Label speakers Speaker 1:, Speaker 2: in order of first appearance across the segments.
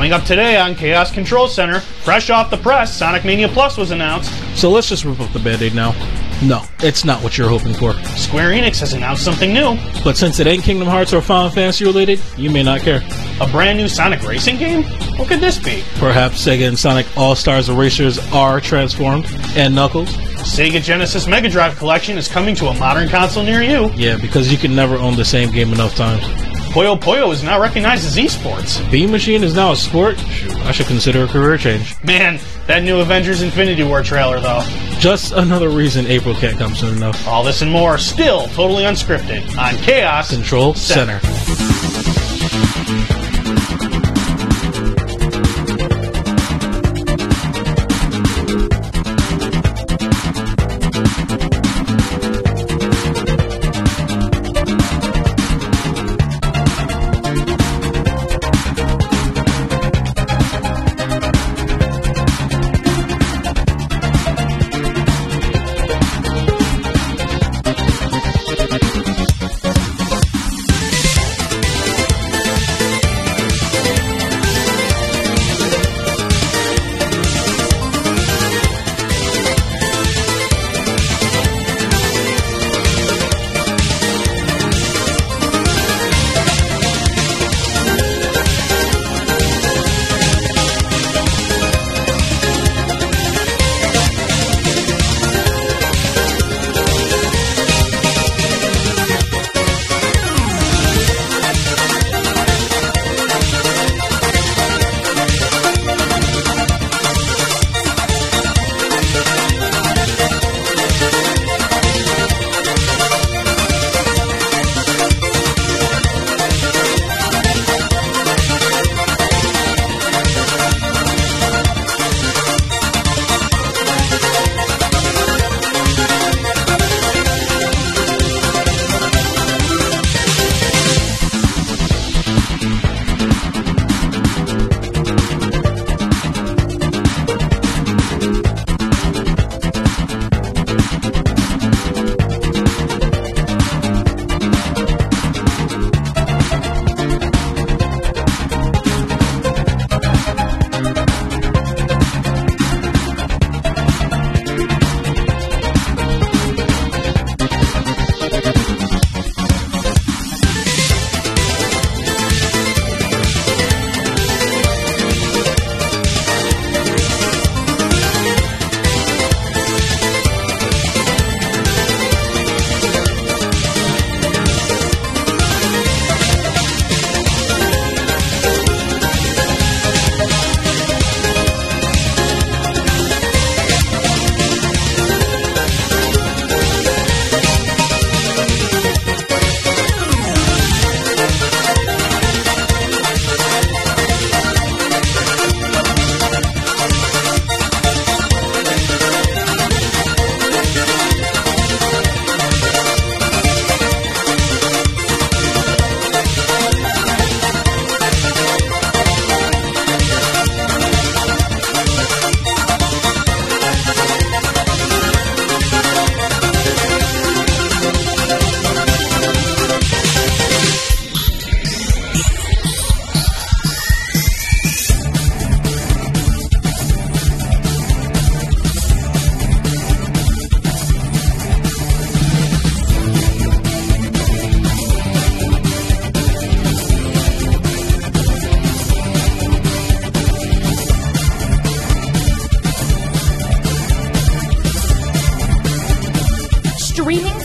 Speaker 1: Coming up today on Chaos Control Center, fresh off the press, Sonic Mania Plus was announced.
Speaker 2: So let's just rip up the band-aid now. No, it's not what you're hoping for.
Speaker 1: Square Enix has announced something new.
Speaker 2: But since it ain't Kingdom Hearts or Final Fantasy related, you may not care.
Speaker 1: A brand new Sonic racing game? What could this be?
Speaker 2: Perhaps Sega and Sonic All-Stars Erasers are transformed, and Knuckles.
Speaker 1: Sega Genesis Mega Drive Collection is coming to a modern console near you.
Speaker 2: Yeah, because you can never own the same game enough times.
Speaker 1: Puyo Puyo is now recognized as esports.
Speaker 2: Bean Machine is now a sport? Shoot, I should consider a career change.
Speaker 1: Man, that new Avengers Infinity War trailer, though.
Speaker 2: Just another reason April can't come soon enough.
Speaker 1: All this and more, still totally unscripted, on Chaos
Speaker 2: Control Center.
Speaker 3: Streaming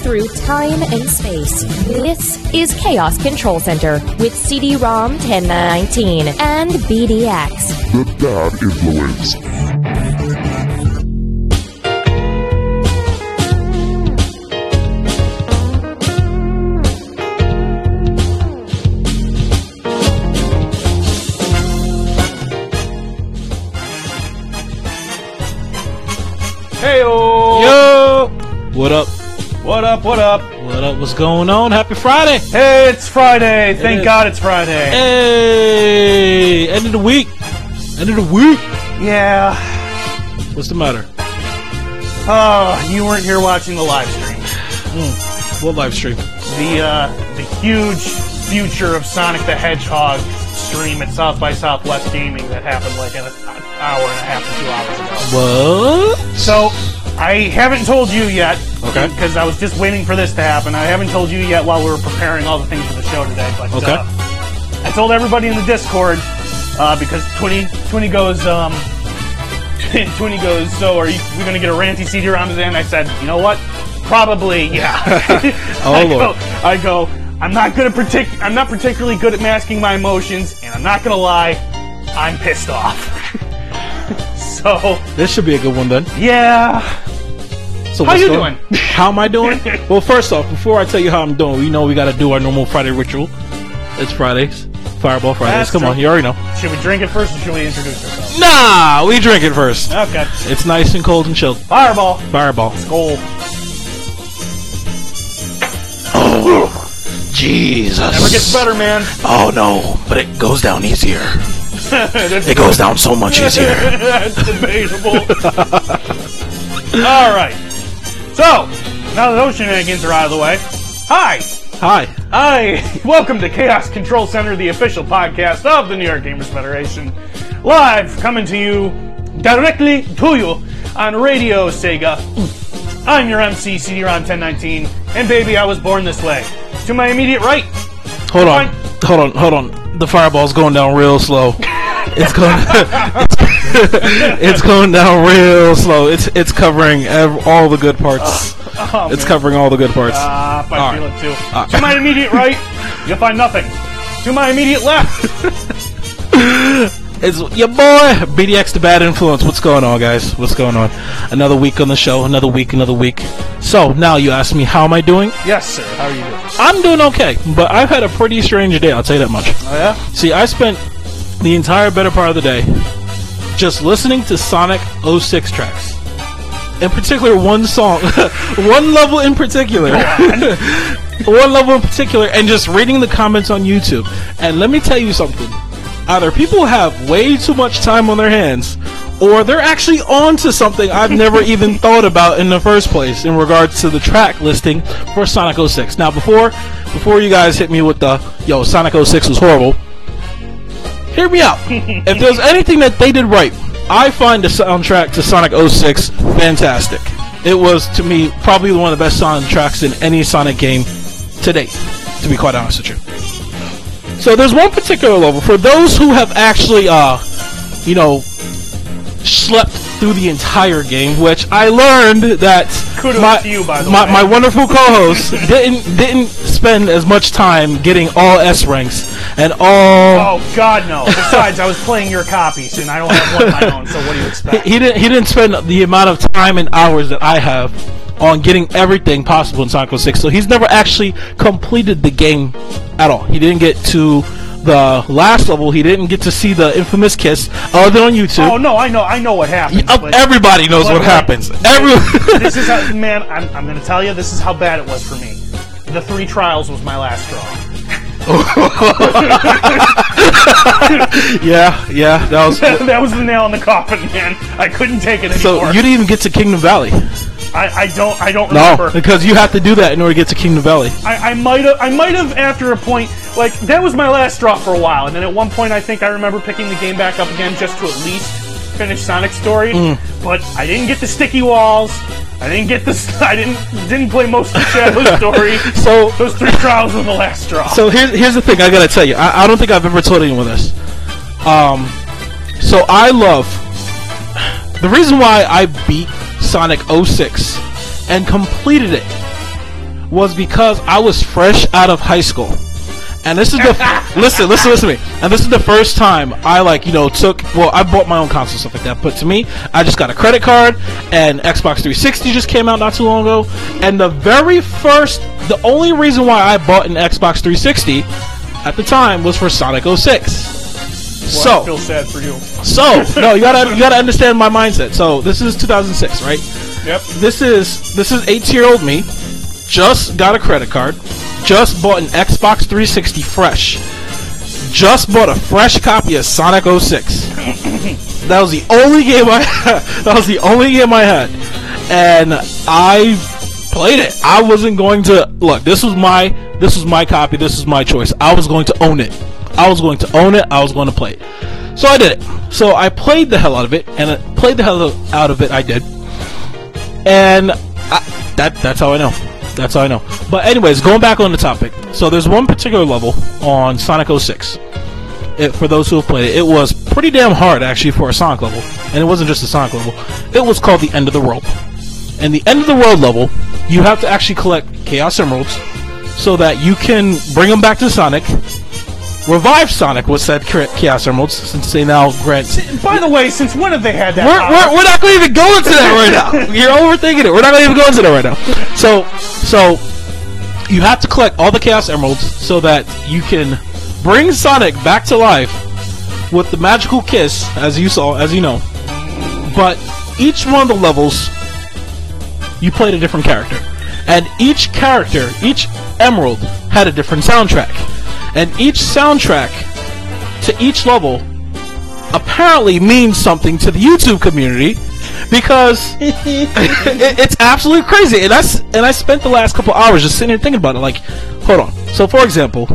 Speaker 3: through time and space, this is Chaos Control Center with CD-ROM 1019 and BDX.
Speaker 4: The bad influence.
Speaker 1: Heyo!
Speaker 2: Yo! What up?
Speaker 1: What up, what up?
Speaker 2: What up? What's going on? Happy Friday!
Speaker 1: Hey, it's Friday. Thank
Speaker 2: is.
Speaker 1: God it's Friday.
Speaker 2: Hey! End of the week! End of the week!
Speaker 1: Yeah.
Speaker 2: What's the matter?
Speaker 1: Oh, you weren't here watching the live stream.
Speaker 2: What live stream?
Speaker 1: The uh, the huge future of Sonic the Hedgehog stream at South by Southwest Gaming that happened like an hour and a half to two hours ago.
Speaker 2: What?
Speaker 1: So I haven't told you yet,
Speaker 2: Okay.
Speaker 1: Because I was just waiting for this to happen. I haven't told you yet while we were preparing all the things for the show today. But
Speaker 2: Okay.
Speaker 1: uh, I told everybody in the Discord uh, because Twinny Twinny goes um, Twinny goes. So are you, we going to get a ranty CD? And I said, you know what? Probably, yeah.
Speaker 2: Oh,
Speaker 1: I
Speaker 2: Lord.
Speaker 1: Go, I go. I'm not good at partic- I'm not particularly good at masking my emotions, and I'm not gonna lie, I'm pissed off. so
Speaker 2: This should be a good one then.
Speaker 1: yeah,
Speaker 2: So
Speaker 1: How you
Speaker 2: going-
Speaker 1: doing?
Speaker 2: How am I doing? well, first off, before I tell you how I'm doing, we know we got to do our normal Friday ritual. It's Fridays, Fireball Fridays.
Speaker 1: That's
Speaker 2: Come
Speaker 1: true.
Speaker 2: on, you already know.
Speaker 1: should we drink it first, or should we introduce ourselves?
Speaker 2: Nah, we drink it first.
Speaker 1: Okay,
Speaker 2: It's nice and cold and chilled.
Speaker 1: Fireball,
Speaker 2: Fireball.
Speaker 1: Cold.
Speaker 2: Oh, Jesus.
Speaker 1: Never gets better, man.
Speaker 2: Oh no, but it goes down easier. It goes down so much easier.
Speaker 1: that's debatable. All right. So now that those shenanigans are out of the way, hi.
Speaker 2: Hi.
Speaker 1: Hi, welcome to Chaos Control Center, the official podcast of the New York Gamers Federation. Live, coming to you, directly to you, on Radio Sega. I'm your MC, CD-ROM 1019, and baby, I was born this way. To my immediate right,
Speaker 2: Hold on. Hold on. Hold on. The fireball's going down real slow. It's going. it's going down real slow. It's it's covering ev- all the good parts.
Speaker 1: oh,
Speaker 2: it's
Speaker 1: man.
Speaker 2: covering all the good parts.
Speaker 1: Ah, I
Speaker 2: All
Speaker 1: feel
Speaker 2: right.
Speaker 1: it too. To my immediate right, you'll find nothing. To my immediate left,
Speaker 2: It's your boy BDX, the bad influence. What's going on, guys? What's going on? Another week on the show. Another week. Another week. So now you ask me how am I doing?
Speaker 1: yes, sir. How are you doing?
Speaker 2: I'm doing okay, but I've had a pretty strange day. I'll tell you that much.
Speaker 1: Oh yeah.
Speaker 2: See, I spent the entire better part of the day just listening to Sonic 06 tracks. In particular, one song, one level in particular, one level in particular, and just reading the comments on YouTube. And let me tell you something: either people have way too much time on their hands, or they're actually on to something I've never even thought about in the first place in regards to the track listing for Sonic 06. Now, before before you guys hit me with the yo Sonic 06 was horrible, hear me out. if there's anything that they did right, I find the soundtrack to Sonic 06 fantastic. It was to me probably one of the best soundtracks in any Sonic game to date. To be quite honest with you. So there's one particular level for those who have actually, uh, you know, slept through the entire game, which I learned that
Speaker 1: Kudos
Speaker 2: my,
Speaker 1: to you, by the
Speaker 2: my,
Speaker 1: way.
Speaker 2: my wonderful co-host didn't didn't spend as much time getting all S ranks and all.
Speaker 1: Oh God, no! Besides, I was playing your copies, and I don't have one of my own. So what do you expect?
Speaker 2: He didn't. He didn't spend the amount of time and hours that I have on getting everything possible in Sonic 06. So he's never actually completed the game at all. He didn't get to the last level. He didn't get to see the infamous kiss other than on YouTube.
Speaker 1: Oh no, I know, I know what happened.
Speaker 2: Uh,
Speaker 1: but-
Speaker 2: Everybody knows what
Speaker 1: like,
Speaker 2: happens. Every
Speaker 1: this is how, man. I'm, I'm going to tell you, this is how bad it was for me. The three trials was my last straw.
Speaker 2: yeah, yeah, that was.
Speaker 1: that was the nail in the coffin, man. I couldn't take it anymore.
Speaker 2: So you didn't even get to Kingdom Valley.
Speaker 1: I, I don't, I don't
Speaker 2: No,
Speaker 1: remember.
Speaker 2: because you have to do that in order to get to Kingdom Valley.
Speaker 1: I, I might have, I might have after a point, like that was my last straw for a while, and then at one point I think I remember picking the game back up again just to at least finish Sonic Story.
Speaker 2: Mm.
Speaker 1: But I didn't get the sticky walls. I didn't get the, I didn't, didn't play most of the Shadow Story.
Speaker 2: So
Speaker 1: Those three trials were the last straw.
Speaker 2: So here's here's the thing I gotta tell you. I, I don't think I've ever told anyone this. Um, so I love the reason why I beat Sonic 06 and completed it was because I was fresh out of high school. And this is the listen, listen, listen to me. And this is the first time I like, you know, took well, I bought my own console stuff like that. But to me, I just got a credit card, and Xbox 360 just came out not too long ago. And the very first, the only reason why I bought an Xbox 360 at the time was for Sonic 06.
Speaker 1: Well, I
Speaker 2: So,
Speaker 1: feel sad for you.
Speaker 2: so no, you gotta you gotta understand my mindset. So this is 2006, right?
Speaker 1: Yep.
Speaker 2: This is this is 18 year old me. Just got a credit card. Just bought an Xbox 360 fresh. Just bought a fresh copy of Sonic 06. that was the only game I had. that was the only game I had, and I played it. I wasn't going to look. This was my this was my copy. This was my choice. I was going to own it I was going to own it. I was going to play it. So I did it. So I played the hell out of it, and I played the hell out of it. I did, and I, that that's how I know. That's how I know. But anyways, going back on the topic. So there's one particular level on Sonic 06. It, for those who have played it, it was pretty damn hard actually for a Sonic level, and it wasn't just a Sonic level. It was called the End of the World. And the End of the World level, you have to actually collect Chaos Emeralds so that you can bring them back to Sonic, revive Sonic with said Chaos Emeralds, since they now grant.
Speaker 1: By the way, since when have they had that?
Speaker 2: We're, we're, we're not going to even go into that right now. You're overthinking it. We're not going to even go into that right now. So, so you have to collect all the Chaos Emeralds so that you can bring Sonic back to life with the magical kiss, as you saw, as you know. But each one of the levels, you played a different character, and each character, each emerald, had a different soundtrack, and each soundtrack to each level apparently means something to the YouTube community because it, it's absolutely crazy. And I and I spent the last couple hours just sitting here thinking about it. Like, hold on. So, for example,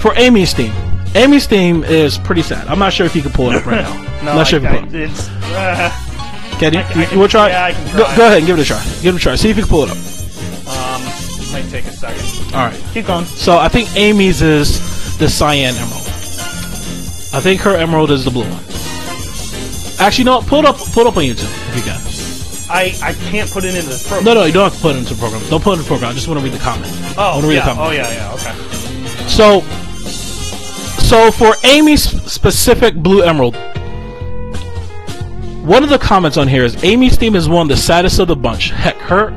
Speaker 2: for Amy's theme, Amy's theme is pretty sad. I'm not sure if you can pull it up right now.
Speaker 1: no,
Speaker 2: not sure
Speaker 1: I,
Speaker 2: if you can.
Speaker 1: it's. Uh,
Speaker 2: Can you?
Speaker 1: I- I
Speaker 2: you,
Speaker 1: can-
Speaker 2: will try.
Speaker 1: yeah, I can
Speaker 2: Go,
Speaker 1: try.
Speaker 2: go ahead and give it a try. Give it a try. See if you can pull it up.
Speaker 1: Might take a second.
Speaker 2: All right.
Speaker 1: Keep going.
Speaker 2: So I think Amy's is the cyan emerald. I think her emerald is the blue one. Actually, no. Pull it up. Pull it up on YouTube if you can.
Speaker 1: I, I can't put it into this program.
Speaker 2: No, no, you don't have to put it into the program. Don't put it in the program. I just want to read the comment. Oh, I
Speaker 1: Oh,
Speaker 2: want to read
Speaker 1: yeah.
Speaker 2: the comment.
Speaker 1: Oh, yeah, yeah. Okay.
Speaker 2: So, so for Amy's specific blue emerald, one of the comments on here is Amy's theme is one of the saddest of the bunch. Heck, her,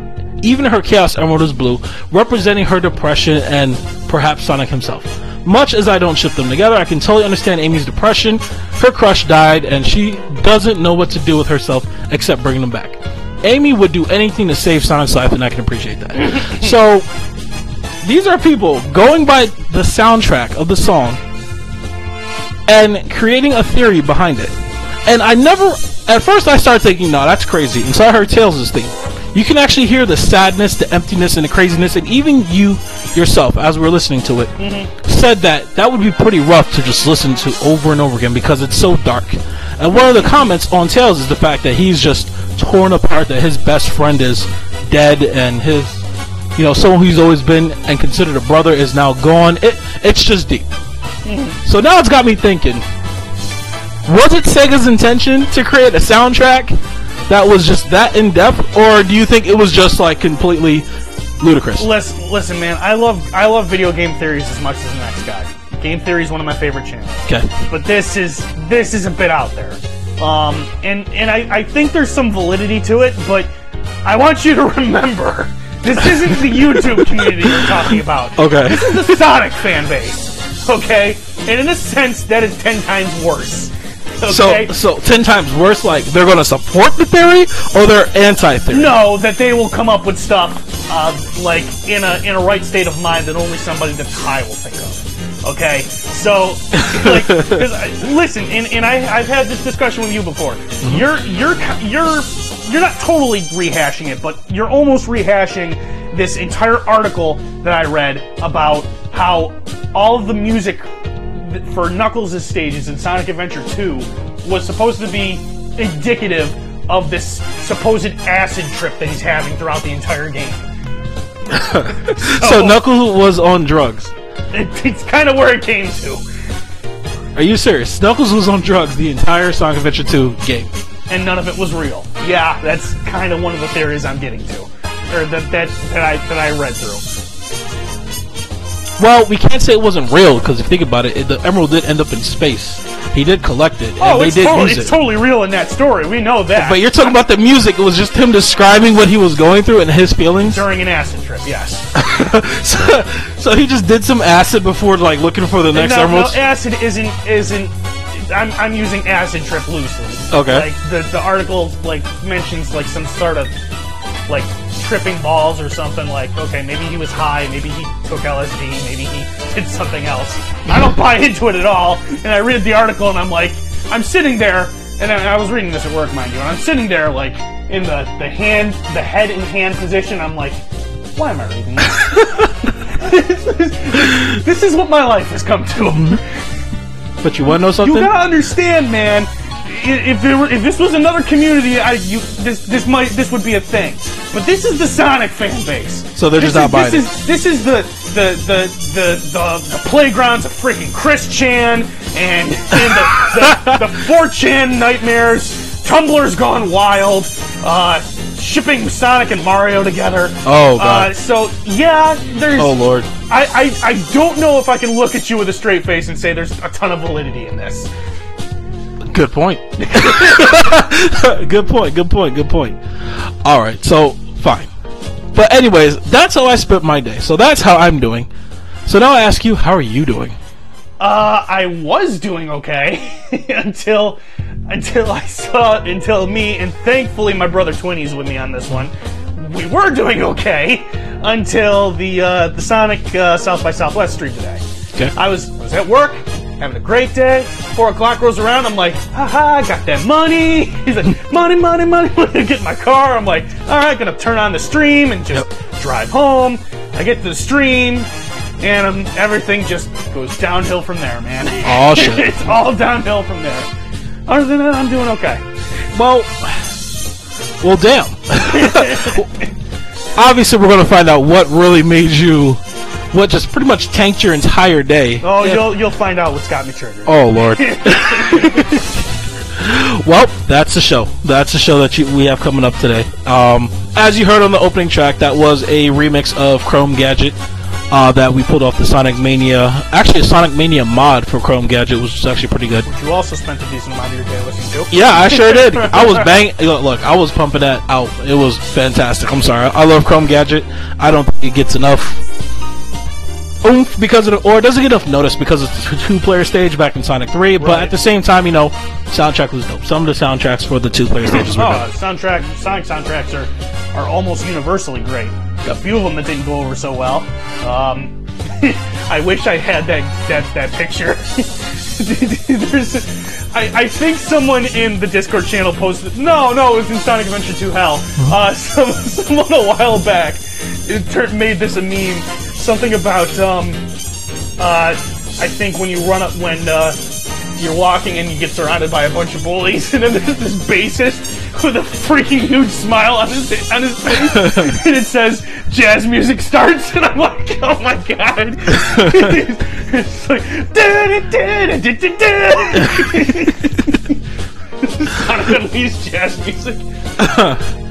Speaker 2: even her Chaos Emerald is blue, representing her depression and perhaps Sonic himself. Much as I don't ship them together, I can totally understand Amy's depression. Her crush died, and she doesn't know what to do with herself except bringing them back. Amy would do anything to save Sonic's life, and I can appreciate that. so, these are people going by the soundtrack of the song and creating a theory behind it. And I never, at first, I started thinking, no, that's crazy. And so I heard Tails' theme. You can actually hear the sadness, the emptiness, and the craziness, and even you yourself, as we are listening to it, mm-hmm. said that that would be pretty rough to just listen to over and over again because it's so dark. And one of the comments on Tails is the fact that he's just torn apart, that his best friend is dead, and his, you know, someone who's always been and considered a brother is now gone. It, it's just deep. Mm-hmm. So now it's got me thinking was it Sega's intention to create a soundtrack that was just that in depth, or do you think it was just like completely ludicrous?
Speaker 1: Listen, listen, man. I love I love video game theories as much as the next guy. Game theory is one of my favorite channels.
Speaker 2: Okay.
Speaker 1: but this is this is a bit out there. Um, and and I, I think there's some validity to it, but I want you to remember this isn't the YouTube community we're talking about.
Speaker 2: Okay.
Speaker 1: This is the Sonic fan base. Okay? And in a sense, that is ten times worse. Okay?
Speaker 2: So, so ten times worse. Like they're going to support the theory, or they're anti-theory.
Speaker 1: no, that they will come up with stuff uh, like in a in a right state of mind that only somebody that's high will think of. Okay, so like, I, listen, and, and I I've had this discussion with you before. You're you're you're you're not totally rehashing it, but you're almost rehashing this entire article that I read about how all of the music for Knuckles' stages in Sonic Adventure 2 was supposed to be indicative of this supposed acid trip that he's having throughout the entire game.
Speaker 2: So oh. Knuckles was on drugs.
Speaker 1: It, it's kind of where it came to.
Speaker 2: Are you serious? Knuckles was on drugs the entire Sonic Adventure 2 game.
Speaker 1: and none of it was real. Yeah, that's kind of one of the theories I'm getting to, or that that that I that I read through.
Speaker 2: Well, we can't say it wasn't real because if you think about it, it, the emerald did end up in space. He did collect it, and
Speaker 1: Oh,
Speaker 2: they
Speaker 1: it's
Speaker 2: did
Speaker 1: totally,
Speaker 2: use
Speaker 1: it's
Speaker 2: it.
Speaker 1: totally real in that story. We know that.
Speaker 2: but you're talking about the music. It was just him describing what he was going through and his feelings.
Speaker 1: during an acid trip, yes.
Speaker 2: so, so he just did some acid before, like looking for the next
Speaker 1: no, no, acid isn't isn't. I'm, I'm using acid trip loosely.
Speaker 2: Okay.
Speaker 1: Like the the article like mentions like some sort of like tripping balls or something. Like okay, maybe he was high, maybe he took LSD, maybe he did something else. I don't buy into it at all. And I read the article and I'm like, I'm sitting there, and I, I was reading this at work, mind you, and I'm sitting there like in the the hand, the head in hand position. I'm like, why am I reading this? this is what my life has come to.
Speaker 2: But you want to know something?
Speaker 1: You gotta understand, man. If there were, if this was another community, I, you, this this might this would be a thing. But this is the Sonic fan base.
Speaker 2: So they're
Speaker 1: This
Speaker 2: just not
Speaker 1: is,
Speaker 2: buying
Speaker 1: this Is, this is the the, the the the the playgrounds of freaking Chris Chan and and the, the, the 4chan nightmares. Tumblr's gone wild. Uh, shipping Sonic and Mario together.
Speaker 2: Oh, God.
Speaker 1: Uh, so yeah, there's.
Speaker 2: Oh lord.
Speaker 1: I, I, I don't know if I can look at you with a straight face and say there's a ton of validity in this.
Speaker 2: Good point. good point. Good point. Good point. All right. So fine. But anyways, that's how I spent my day. So that's how I'm doing. So now I ask you, how are you doing?
Speaker 1: Uh, I was doing okay until until I saw until me and thankfully my brother Twinny's with me on this one. We were doing okay until the uh, the Sonic uh, South by Southwest stream today.
Speaker 2: Okay.
Speaker 1: I was was at work, having a great day. Four o'clock rolls around. I'm like, haha, I got that money. He's like, money, money, money. money. Get in my car. I'm like, all right, gonna turn on the stream and just drive home. I get to the stream, and um, everything just goes downhill from there, man.
Speaker 2: Oh, shit.
Speaker 1: it's all downhill from there. Other than that, I'm doing okay.
Speaker 2: Well, well, damn. Obviously, we're going to find out what really made you, what just pretty much tanked your entire day.
Speaker 1: Oh, you'll you'll find out what's got me triggered.
Speaker 2: Oh lord. well, that's the show. That's the show that you, we have coming up today. Um, as you heard on the opening track, that was a remix of Chrome Gadget uh, that we pulled off the Sonic Mania. Actually, a Sonic Mania mod for Chrome Gadget, which was actually pretty good.
Speaker 1: You also spent a decent amount of your day listening to.
Speaker 2: Yeah, I sure did. I was bang. Look, look, I was pumping that out. It was fantastic. I'm sorry. I love Chrome Gadget. I don't think it gets enough oomph because of the, or it doesn't get enough notice because it's a two-player stage back in Sonic 3. But at the same time, you know, soundtrack was dope. Some of the soundtracks for the two-player stages were
Speaker 1: Oh,
Speaker 2: dope.
Speaker 1: soundtrack, Sonic soundtracks are are almost universally great. A few of them that didn't go over so well. Um, I wish I had that that that picture. There's, I, I think someone in the Discord channel posted. No, no, it was in Sonic Adventure 2 Hell. Uh, some, someone a while back it made this a meme. Something about um, uh, I think when you run up when uh, you're walking and you get surrounded by a bunch of bullies, and then there's this bassist with a freaking huge smile on his on his face, and it says jazz music starts, and I'm like, oh my god, it's like Sonic Unleashed jazz music.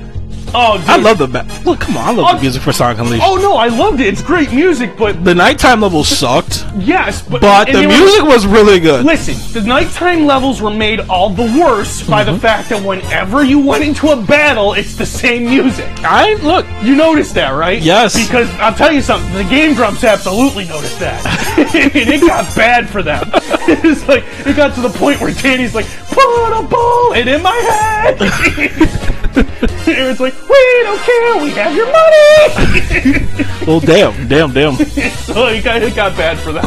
Speaker 1: Oh, dude.
Speaker 2: I love the ba- look. Come on, I love
Speaker 1: Oh.
Speaker 2: the music for Sonic Unleashed.
Speaker 1: Oh no, I loved it. It's great music, but
Speaker 2: The nighttime levels sucked,
Speaker 1: yes, but,
Speaker 2: but the
Speaker 1: they were-
Speaker 2: music was really good.
Speaker 1: Listen, the nighttime levels were made all the worse by
Speaker 2: Mm-hmm.
Speaker 1: the fact that whenever you went into a battle, it's the same music.
Speaker 2: I look.
Speaker 1: You noticed that, right?
Speaker 2: Yes.
Speaker 1: Because I'll tell you something, the Game Grumps absolutely noticed that. and it got bad for them. it's like, it got to the point where Danny's like, put a bullet in my head! it's like, we don't care, we have your money!
Speaker 2: Well, damn, damn, damn.
Speaker 1: so it got, it got bad for that.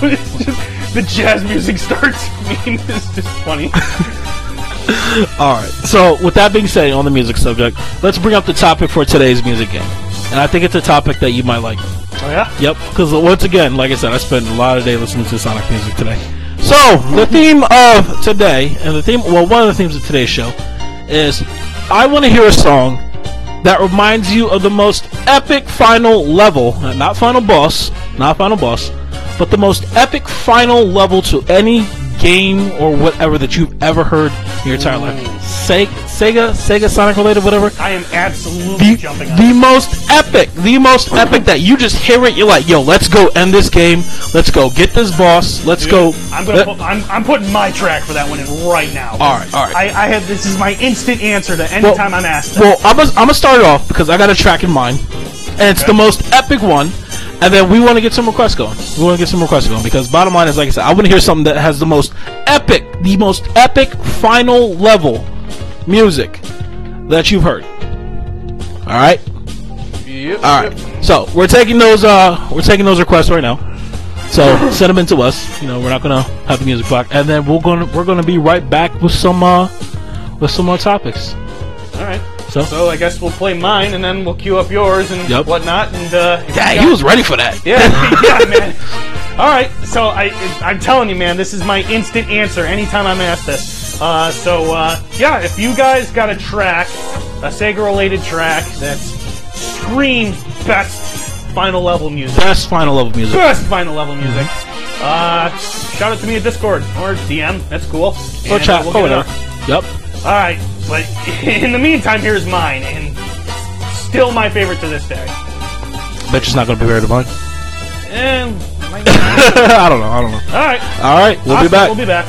Speaker 1: just, the jazz music starts meme is just funny.
Speaker 2: All right. So, with that being said, on the music subject, let's bring up the topic for today's music game, and I think it's a topic that you might like.
Speaker 1: Oh yeah?
Speaker 2: Yep. Because once again, like I said, I spent a lot of day listening to Sonic music today. So, the theme of today, and the theme, well, one of the themes of today's show is I want to hear a song that reminds you of the most epic final level, not final boss, not final boss, but the most epic final level to any game or whatever that you've ever heard in your entire life. Se- Sega, Sega, Sonic related, whatever
Speaker 1: I am absolutely
Speaker 2: the,
Speaker 1: jumping
Speaker 2: the most epic, the most epic that you just hear it, you're like, yo, let's go end this game. Let's go get this boss. Let's go.
Speaker 1: I'm gonna put, I'm, I'm putting my track for that one in right now.
Speaker 2: All right, all right.
Speaker 1: I, I have this is my instant answer to any
Speaker 2: Well-
Speaker 1: time I'm asked.
Speaker 2: well, I'm gonna, I'm gonna start it off because I got a track in mind, and it's the most epic one. And then we want to get some requests going. We want to get some requests going because bottom line is, like I said, I want to hear something that has the most epic, the most epic final level music that you've heard. All right.
Speaker 1: Yep,
Speaker 2: All right. So we're taking those. Uh, we're taking those requests right now. So send them in to us. You know, we're not gonna have the music block, and then we're gonna we're gonna be right back with some uh, with some more topics.
Speaker 1: All right.
Speaker 2: So,
Speaker 1: So I guess we'll play mine and then we'll queue up yours and
Speaker 2: Yep.
Speaker 1: whatnot. And uh,
Speaker 2: yeah,
Speaker 1: you
Speaker 2: he was ready for that.
Speaker 1: Yeah, yeah, man. All right, so I, I'm telling you, man, this is my instant answer anytime I'm asked this. Uh, so uh, yeah, if you guys got a track, a Sega-related track that screams best final level music,
Speaker 2: Best final level music.
Speaker 1: best final level music, uh, shout it to me at Discord or DM. That's cool.
Speaker 2: Or
Speaker 1: And,
Speaker 2: chat.
Speaker 1: we'll
Speaker 2: or
Speaker 1: get it up.
Speaker 2: Yep.
Speaker 1: All right, but in the meantime, here's mine, and still my favorite to this day.
Speaker 2: Bet you's not going to be very to mine.
Speaker 1: And might-
Speaker 2: I don't know. I don't know.
Speaker 1: all right,
Speaker 2: All right. We'll be
Speaker 1: Awesome,
Speaker 2: back.
Speaker 1: We'll be back.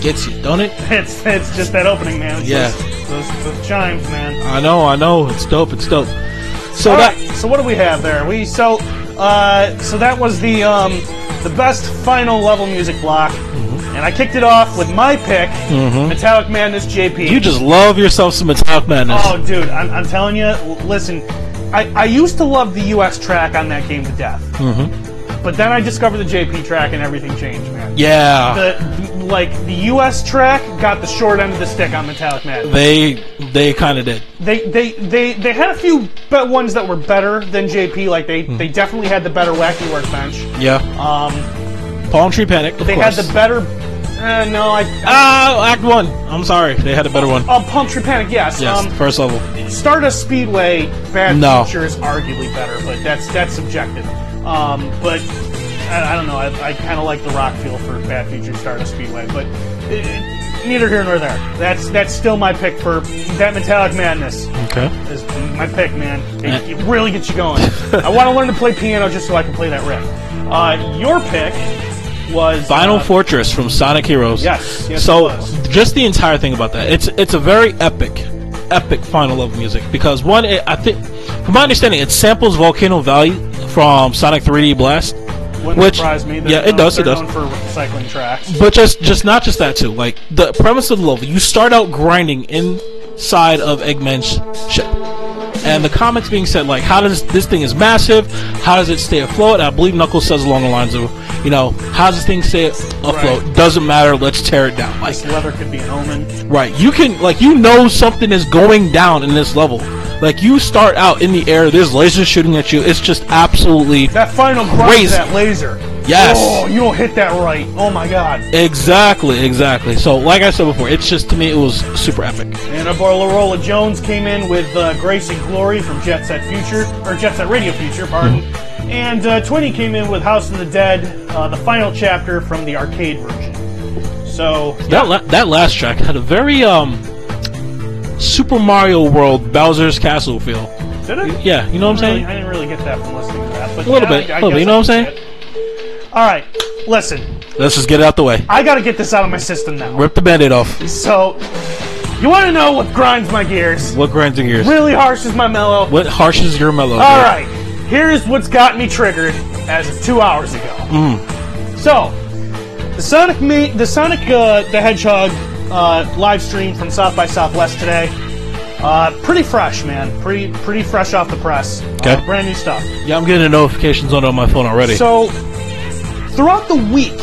Speaker 2: Just gets you, don't it?
Speaker 1: It's it's just that opening, man. It's
Speaker 2: Yeah.
Speaker 1: Those, those, those chimes, man.
Speaker 2: I know, I know. It's dope. It's dope. So
Speaker 1: All
Speaker 2: that
Speaker 1: right, so what do we have there? We so uh, so that was the um, the best final level music block,
Speaker 2: Mm-hmm.
Speaker 1: and I kicked it off with my pick, Metallic Madness JP.
Speaker 2: you just love yourself some Metallic Madness.
Speaker 1: oh, dude, I'm, I'm telling you. Listen, I, I used to love the U.S. track on that game to death, mm-hmm. but then I discovered the JP track, and everything changed, man.
Speaker 2: yeah,
Speaker 1: The like the U.S. track got the short end of the stick on Metallic Madness.
Speaker 2: they they kind of did.
Speaker 1: They they they they had a few be- ones that were better than JP. Like they
Speaker 2: Hmm.
Speaker 1: they definitely had the better Wacky Workbench.
Speaker 2: Yeah,
Speaker 1: Um,
Speaker 2: Palm Tree Panic.
Speaker 1: They
Speaker 2: course.
Speaker 1: had the better. Uh, no, I.
Speaker 2: Ah, Act One. I'm sorry, they had a better one.
Speaker 1: Oh, Palm Tree Panic, yes.
Speaker 2: Yes,
Speaker 1: Um,
Speaker 2: first level.
Speaker 1: Stardust Speedway, Bad
Speaker 2: No.
Speaker 1: Future is arguably better, but that's that's subjective. Um, but I, I don't know. I, I kind of like the rock feel for Bad Future Stardust Speedway, but uh, neither here nor there. That's that's still my pick for that Metallic Madness.
Speaker 2: Okay.
Speaker 1: is my pick, man. It, it really gets you going. I want to learn to play piano just so I can play that riff. Uh, your pick was
Speaker 2: Final
Speaker 1: uh,
Speaker 2: Fortress from Sonic Heroes.
Speaker 1: Yes, yes,
Speaker 2: so just the entire thing about that, it's it's a very epic, epic final level music because one, it, I think, from my understanding, it samples Volcano Valley from Sonic 3D Blast.
Speaker 1: Wouldn't
Speaker 2: which-
Speaker 1: surprise me. They're
Speaker 2: yeah, it
Speaker 1: known-
Speaker 2: does, it does.
Speaker 1: for recycling tracks.
Speaker 2: But just just not just that too. Like the premise of the level, you start out grinding inside of Eggman's ship. And the comments being said, like, how does this thing is massive? How does it stay afloat? And I believe Knuckles says along the lines of, you know, how does this thing stay afloat?
Speaker 1: Right.
Speaker 2: Doesn't matter. Let's tear it down. Like,
Speaker 1: This leather could be an omen.
Speaker 2: right? You can like you know something is going down in this level. Like you start out in the air, there's lasers shooting at you. It's just absolutely
Speaker 1: That final
Speaker 2: Crazy.
Speaker 1: that laser.
Speaker 2: Yes.
Speaker 1: Oh, you don't hit that right. Oh my god.
Speaker 2: exactly, exactly. So, like I said before, it's just to me it was super epic.
Speaker 1: And our boy Larola Jones came in with uh, Grace and Glory from Jet Set Future, or Jet Set Radio Future, pardon. And uh, Twinny came in with House of the Dead, uh, the final chapter from the arcade version. So
Speaker 2: That la- that last track had a very um Super Mario World Bowser's Castle feel.
Speaker 1: did it?
Speaker 2: Yeah, you know what I'm
Speaker 1: Really-
Speaker 2: saying?
Speaker 1: I didn't really get that from listening to that, but
Speaker 2: A little
Speaker 1: yeah,
Speaker 2: bit,
Speaker 1: I, I
Speaker 2: a little bit, you know what I'm
Speaker 1: saying? All right, listen.
Speaker 2: Let's just get it out the way.
Speaker 1: I got to get this out of my system now.
Speaker 2: Rip the band-aid off.
Speaker 1: So, you want to know what grinds my gears?
Speaker 2: What grinds your gears?
Speaker 1: Really harsh is my mellow.
Speaker 2: What harshes your mellow?
Speaker 1: All right, here's what's got me triggered as of two hours ago.
Speaker 2: Mm.
Speaker 1: So, the Sonic Ma- the Sonic uh, the Hedgehog uh, live stream from South by Southwest today. Uh, pretty fresh, man. Pretty pretty fresh off the press.
Speaker 2: Okay.
Speaker 1: Uh, brand new stuff.
Speaker 2: Yeah, I'm getting the notifications on on my phone already.
Speaker 1: So, throughout the week,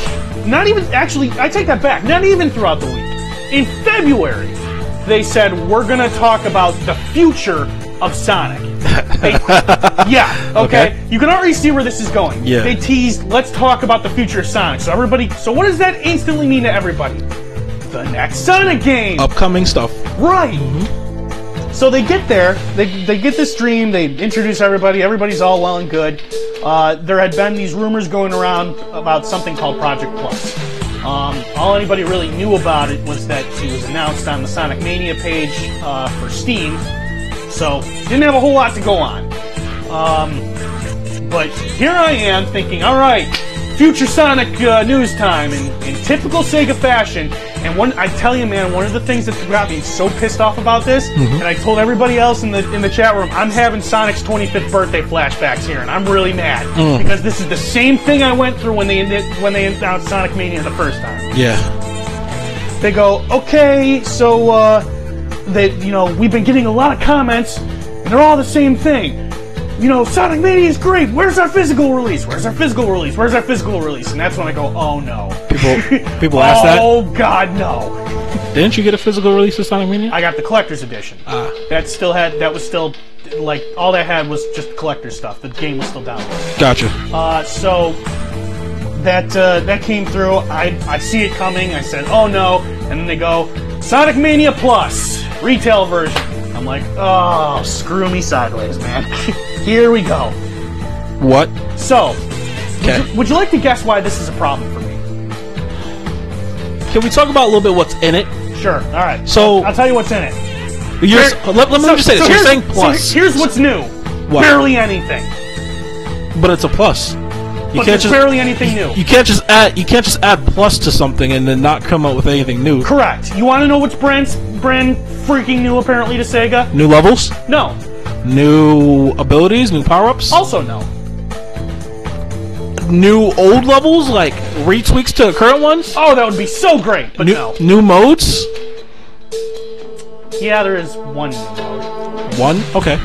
Speaker 1: not even actually, I take that back. Not even throughout the week. In February, they said we're gonna talk about the future of Sonic. They- yeah. Okay.
Speaker 2: Okay.
Speaker 1: You can already see where this is going.
Speaker 2: Yeah.
Speaker 1: They teased, let's talk about the future of Sonic. So everybody. So what does that instantly mean to everybody? The next Sonic game.
Speaker 2: Upcoming stuff.
Speaker 1: Right. So they get there, they, they get this dream. they introduce everybody, everybody's all well and good. Uh, there had been these rumors going around about something called Project Plus. Um, all anybody really knew about it was that it was announced on the Sonic Mania page uh, for Steam, so didn't have a whole lot to go on. Um, but here I am thinking, all right, future Sonic uh, news time in, in typical Sega fashion. And one, I tell you, man, one of the things that got me so pissed off about this, and I told everybody else in the in the chat room, I'm having Sonic's 25th birthday flashbacks here, and I'm really mad because this is the same thing I went through when they when they announced Sonic Mania the first time
Speaker 2: Yeah.
Speaker 1: they go, okay, so uh, they, you know, we've been getting a lot of comments, and they're all the same thing. You know, Sonic Mania is great. Where's our physical release? Where's our physical release? Where's our physical release? And that's when I go, oh no.
Speaker 2: People people ask that.
Speaker 1: Oh God, no.
Speaker 2: Didn't you get a physical release of Sonic Mania?
Speaker 1: I got the collector's edition.
Speaker 2: Ah.
Speaker 1: That still had. That was still like all that had was just collector stuff. The game was still downloaded.
Speaker 2: Gotcha.
Speaker 1: Uh, so that uh, that came through. I I see it coming. I said, "Oh no!" And then they go, "Sonic Mania Plus retail version." I'm like, "Oh, screw me sideways, man." Here we go.
Speaker 2: What?
Speaker 1: So,
Speaker 2: Okay.
Speaker 1: would you like to guess why this is a problem for me?
Speaker 2: Can we talk about a little bit what's in it?
Speaker 1: Sure. All right.
Speaker 2: So-
Speaker 1: I'll tell you what's in it.
Speaker 2: You're, let, let me
Speaker 1: So-
Speaker 2: just say this.
Speaker 1: so
Speaker 2: You're saying
Speaker 1: so
Speaker 2: plus,
Speaker 1: here's what's new.
Speaker 2: What?
Speaker 1: Barely anything.
Speaker 2: but it's a plus.
Speaker 1: but
Speaker 2: can't just-
Speaker 1: barely anything new.
Speaker 2: You can't just add you can't just add plus to something and then not come up with anything new.
Speaker 1: Correct. You want to know what's brand brand freaking new apparently to Sega?
Speaker 2: New levels,
Speaker 1: No.
Speaker 2: New abilities, new power ups,
Speaker 1: Also no.
Speaker 2: new old levels like retweaks to current ones.
Speaker 1: Oh, that would be so great, but
Speaker 2: New,
Speaker 1: no.
Speaker 2: new modes.
Speaker 1: Yeah, there is one new mode.
Speaker 2: One. Okay.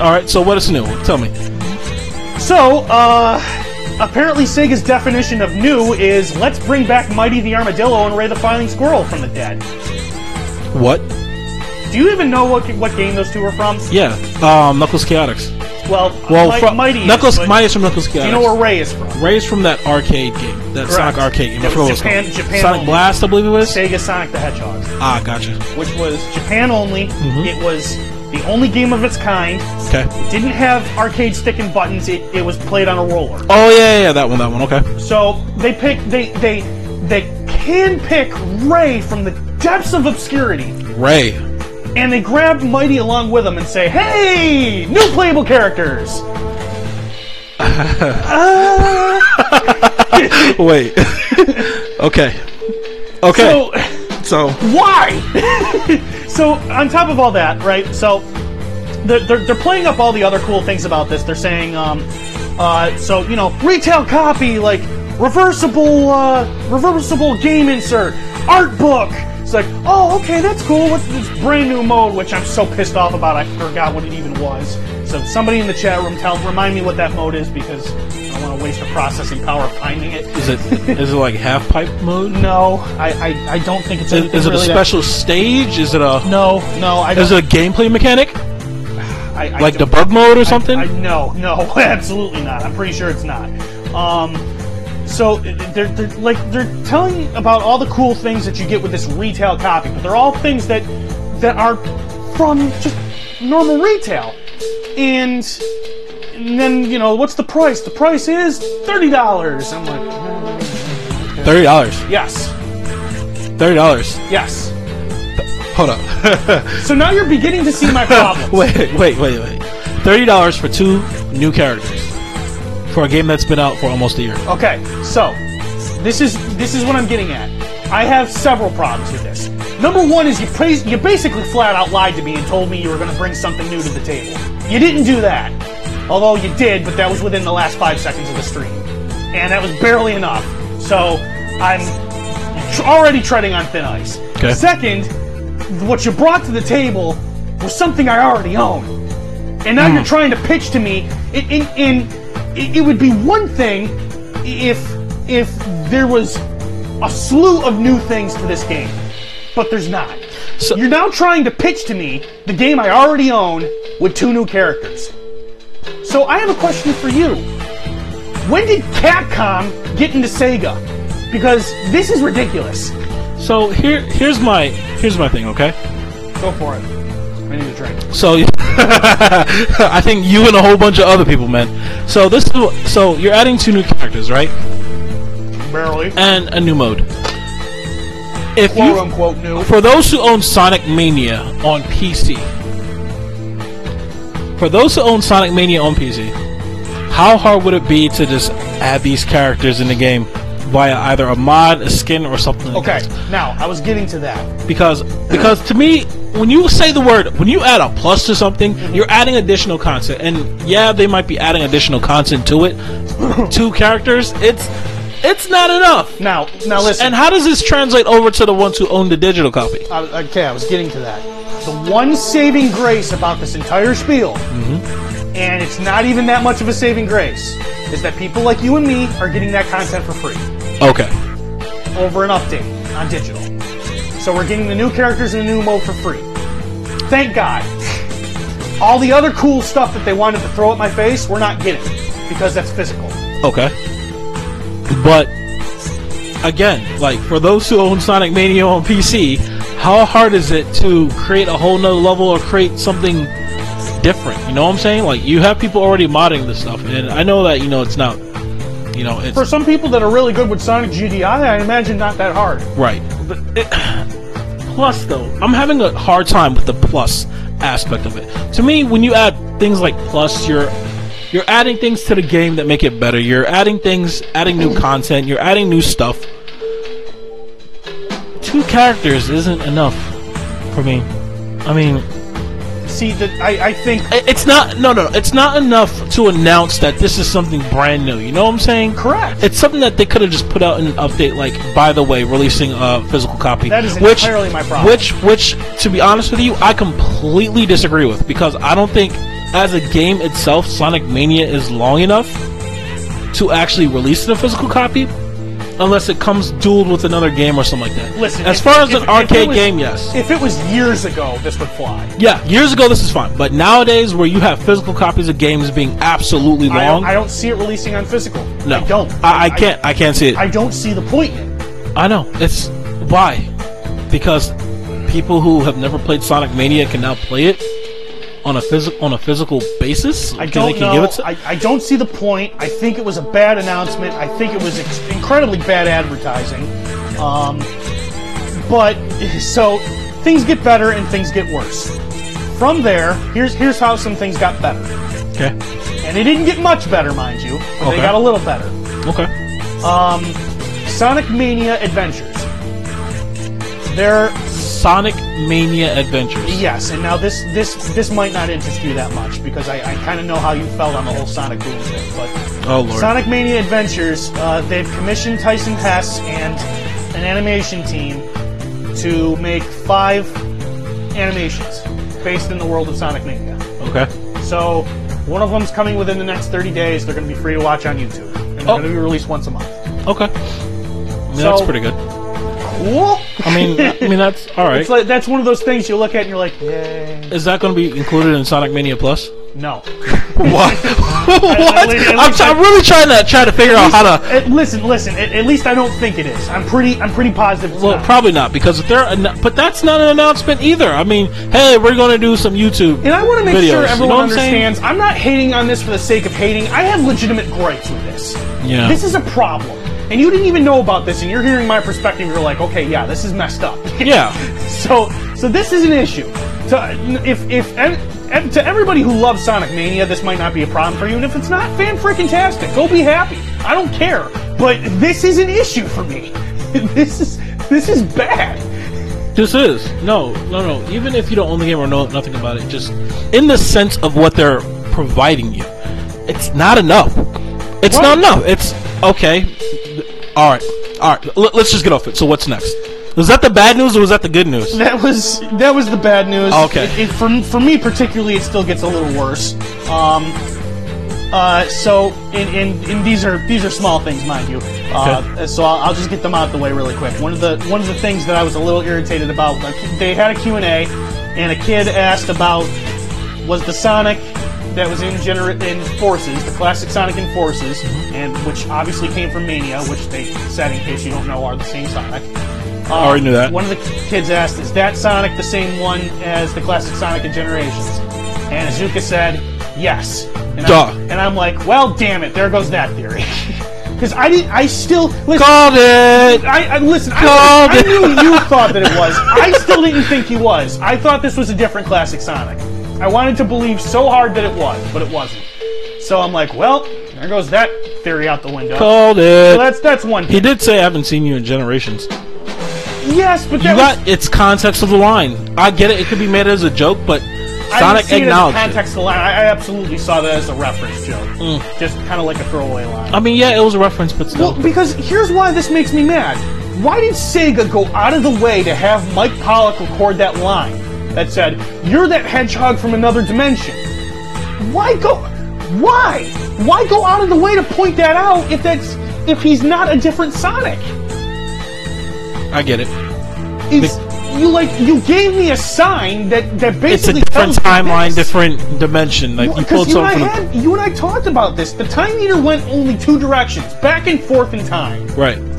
Speaker 2: All right. So what is new? Tell me.
Speaker 1: So, uh, apparently Sega's definition of new is let's bring back Mighty the Armadillo and Ray the Flying Squirrel from the dead.
Speaker 2: What?
Speaker 1: Do you even know what what game those two are from?
Speaker 2: Yeah. Um, Knuckles Chaotix.
Speaker 1: Well,
Speaker 2: Well,
Speaker 1: Mi-
Speaker 2: from
Speaker 1: Mighty.
Speaker 2: Knuckles.
Speaker 1: but
Speaker 2: Mighty is from Knuckles Chaotix.
Speaker 1: Do you know where Ray is from?
Speaker 2: Ray is from that arcade game, that Sonic arcade game. I
Speaker 1: It
Speaker 2: forgot
Speaker 1: was
Speaker 2: it's called.
Speaker 1: Japan- Japan
Speaker 2: Sonic
Speaker 1: only.
Speaker 2: Blast, I believe it was.
Speaker 1: Sega Sonic the Hedgehog,
Speaker 2: Ah, gotcha.
Speaker 1: which was Japan only.
Speaker 2: Mm-hmm.
Speaker 1: It was the only game of its kind.
Speaker 2: Okay.
Speaker 1: Didn't have arcade stick and buttons. It, it was played on a roller.
Speaker 2: Oh yeah, yeah, yeah, that one, that one. Okay.
Speaker 1: So they pick they they they can pick Ray from the depths of obscurity,
Speaker 2: Ray.
Speaker 1: And they grab Mighty along with them and say, "Hey, new playable characters." Uh,
Speaker 2: Wait. okay. Okay.
Speaker 1: so
Speaker 2: So,
Speaker 1: why? so on top of all that, right? So they're, they're, they're playing up all the other cool things about this. They're saying, um, uh, so you know, retail copy, like reversible, uh, reversible game insert, art book. It's like, oh, okay, that's cool. What's this brand new mode? Which I'm so pissed off about. I forgot what it even was. So somebody in the chat room, tell remind me what that mode is because I don't want to waste the processing power of finding it.
Speaker 2: is it is it like half pipe mode?
Speaker 1: No, I, I, I don't think it's.
Speaker 2: Is, is it a
Speaker 1: really that-
Speaker 2: special stage? Is it a
Speaker 1: no, no, I don't.
Speaker 2: is it a gameplay mechanic
Speaker 1: I, I
Speaker 2: like debug mode or something?
Speaker 1: I, no, no, absolutely not. I'm pretty sure it's not. Um, so they're, they're like they're telling about all the cool things that you get with this retail copy, but they're all things that that are from just normal retail. And, and then you know what's the price? The price is thirty dollars. I'm like, "Hmm,
Speaker 2: Thirty dollars.
Speaker 1: yes,
Speaker 2: Thirty dollars.
Speaker 1: yes.
Speaker 2: Hold up.
Speaker 1: So now you're beginning to see my problem.
Speaker 2: wait, wait, wait, wait. Thirty dollars for two new characters for a game that's been out for almost a year.
Speaker 1: Okay, so this is this is what I'm getting at. I have several problems with this. Number one is you praise, you basically flat out lied to me and told me you were going to bring something new to the table. You didn't do that, although you did, but that was within the last five seconds of the stream, and that was barely enough. So I'm tr- already treading on thin ice.
Speaker 2: Okay.
Speaker 1: Second, what you brought to the table was something I already own and now hmm. you're trying to pitch to me. In, in, in it, it would be one thing if if there was a slew of new things to this game, but there's not.
Speaker 2: So-
Speaker 1: you're now trying to pitch to me the game I already own with two new characters. So I have a question for you. When did Capcom get into Sega? Because this is ridiculous.
Speaker 2: So here, here's my here's my thing. Okay.
Speaker 1: Go for it. I need a drink.
Speaker 2: So I think you and a whole bunch of other people, man. So this is so you're adding two new characters, right?
Speaker 1: Barely.
Speaker 2: And a new mode. If
Speaker 1: Quote
Speaker 2: you
Speaker 1: unquote new.
Speaker 2: for those who own Sonic Mania on PC, for those who own Sonic Mania on PC, how hard would it be to just add these characters in the game via either a mod, a skin, or something? Like
Speaker 1: Okay,
Speaker 2: that?
Speaker 1: now I was getting to that.
Speaker 2: because because to me when you say the word when you add a plus to something you're adding additional content. And yeah they might be adding additional content to it two characters. It's it's not enough.
Speaker 1: Now, now listen.
Speaker 2: and how does this translate over to the ones who own the digital copy?
Speaker 1: I- okay, I was getting to that. The one saving grace about this entire spiel, mm-hmm. and it's not even that much of a saving grace, is that people like you and me are getting that content for free.
Speaker 2: Okay.
Speaker 1: Over an update on digital. So we're getting the new characters in the new mode for free. Thank God. All the other cool stuff that they wanted to throw at my face, we're not getting because that's physical.
Speaker 2: okay but again like for those who own sonic mania on pc how hard is it to create a whole nother level or create something different you know what i'm saying like you have people already modding this stuff and i know that you know it's not you know it's
Speaker 1: For some people that are really good with Sonic GDI, I imagine not that hard.
Speaker 2: Right. But it, plus, though, I'm having a hard time with the plus aspect of it. To me, when you add things like plus, you're You're adding things to the game that make it better. You're adding things, adding new content. You're adding new stuff. Two characters isn't enough for me. I mean,
Speaker 1: See, that I, I think
Speaker 2: it's not. No, no, it's not enough to announce that this is something brand new. You know what I'm saying?
Speaker 1: correct.
Speaker 2: It's something that they could have just put out in an update, like by the way, releasing a physical copy.
Speaker 1: That is
Speaker 2: which,
Speaker 1: entirely my problem.
Speaker 2: Which, which, to be honest with you, I completely disagree with because I don't think, as a game itself, Sonic Mania is long enough to actually release a physical copy, unless it comes dueled with another game or something like that.
Speaker 1: Listen,
Speaker 2: as
Speaker 1: if-
Speaker 2: far as
Speaker 1: if-
Speaker 2: an arcade
Speaker 1: was-
Speaker 2: game, yes.
Speaker 1: If it was years ago, this would fly.
Speaker 2: yeah, years ago this is fine, but nowadays where you have physical copies of games being absolutely
Speaker 1: I
Speaker 2: long,
Speaker 1: don't, I don't see it releasing on physical.
Speaker 2: no,
Speaker 1: I don't.
Speaker 2: I, I can't. I can't see it.
Speaker 1: I don't see the point in it.
Speaker 2: I know. It's why? Because people who have never played Sonic Mania can now play it on a physical on a physical basis.
Speaker 1: I don't
Speaker 2: they can
Speaker 1: know.
Speaker 2: give it to-
Speaker 1: I, I don't see the point. I think it was a bad announcement. I think it was ex- incredibly bad advertising. Um, but so things get better and things get worse. From there, here's here's how some things got better,
Speaker 2: okay.
Speaker 1: and they didn't get much better, mind you, but
Speaker 2: Okay.
Speaker 1: they got a little better.
Speaker 2: Okay.
Speaker 1: Um, Sonic Mania Adventures. They're
Speaker 2: Sonic Mania Adventures.
Speaker 1: Yes, and now this this this might not interest you that much because I, I kind of know how you felt on the whole Sonic Boom thing. But
Speaker 2: Oh lord.
Speaker 1: Sonic Mania Adventures, uh, they've commissioned Tyson Hesse and an animation team to make five animations based in the world of Sonic Mania.
Speaker 2: Okay.
Speaker 1: So one of them's coming within the next 30 days. They're going to be free to watch on YouTube, and they're
Speaker 2: Oh.
Speaker 1: going to be released once a month.
Speaker 2: Okay. I mean, that's pretty good.
Speaker 1: Cool.
Speaker 2: I mean, I mean that's all right.
Speaker 1: It's like that's one of those things you look at and you're like, yay.
Speaker 2: Is that going to be included in Sonic Mania Plus?
Speaker 1: No.
Speaker 2: What? what?
Speaker 1: least- at
Speaker 2: I'm,
Speaker 1: least
Speaker 2: try-
Speaker 1: I-
Speaker 2: I'm really trying to try to figure out how to.
Speaker 1: Uh, listen, listen. At, at least I don't think it is. I'm pretty. I'm pretty positive. It's
Speaker 2: Well,
Speaker 1: not.
Speaker 2: probably not because if they're, but that's not an announcement either. I mean, hey, we're going to do some YouTube.
Speaker 1: and I want to make
Speaker 2: videos,
Speaker 1: sure
Speaker 2: you know
Speaker 1: everyone
Speaker 2: I'm
Speaker 1: understands. I'm not hating on this for the sake of hating. I have legitimate gripes with this.
Speaker 2: Yeah.
Speaker 1: This is a problem, and you didn't even know about this, and you're hearing my perspective. You're like, okay, yeah, this is messed up.
Speaker 2: Yeah.
Speaker 1: So, so this is an issue. To, if if ev- to everybody who loves Sonic Mania, this might not be a problem for you. And if it's not, fan freaking tastic. Go be happy. I don't care. But this is an issue for me. this is this is bad.
Speaker 2: This is no, no, no. Even if you don't own the game or know nothing about it, just in the sense of what they're providing you, it's not enough. It's
Speaker 1: Right.
Speaker 2: not enough. It's okay. All right, all right. L- let's just get off it. So what's next? Was that the bad news or was that the good news?
Speaker 1: That was that was the bad news.
Speaker 2: Okay.
Speaker 1: It, it, for for me particularly, it still gets a little worse. Um. Uh. So, and, and, and these are these are small things, mind you. Uh, So I'll, I'll just get them out of the way really quick. One of the one of the things that I was a little irritated about, like, they had a Q and A, and a kid asked about was the Sonic that was in gener- in Forces, the classic Sonic in Forces, and which obviously came from Mania, which they said, in case you don't know, are the same Sonic. Uh,
Speaker 2: I already knew that.
Speaker 1: One of the kids asked, "Is that Sonic the same one as the classic Sonic in Generations?" And Iizuka said, "Yes." And
Speaker 2: Duh.
Speaker 1: I'm, and I'm like, "Well, damn it! There goes that theory." Because I didn't. I still listen.
Speaker 2: Called it.
Speaker 1: I, I listen. I,
Speaker 2: Called
Speaker 1: I
Speaker 2: it.
Speaker 1: knew you thought that it was. I still didn't think he was. I thought this was a different classic Sonic. I wanted to believe so hard that it was, but it wasn't. So I'm like, well, there goes that theory out the window.
Speaker 2: Called
Speaker 1: So
Speaker 2: it.
Speaker 1: that's that's one.
Speaker 2: He did say I haven't seen you in generations.
Speaker 1: yes, but that
Speaker 2: You
Speaker 1: was,
Speaker 2: got it's context of the line. I get it. It could be made as a joke, but Sonic
Speaker 1: didn't it in the
Speaker 2: acknowledged it.
Speaker 1: context of the line. I, I absolutely saw that as a reference joke,
Speaker 2: Mm.
Speaker 1: just kind of like a throwaway line.
Speaker 2: I mean, yeah, it was a reference, but still.
Speaker 1: Well, because here's why this makes me mad. Why did Sega go out of the way to have Mike Pollock record that line that said, "You're that hedgehog from another dimension"? Why go? Why? Why go out of the way to point that out if that's if he's not a different Sonic?
Speaker 2: I get it.
Speaker 1: It's you like you gave me a sign that that basically
Speaker 2: It's a different timeline, different dimension. Like you pulled
Speaker 1: you, and I
Speaker 2: something
Speaker 1: had, you and I talked about this. The time meter went only two directions, back and forth in time.
Speaker 2: right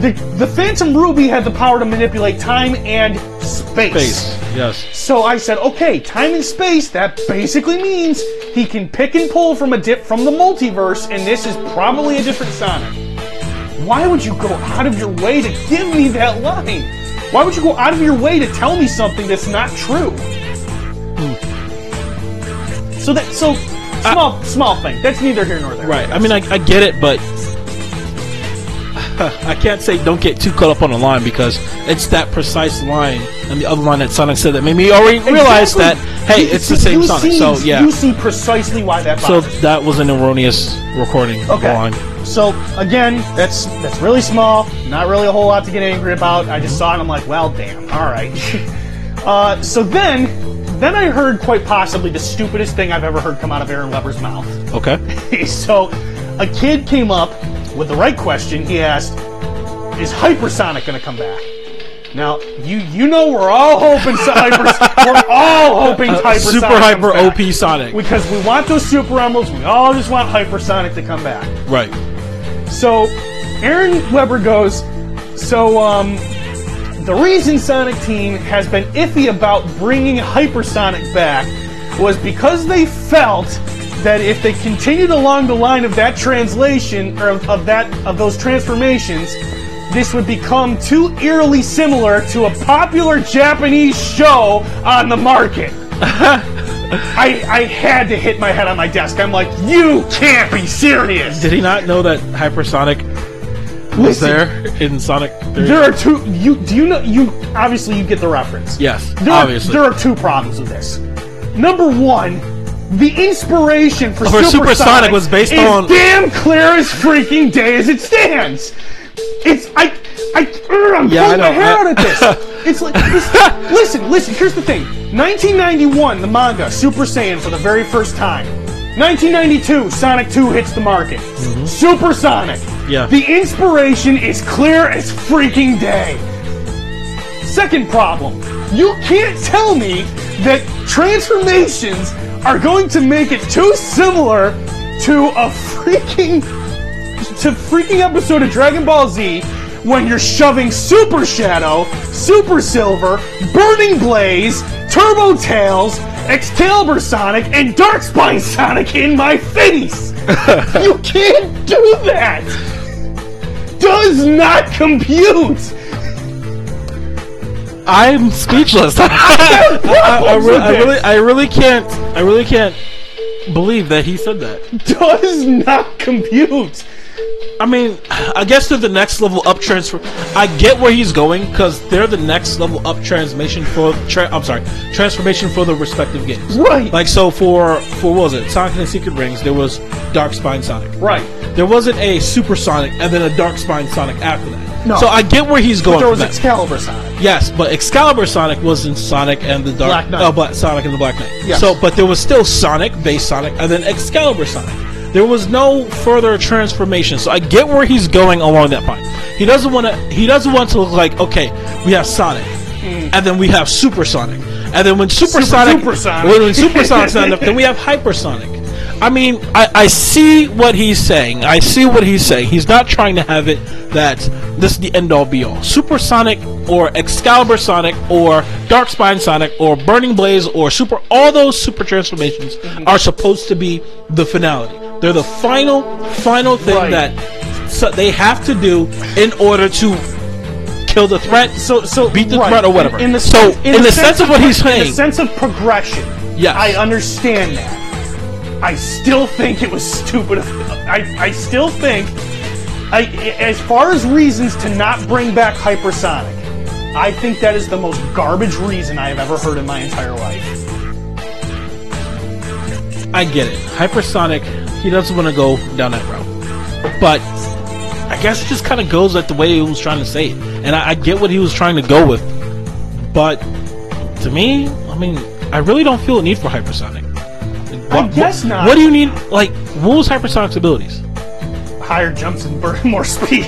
Speaker 1: The, the Phantom Ruby had the power to manipulate time and space.
Speaker 2: space. Yes.
Speaker 1: So I said, okay, time and space. That basically means he can pick and pull from a dip from the multiverse, and this is probably a different Sonic. Why would you go out of your way to give me that line? Why would you go out of your way to tell me something that's not true? So that so small small thing. That's neither here nor there.
Speaker 2: Right. I mean, I, I get it, but I can't say don't get too caught up on the line because it's that precise line and the other line that Sonic said that made me already realize
Speaker 1: Exactly.
Speaker 2: that hey,
Speaker 1: You
Speaker 2: it's
Speaker 1: see-
Speaker 2: the same Sonic.
Speaker 1: see-
Speaker 2: so yeah.
Speaker 1: you see precisely why that.
Speaker 2: So
Speaker 1: bothers me.
Speaker 2: that was an erroneous recording
Speaker 1: Okay.
Speaker 2: line.
Speaker 1: So again, that's that's really small. Not really a whole lot to get angry about. I just saw it. and I'm like, well, damn. All right. uh, so then, then I heard quite possibly the stupidest thing I've ever heard come out of Aaron Webber's mouth.
Speaker 2: Okay.
Speaker 1: so, a kid came up with the right question. He asked, "Is Hypersonic going to come back?" Now, you you know we're all hoping Hyper, we're all hoping Hypersonic
Speaker 2: Super hyper. OP Sonic.
Speaker 1: because we want those Super Emeralds. We all just want Hypersonic to come back.
Speaker 2: right.
Speaker 1: So, Aaron Webber goes, so, um, the reason Sonic Team has been iffy about bringing Hypersonic back was because they felt that if they continued along the line of that translation, or of, of that, of those transformations, this would become too eerily similar to a popular Japanese show on the market. I, I had to hit my head on my desk. I'm like, you can't be serious.
Speaker 2: Did he not know that Hypersonic was
Speaker 1: Listen.
Speaker 2: there in Sonic 3?
Speaker 1: There are two. You do you know? You obviously you get the reference.
Speaker 2: yes,
Speaker 1: There
Speaker 2: obviously.
Speaker 1: Are, there are two problems with this. Number one, the inspiration for,
Speaker 2: For
Speaker 1: Supersonic
Speaker 2: Supersonic was based
Speaker 1: is
Speaker 2: on-
Speaker 1: damn clear as freaking day as it stands. It's I I ugh, I'm
Speaker 2: Yeah,
Speaker 1: pulling my hair
Speaker 2: I-
Speaker 1: out at this. It's like listen, listen, listen. Here's the thing. 1991, the manga Super Saiyan for the very first time. 1992, Sonic 2 hits the market. Supersonic.
Speaker 2: Mm-hmm. Yeah.
Speaker 1: The inspiration is clear as freaking day. Second problem, you can't tell me that transformations are going to make it too similar to a freaking to freaking episode of Dragon Ball Z when you're shoving Super Shadow, Super Silver, Burning Blaze, Turbo Tails, Excalibur Sonic, and Darkspine Sonic in my face! you can't do that! Does not compute!
Speaker 2: I'm speechless. I, I, I, really, I really, I really can't, I really can't believe that he said that.
Speaker 1: Does not compute!
Speaker 2: I mean, I guess they're the next level up transfer. I get where he's going because they're the next level up transformation for. Tra- I'm sorry, transformation for the respective games.
Speaker 1: Right.
Speaker 2: Like so for for what was it? Sonic and the Secret Rings. There was Dark Spine Sonic.
Speaker 1: Right.
Speaker 2: There wasn't a Super Sonic and then a Dark Spine Sonic after that.
Speaker 1: No.
Speaker 2: So I get where he's going.
Speaker 1: There
Speaker 2: from
Speaker 1: was. Excalibur Sonic.
Speaker 2: Yes, but Excalibur Sonic was in Sonic and the Dark
Speaker 1: Black Knight.
Speaker 2: Oh, Black Sonic and the Black Knight.
Speaker 1: Yes.
Speaker 2: So, but there was still Sonic, base Sonic, and then Excalibur Sonic. There was no further transformation. So I get where he's going along that point. He doesn't want to. He doesn't want to look like okay, we have Sonic, mm. and then we have Super Sonic, and then when Super,
Speaker 1: Super
Speaker 2: Sonic, when, when Super Sonic's not enough, then we have Hypersonic. I mean, I, I see what he's saying. I see what he's saying. He's not trying to have it that this is the end all be all. Supersonic or Excalibur Sonic or Darkspine Sonic or Burning Blaze or Super all those super transformations mm-hmm. are supposed to be the finality. They're the final final thing
Speaker 1: Right.
Speaker 2: that so they have to do in order to kill the threat.
Speaker 1: So, so
Speaker 2: beat the
Speaker 1: right.
Speaker 2: threat or whatever.
Speaker 1: In, in the
Speaker 2: so
Speaker 1: sense,
Speaker 2: in, the sense, of what he's saying,
Speaker 1: in the sense of progression,
Speaker 2: Yes.
Speaker 1: I understand that. I still think it was stupid. I, I still think, I, as far as reasons to not bring back hypersonic, I think that is the most garbage reason I have ever heard in my entire life.
Speaker 2: I get it. Hypersonic, he doesn't want to go down that route. But I guess it just kind of goes like the way he was trying to say it. And I, I get what he was trying to go with. But to me, I mean, I really don't feel a need for hypersonic. Like,
Speaker 1: I
Speaker 2: what-
Speaker 1: guess not.
Speaker 2: What do you need? Like, what was hypersonic's abilities?
Speaker 1: Higher jumps and burn more speed.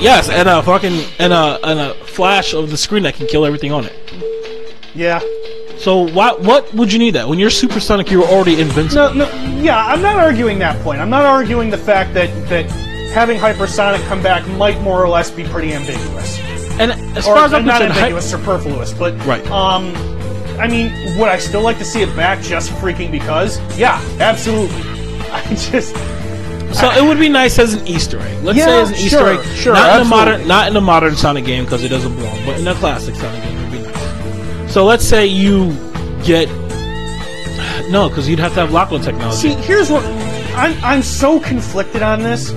Speaker 2: Yes, and a fucking and a and a flash of the screen that can kill everything on it.
Speaker 1: Yeah.
Speaker 2: So what what would you need that when you're supersonic? You're already invincible.
Speaker 1: No, no, yeah, I'm not arguing that point. I'm not arguing the fact that that having hypersonic come back might more or less be pretty ambiguous.
Speaker 2: And as
Speaker 1: or
Speaker 2: far as I'm
Speaker 1: not
Speaker 2: concerned, hy-
Speaker 1: ambiguous, superfluous, but
Speaker 2: Right.
Speaker 1: Um, I mean, would I still like to see it back just freaking because? Yeah, absolutely. I just
Speaker 2: So it would be nice as an Easter egg. Let's
Speaker 1: Yeah,
Speaker 2: say as an Easter
Speaker 1: sure,
Speaker 2: egg,
Speaker 1: sure,
Speaker 2: not in a modern, not in a modern Sonic game because it doesn't belong, but in a classic Sonic game, it would be nice. So let's say you get No, because you'd have to have lock-on technology.
Speaker 1: See, here's what I'm I'm so conflicted on this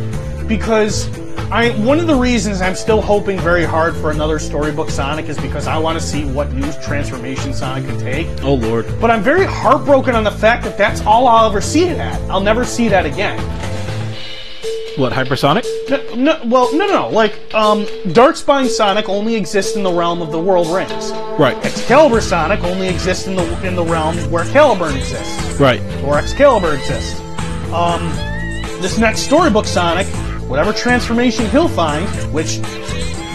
Speaker 1: because I one of the reasons I'm still hoping very hard for another storybook Sonic is because I want to see what new transformation Sonic can take.
Speaker 2: oh lord.
Speaker 1: But I'm very heartbroken on the fact that that's all I'll ever see it at. I'll never see that again.
Speaker 2: What hypersonic?
Speaker 1: No, no, well, no, no, no. Like, um, Darkspine Sonic only exists in the realm of the World Rings.
Speaker 2: Right.
Speaker 1: Excalibur Sonic only exists in the in the realm where Caliburn exists.
Speaker 2: Right.
Speaker 1: or Excalibur exists. Um, this next storybook Sonic, whatever transformation he'll find, which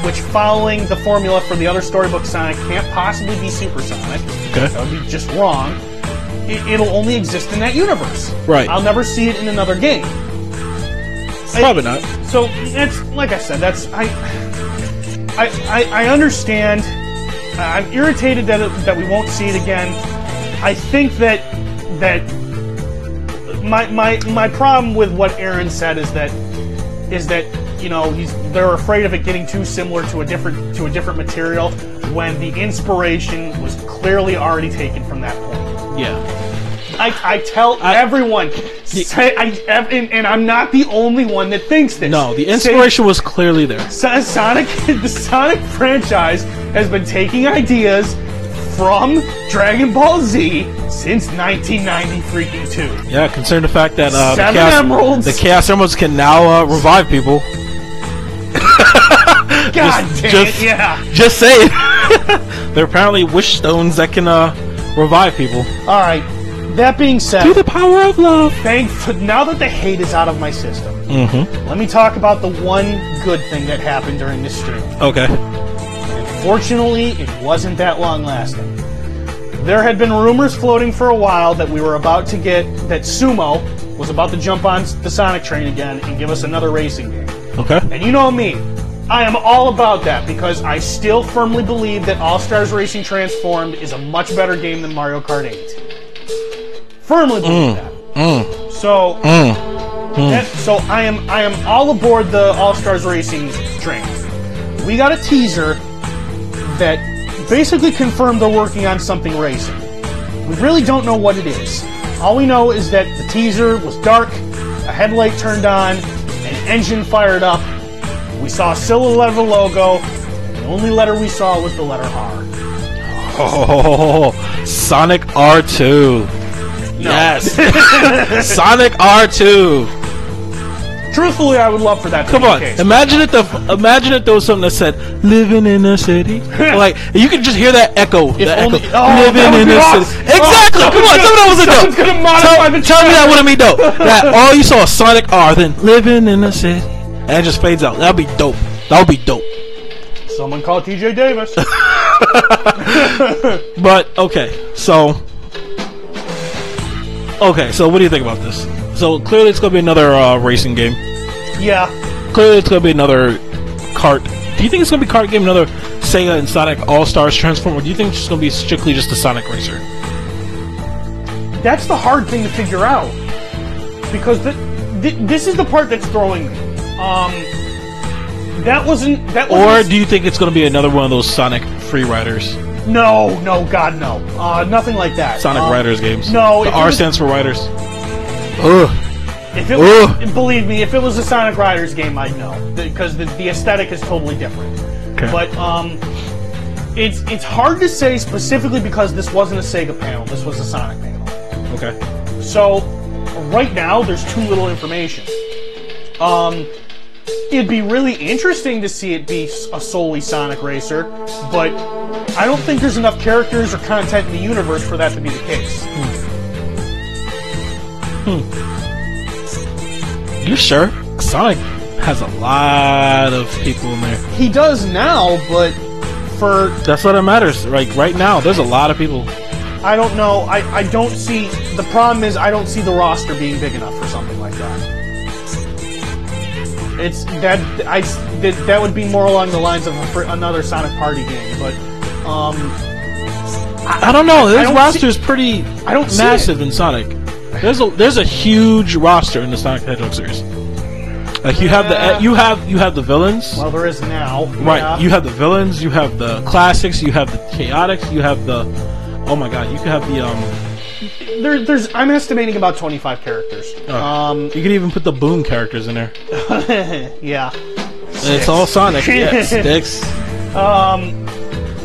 Speaker 1: which following the formula for the other storybook Sonic can't possibly be Super Sonic.
Speaker 2: Okay.
Speaker 1: That would be just wrong. It, it'll only exist in that universe.
Speaker 2: Right.
Speaker 1: I'll never see it in another game.
Speaker 2: Probably not.
Speaker 1: So that's like I said. That's I. I I, I understand. I'm irritated that it, that we won't see it again. I think that that my my my problem with what Aaron said is that is that you know he's they're afraid of it getting too similar to a different to a different material when the inspiration was clearly already taken from that point.
Speaker 2: Yeah.
Speaker 1: I, I tell everyone, say, I, and, and I'm not the only one that thinks this.
Speaker 2: No, the
Speaker 1: Say-
Speaker 2: inspiration was clearly there.
Speaker 1: Sonic, the Sonic franchise has been taking ideas from Dragon Ball Z since 1990 freaking two.
Speaker 2: Yeah, considering the fact that uh, the,
Speaker 1: Seven
Speaker 2: chaos,
Speaker 1: emeralds.
Speaker 2: the Chaos Emeralds can now uh, revive people.
Speaker 1: God damn
Speaker 2: just-
Speaker 1: it, yeah.
Speaker 2: Just saying. They're apparently wish stones that can uh, revive people.
Speaker 1: All right. That being said,
Speaker 2: Through the power of love.
Speaker 1: thank now that the hate is out of my system,
Speaker 2: Mm-hmm.
Speaker 1: let me talk about the one good thing that happened during this stream.
Speaker 2: Okay.
Speaker 1: Fortunately, it wasn't that long lasting. There had been rumors floating for a while that we were about to get that Sumo was about to jump on the Sonic train again and give us another racing game.
Speaker 2: Okay.
Speaker 1: And you know me, I am all about that because I still firmly believe that All Stars Racing Transformed is a much better game than Mario Kart 8. Firmly believe mm. that. Mm. So, mm. that- so I am I am all aboard the All Stars Racing train. We got a teaser that basically confirmed they're working on something racing. We really don't know what it is. All we know is that the teaser was dark, a headlight turned on, an engine fired up. We saw a silhouette of a logo. and The only letter we saw was the letter R.
Speaker 2: Oh, Sonic R2. Yes. Sonic R2.
Speaker 1: Truthfully, I would love for that to
Speaker 2: Come
Speaker 1: be
Speaker 2: on.
Speaker 1: the case.
Speaker 2: Imagine if the imagine if there was something that said "living in a city." like you could just hear that echo.
Speaker 1: If only-
Speaker 2: echo.
Speaker 1: oh,
Speaker 2: living
Speaker 1: would
Speaker 2: in
Speaker 1: be
Speaker 2: a
Speaker 1: awesome.
Speaker 2: city. Exactly.
Speaker 1: Oh,
Speaker 2: Come on. Me that wasn't
Speaker 1: someone's
Speaker 2: dope.
Speaker 1: gonna modify
Speaker 2: Tell,
Speaker 1: the
Speaker 2: tell me that wouldn't be dope. that all you saw was Sonic R, then "living in a city," and it just fades out. That'd be dope. That would be dope.
Speaker 1: Someone called TJ Davis.
Speaker 2: But okay, so okay, so what do you think about this? So clearly, it's gonna be another uh, racing game.
Speaker 1: yeah.
Speaker 2: Clearly, it's gonna be another kart. Do you think it's gonna be kart game, another Sega and Sonic All Stars Transform, or do you think it's just gonna be strictly just a Sonic racer?
Speaker 1: That's the hard thing to figure out. Because th- this is the part that's throwing me. Um, that wasn't. That
Speaker 2: Or
Speaker 1: wasn't,
Speaker 2: do you think it's gonna be another one of those Sonic free riders,
Speaker 1: No, no, God, no. Uh, nothing like that.
Speaker 2: Sonic
Speaker 1: Um,
Speaker 2: Riders games?
Speaker 1: no,
Speaker 2: the R
Speaker 1: was-
Speaker 2: stands for riders. Ugh.
Speaker 1: If it was, believe me, if it was a Sonic Riders game, I'd know because the, the aesthetic is totally different.
Speaker 2: Okay.
Speaker 1: But um, it's it's hard to say specifically because this wasn't a Sega panel. This was a Sonic panel.
Speaker 2: okay.
Speaker 1: So right now, there's too little information. Um, it'd be really interesting to see it be a solely Sonic racer, but I don't think there's enough characters or content in the universe for that to be the case.
Speaker 2: You sure? Sonic has a lot of people in there.
Speaker 1: He does now, but for
Speaker 2: That's what it matters. Like right now, there's a lot of people.
Speaker 1: I don't know. I, I don't see. The problem is I don't see the roster being big enough for something like that. It's that I that, that would be more along the lines of a, for another Sonic Party game, but um,
Speaker 2: I don't know. This roster is pretty
Speaker 1: I don't see
Speaker 2: massive in Sonic. There's a there's a huge roster in the Sonic the Hedgehog series. Like you have
Speaker 1: Yeah.
Speaker 2: the you have you have the villains,
Speaker 1: well, there is now.
Speaker 2: right?
Speaker 1: yeah.
Speaker 2: You have the villains, you have the classics, you have the Chaotix, you have the oh my god, you could have the um
Speaker 1: there, there's I'm estimating about 25 characters. Um,
Speaker 2: You could even put the Boom characters in there.
Speaker 1: yeah.
Speaker 2: It's all Sonic. yeah, sticks.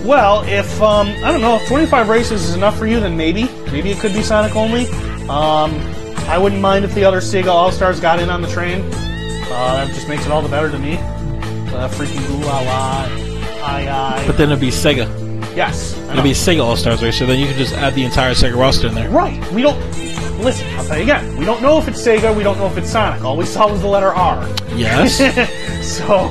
Speaker 1: Well, if um, I don't know if 25 races is enough for you, then maybe maybe it could be Sonic only. Um, I wouldn't mind if the other Sega All Stars got in on the train. Uh, that just makes it all the better to me. Uh, freaking ooh la la, aye aye.
Speaker 2: But then it'd be Sega.
Speaker 1: yes, I
Speaker 2: It'd
Speaker 1: know.
Speaker 2: be Sega All Stars Racer. Then you can just add the entire Sega roster in there.
Speaker 1: right. We don't listen. I'll tell you again. We don't know if it's Sega. We don't know if it's Sonic. All we saw was the letter R.
Speaker 2: Yes.
Speaker 1: so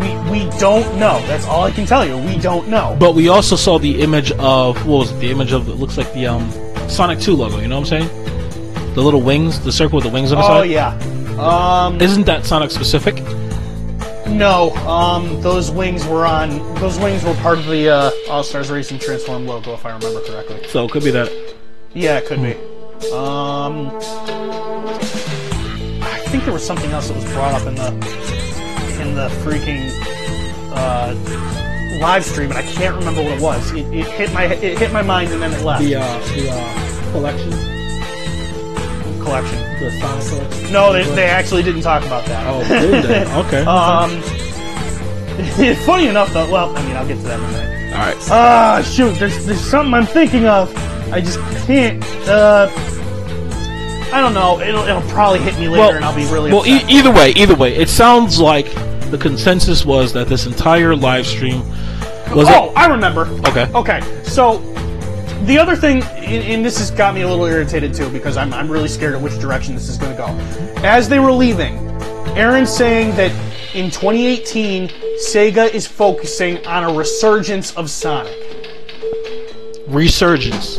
Speaker 1: we we don't know. That's all I can tell you. We don't know.
Speaker 2: but we also saw the image of what was it? The image of it looks like the um Sonic 2 logo. You know what I'm saying? The little wings, the circle with the wings on the
Speaker 1: oh
Speaker 2: side.
Speaker 1: yeah. Um,
Speaker 2: Isn't that Sonic specific?
Speaker 1: No, um, those wings were on. Those wings were part of the uh, All Stars Racing Transform logo, if I remember correctly.
Speaker 2: So it could be that.
Speaker 1: Yeah, it could be. Um, I think there was something else that was brought up in the in the freaking uh, live stream, and I can't remember what it was. It, it hit my it hit my mind, and then it left.
Speaker 2: The uh, the uh, collection,
Speaker 1: collection.
Speaker 2: the Sonic collection.
Speaker 1: No, they, they actually didn't talk about that.
Speaker 2: Oh, did they? Okay.
Speaker 1: Um, funny enough, though. Well, I mean, I'll get to that in a minute.
Speaker 2: All right.
Speaker 1: Ah, shoot. There's there's something I'm thinking of. I just can't. Uh, I don't know. It'll it'll probably hit me later, and I'll be really
Speaker 2: well. E- either way, either way, it sounds like the consensus was that this entire live stream was
Speaker 1: oh, I remember.
Speaker 2: Okay.
Speaker 1: Okay. So the other thing, and, and this has got me a little irritated too, because I'm I'm really scared of which direction this is going to go. As they were leaving, Aaron saying that in 2018, Sega is focusing on a resurgence of Sonic.
Speaker 2: resurgence.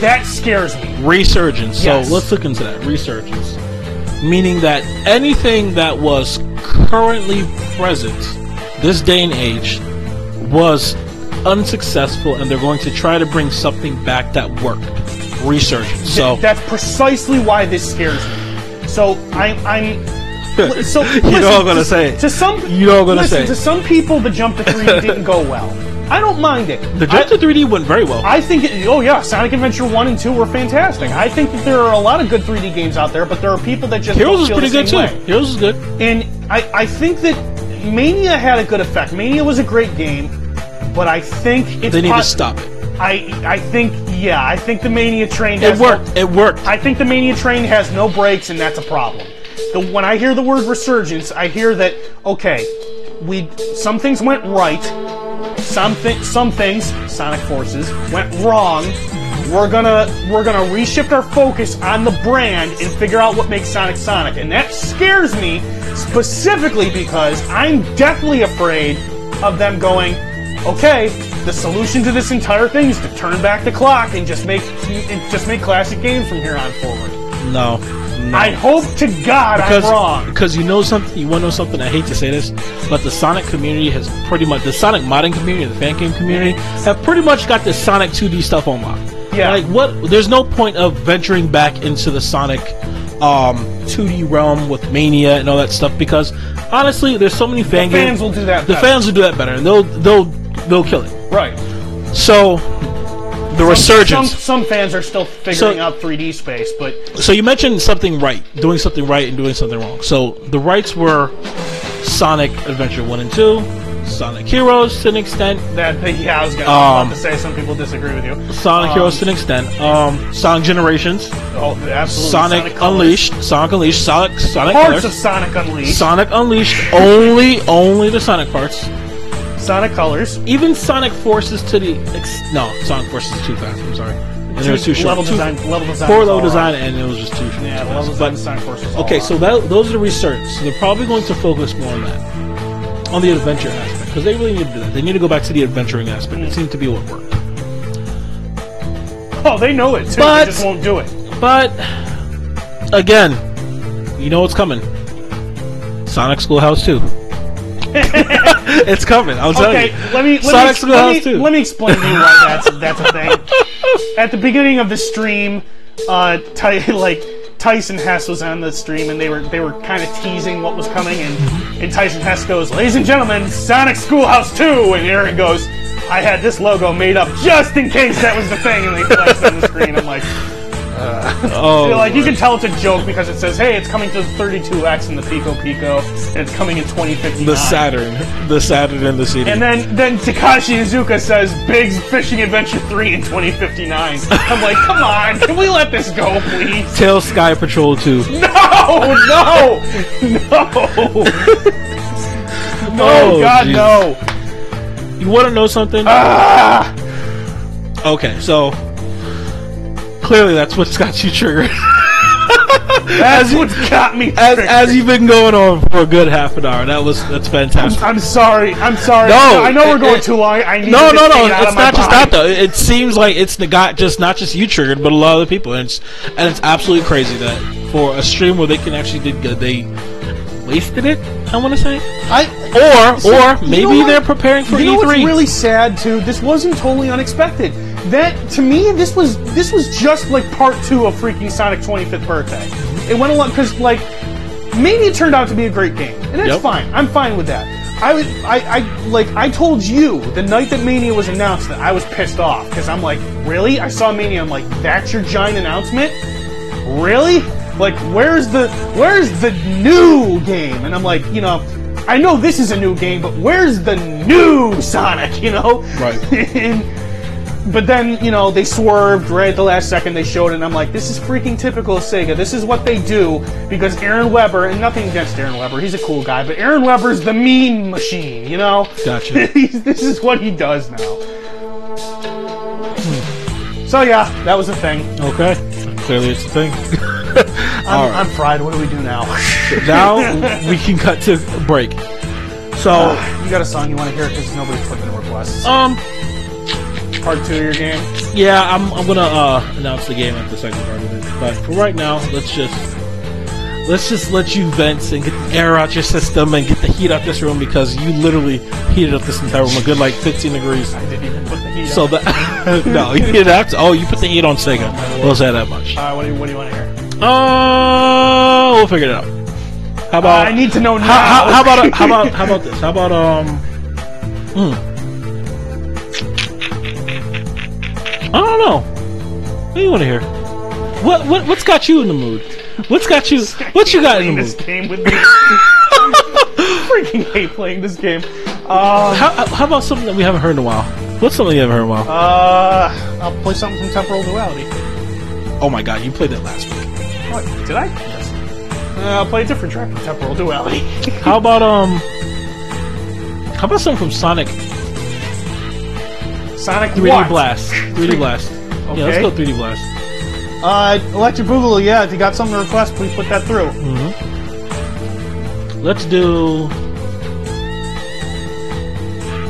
Speaker 1: That scares me.
Speaker 2: Resurgence.
Speaker 1: Yes.
Speaker 2: So let's look into that. Resurgence. Meaning that anything that was currently present this day and age was unsuccessful and they're going to try to bring something back that worked. Resurgence. So
Speaker 1: Th- that's precisely why this scares me. So I'm I'm. So
Speaker 2: You know
Speaker 1: listen,
Speaker 2: I'm gonna
Speaker 1: to-
Speaker 2: say.
Speaker 1: to some.
Speaker 2: You know I'm gonna
Speaker 1: listen,
Speaker 2: say.
Speaker 1: to some people the jump to 3D didn't go well. I don't mind it.
Speaker 2: the
Speaker 1: I-
Speaker 2: Jump to 3D went very well.
Speaker 1: I think, it, oh yeah, Sonic Adventure 1 and 2 were fantastic. I think that there are a lot of good 3D games out there, but there are people that just
Speaker 2: Heroes is pretty good too.
Speaker 1: way.
Speaker 2: Heroes is good.
Speaker 1: And I, I think that Mania had a good effect. Mania was a great game, but I think it's
Speaker 2: They need to stop it.
Speaker 1: I, I think, yeah, I think the Mania train
Speaker 2: It worked.
Speaker 1: No,
Speaker 2: It worked.
Speaker 1: I think the Mania train has no brakes, and that's a problem. The, when I hear the word resurgence, I hear that okay, we some things went right, some thi- some things Sonic Forces went wrong. We're gonna we're gonna reshift our focus on the brand and figure out what makes Sonic Sonic, and that scares me specifically because I'm deathly afraid of them going. Okay, the solution to this entire thing is to turn back the clock and just make and just make classic games from here on forward.
Speaker 2: No.
Speaker 1: I hope to God
Speaker 2: because,
Speaker 1: I'm wrong.
Speaker 2: Because you know something, you want to know something. I hate to say this, but the Sonic community has pretty much the Sonic modding community, the fan game community, have pretty much got the Sonic 2D stuff on lock.
Speaker 1: Yeah.
Speaker 2: Like what? There's no point of venturing back into the Sonic um, 2D realm with Mania and all that stuff because honestly, there's so many fan
Speaker 1: The
Speaker 2: games.
Speaker 1: fans will do that
Speaker 2: The
Speaker 1: better.
Speaker 2: fans will do that better, and they'll they'll they'll kill it.
Speaker 1: Right.
Speaker 2: So the resurgence.
Speaker 1: Some, some fans are still figuring
Speaker 2: So-
Speaker 1: out 3D space, but
Speaker 2: So you mentioned something right, doing something right and doing something wrong. So the rights were Sonic Adventure 1 and 2, Sonic Heroes to an extent,
Speaker 1: that yeah, I was gonna
Speaker 2: Um,
Speaker 1: about to say some people disagree with you.
Speaker 2: Sonic
Speaker 1: Um,
Speaker 2: Heroes to an extent, um, Sonic Generations,
Speaker 1: Oh, absolutely.
Speaker 2: Sonic,
Speaker 1: Colors.
Speaker 2: Unleashed, Sonic Unleashed, Sonic Sonic
Speaker 1: Parts
Speaker 2: Colors,
Speaker 1: of Sonic Unleashed.
Speaker 2: Sonic Unleashed, only only the Sonic parts.
Speaker 1: Sonic Colors.
Speaker 2: Even Sonic Forces to the ex- no, Sonic Forces is too fast. I'm sorry. And there was too short.
Speaker 1: level
Speaker 2: Too-
Speaker 1: design. Level design.
Speaker 2: Poor level design,
Speaker 1: right.
Speaker 2: and it was just too short.
Speaker 1: Yeah,
Speaker 2: too
Speaker 1: level design.
Speaker 2: But-
Speaker 1: Sonic Forces.
Speaker 2: Okay, so that, those are the research. So they're probably going to focus more on that, on the adventure aspect, because they really need to do that. They need to go back to the adventuring aspect. It seemed to be what worked.
Speaker 1: oh, they know it too.
Speaker 2: But-
Speaker 1: they just won't do it.
Speaker 2: But again, you know what's coming. Sonic Schoolhouse 2. It's coming. I'll tell
Speaker 1: Okay,
Speaker 2: you.
Speaker 1: let me let
Speaker 2: Sonic
Speaker 1: me, let, me, let me explain to you why that's that's a thing. At the beginning of the stream, uh, Ty, like Tyson Hesse was on the stream, and they were they were kind of teasing what was coming, and and Tyson Hesse goes, "Ladies and gentlemen, Sonic Schoolhouse 2," and Aaron goes, I had this logo made up just in case that was the thing, and they flashed on the screen. I'm like,
Speaker 2: Oh,
Speaker 1: like you can tell it's a joke because it says, "Hey, it's coming to the 32X and the Pico Pico, and it's coming in 2059."
Speaker 2: the Saturn, the Saturn and the CD.
Speaker 1: And then then Takashi Iizuka says, "Big's Fishing Adventure 3 in 2059." I'm like, come on, can we let this go, please?
Speaker 2: Tails Sky Patrol 2.
Speaker 1: No, no, no, no,
Speaker 2: Oh,
Speaker 1: God,
Speaker 2: jeez.
Speaker 1: no.
Speaker 2: You want to know something?
Speaker 1: Ah,
Speaker 2: Okay, so clearly that's what's got you triggered.
Speaker 1: that's what's got me.
Speaker 2: as, as you've been going on for a good half an hour. That was that's fantastic.
Speaker 1: I'm sorry. I'm sorry.
Speaker 2: No,
Speaker 1: I know we're going
Speaker 2: it-
Speaker 1: too long. I need
Speaker 2: No, no, no.
Speaker 1: it
Speaker 2: It's not just that though. It seems like it's the guy, just not just you triggered, but a lot of the people, and it's and it's absolutely crazy that for a stream where they can actually did good, they wasted it. I want to say,
Speaker 1: I,
Speaker 2: or
Speaker 1: So,
Speaker 2: or
Speaker 1: you
Speaker 2: maybe
Speaker 1: know
Speaker 2: they're preparing for
Speaker 1: you know what's
Speaker 2: E3.
Speaker 1: really sad too? This wasn't totally unexpected. That to me, this was this was just like part two of freaking Sonic 25th birthday. It went along because like maybe it turned out to be a great game, and that's
Speaker 2: Yep.
Speaker 1: fine. I'm fine with that. I was I, I like I told you the night that Mania was announced that I was pissed off because I'm like, really? I saw Mania. I'm like, that's your giant announcement? really? Like, where's the where's the new game? And I'm like, you know, I know this is a new game, but where's the new Sonic? You know,
Speaker 2: Right.
Speaker 1: and, but then you know they swerved right at the last second. They showed it, and I'm like, this is freaking typical of Sega. This is what they do because Aaron Webber, and nothing against Aaron Webber, he's a cool guy, but Aaron Webber's the mean machine. You know,
Speaker 2: Gotcha.
Speaker 1: He's- this is what he does now. So yeah, that was the thing.
Speaker 2: Okay, clearly it's a thing.
Speaker 1: I'm,
Speaker 2: right.
Speaker 1: I'm fried. What do we do now?
Speaker 2: now we can cut to break. So,
Speaker 1: you got a song you want to hear because nobody's in requests.
Speaker 2: um,
Speaker 1: Part two of your game.
Speaker 2: yeah, I'm, I'm gonna uh, announce the game at the second part of it. But for right now, let's just let's just let you vent and get the air out your system and get the heat out this room because you literally heated up this entire room a good like 15 degrees.
Speaker 1: I didn't even put the heat
Speaker 2: So that no, you didn't have to. Oh, you put the heat on Sega. We'll say that much.
Speaker 1: Uh, what do you What do you want to hear?
Speaker 2: Uh, we'll figure it out. How about
Speaker 1: I need to know now.
Speaker 2: how, how, how about how about how about this? How about um? Hmm. I don't know. What do you want to hear? What what what's got you in the mood? What's got you? What you got in the
Speaker 1: this
Speaker 2: mood?
Speaker 1: game with me? Freaking hate playing this game. Um,
Speaker 2: How, how about something that we haven't heard in a while? What's something you haven't heard in a while?
Speaker 1: uh, I'll play something from Temporal Duality.
Speaker 2: oh my god, you played that last week.
Speaker 1: What did I? Yes. Uh, I'll play a different track from Temporal Duality.
Speaker 2: How about um? How about something from Sonic
Speaker 1: Sonic
Speaker 2: 3D
Speaker 1: what?
Speaker 2: Blast? 3D Blast. Yeah, let's go 3D Blast.
Speaker 1: Uh, Electric Boogaloo. Yeah, if you got something to request, please put that through.
Speaker 2: Let's do.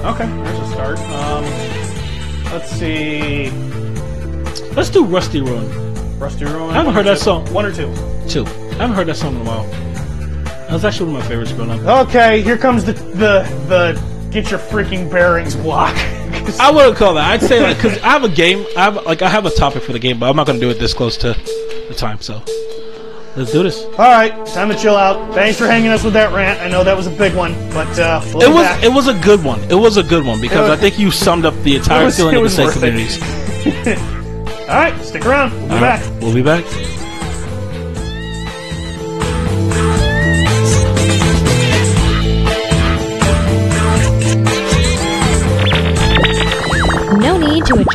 Speaker 1: Okay, there's a start. Um, let's see.
Speaker 2: Let's do Rusty Ruin.
Speaker 1: Rusty Ruin.
Speaker 2: I haven't heard that
Speaker 1: two?
Speaker 2: song.
Speaker 1: One or two.
Speaker 2: Two. I haven't heard that song in a while. That was actually one of my favorites growing up.
Speaker 1: Okay, here comes the the the get your freaking bearings block.
Speaker 2: I wouldn't call that. I'd say like because I have a game. I have like I have a topic for the game, but I'm not gonna do it this close to the time. So let's do this.
Speaker 1: All right, time to chill out. Thanks for hanging us with that rant. I know that was a big one, but uh, we'll
Speaker 2: It was
Speaker 1: back.
Speaker 2: it was a good one. It was a good one because
Speaker 1: was-
Speaker 2: I think you summed up the entire
Speaker 1: was-
Speaker 2: feeling of the state communities.
Speaker 1: All right, stick around. We'll be
Speaker 2: All
Speaker 1: back.
Speaker 2: right, We'll be back.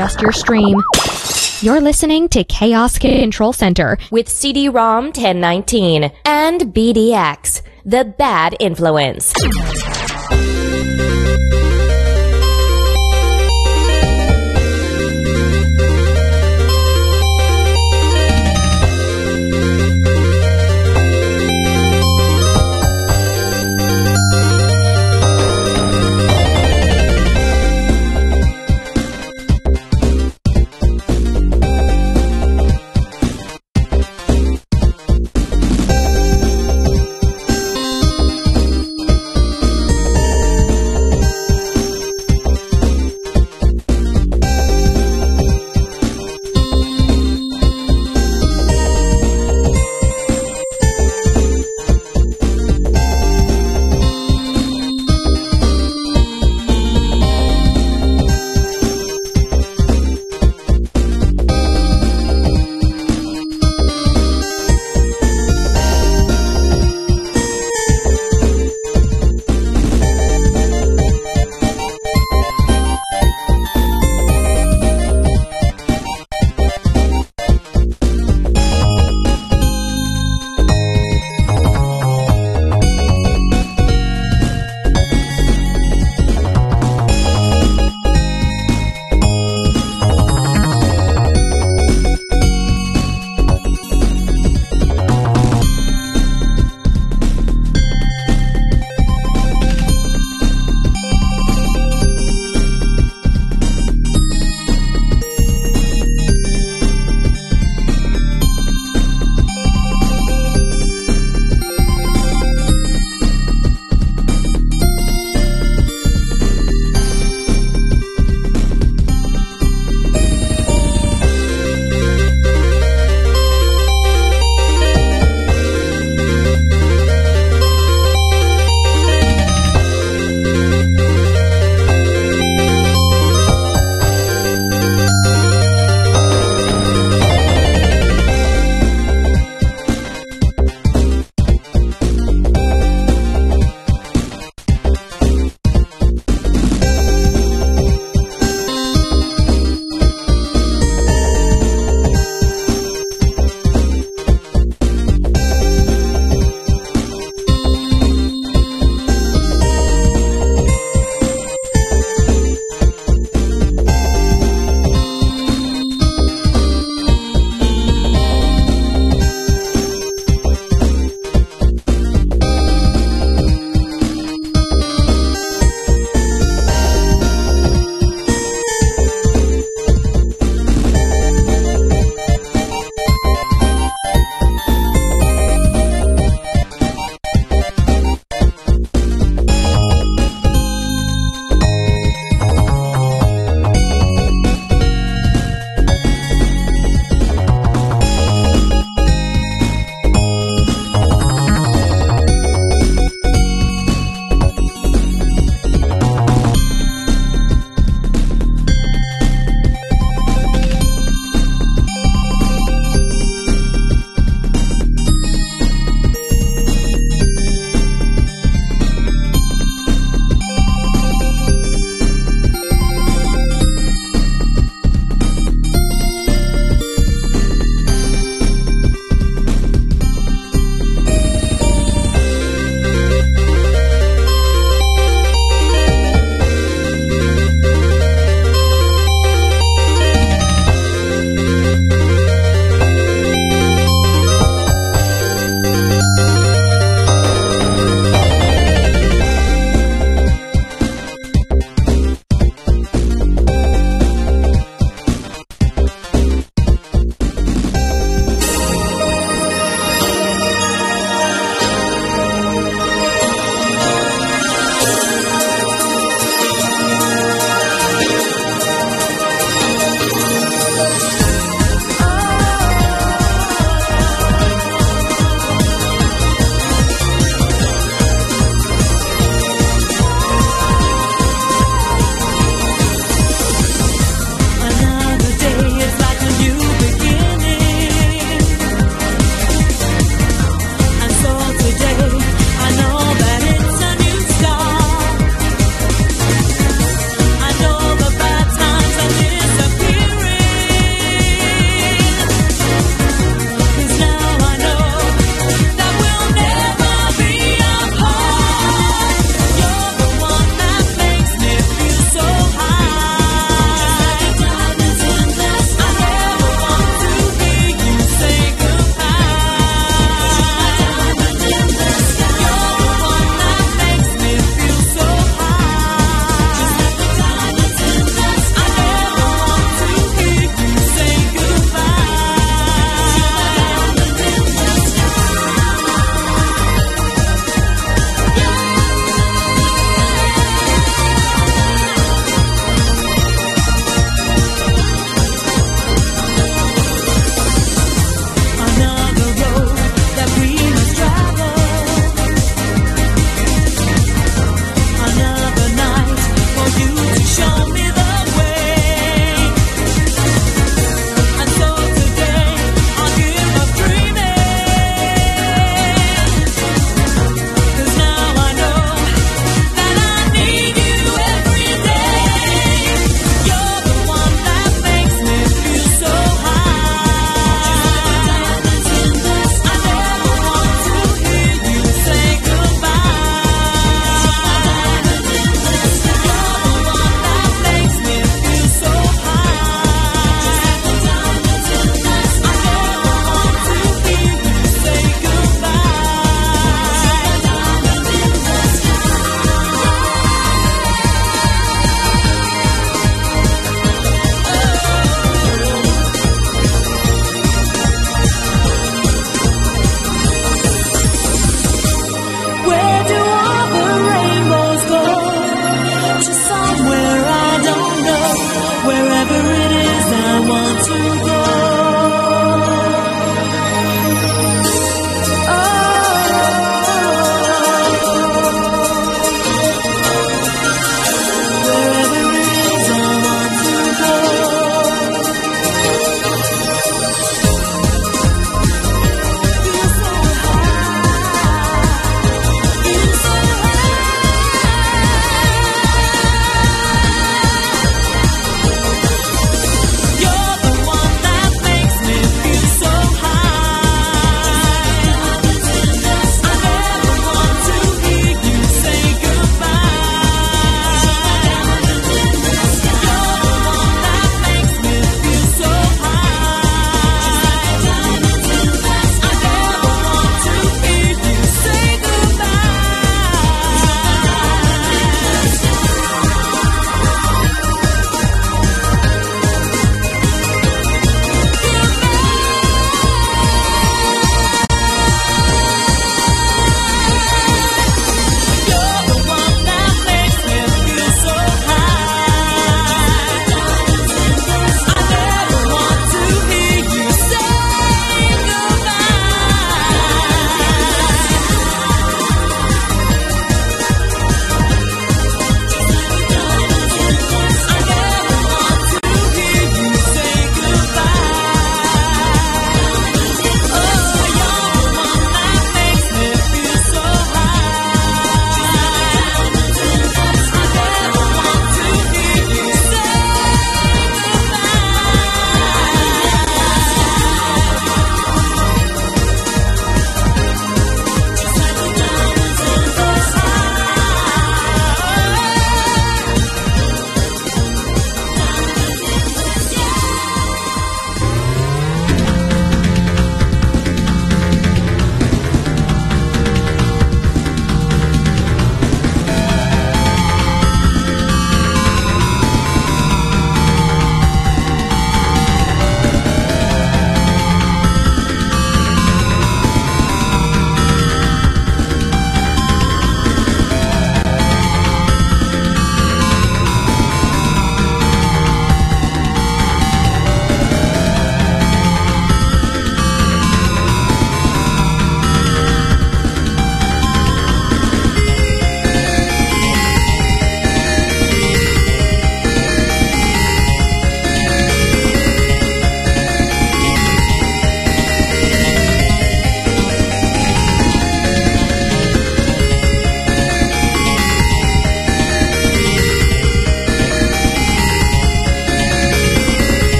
Speaker 3: Adjust your stream. You're listening to Chaos Control Center with CD-ROM 1019 and BDX, the bad influence.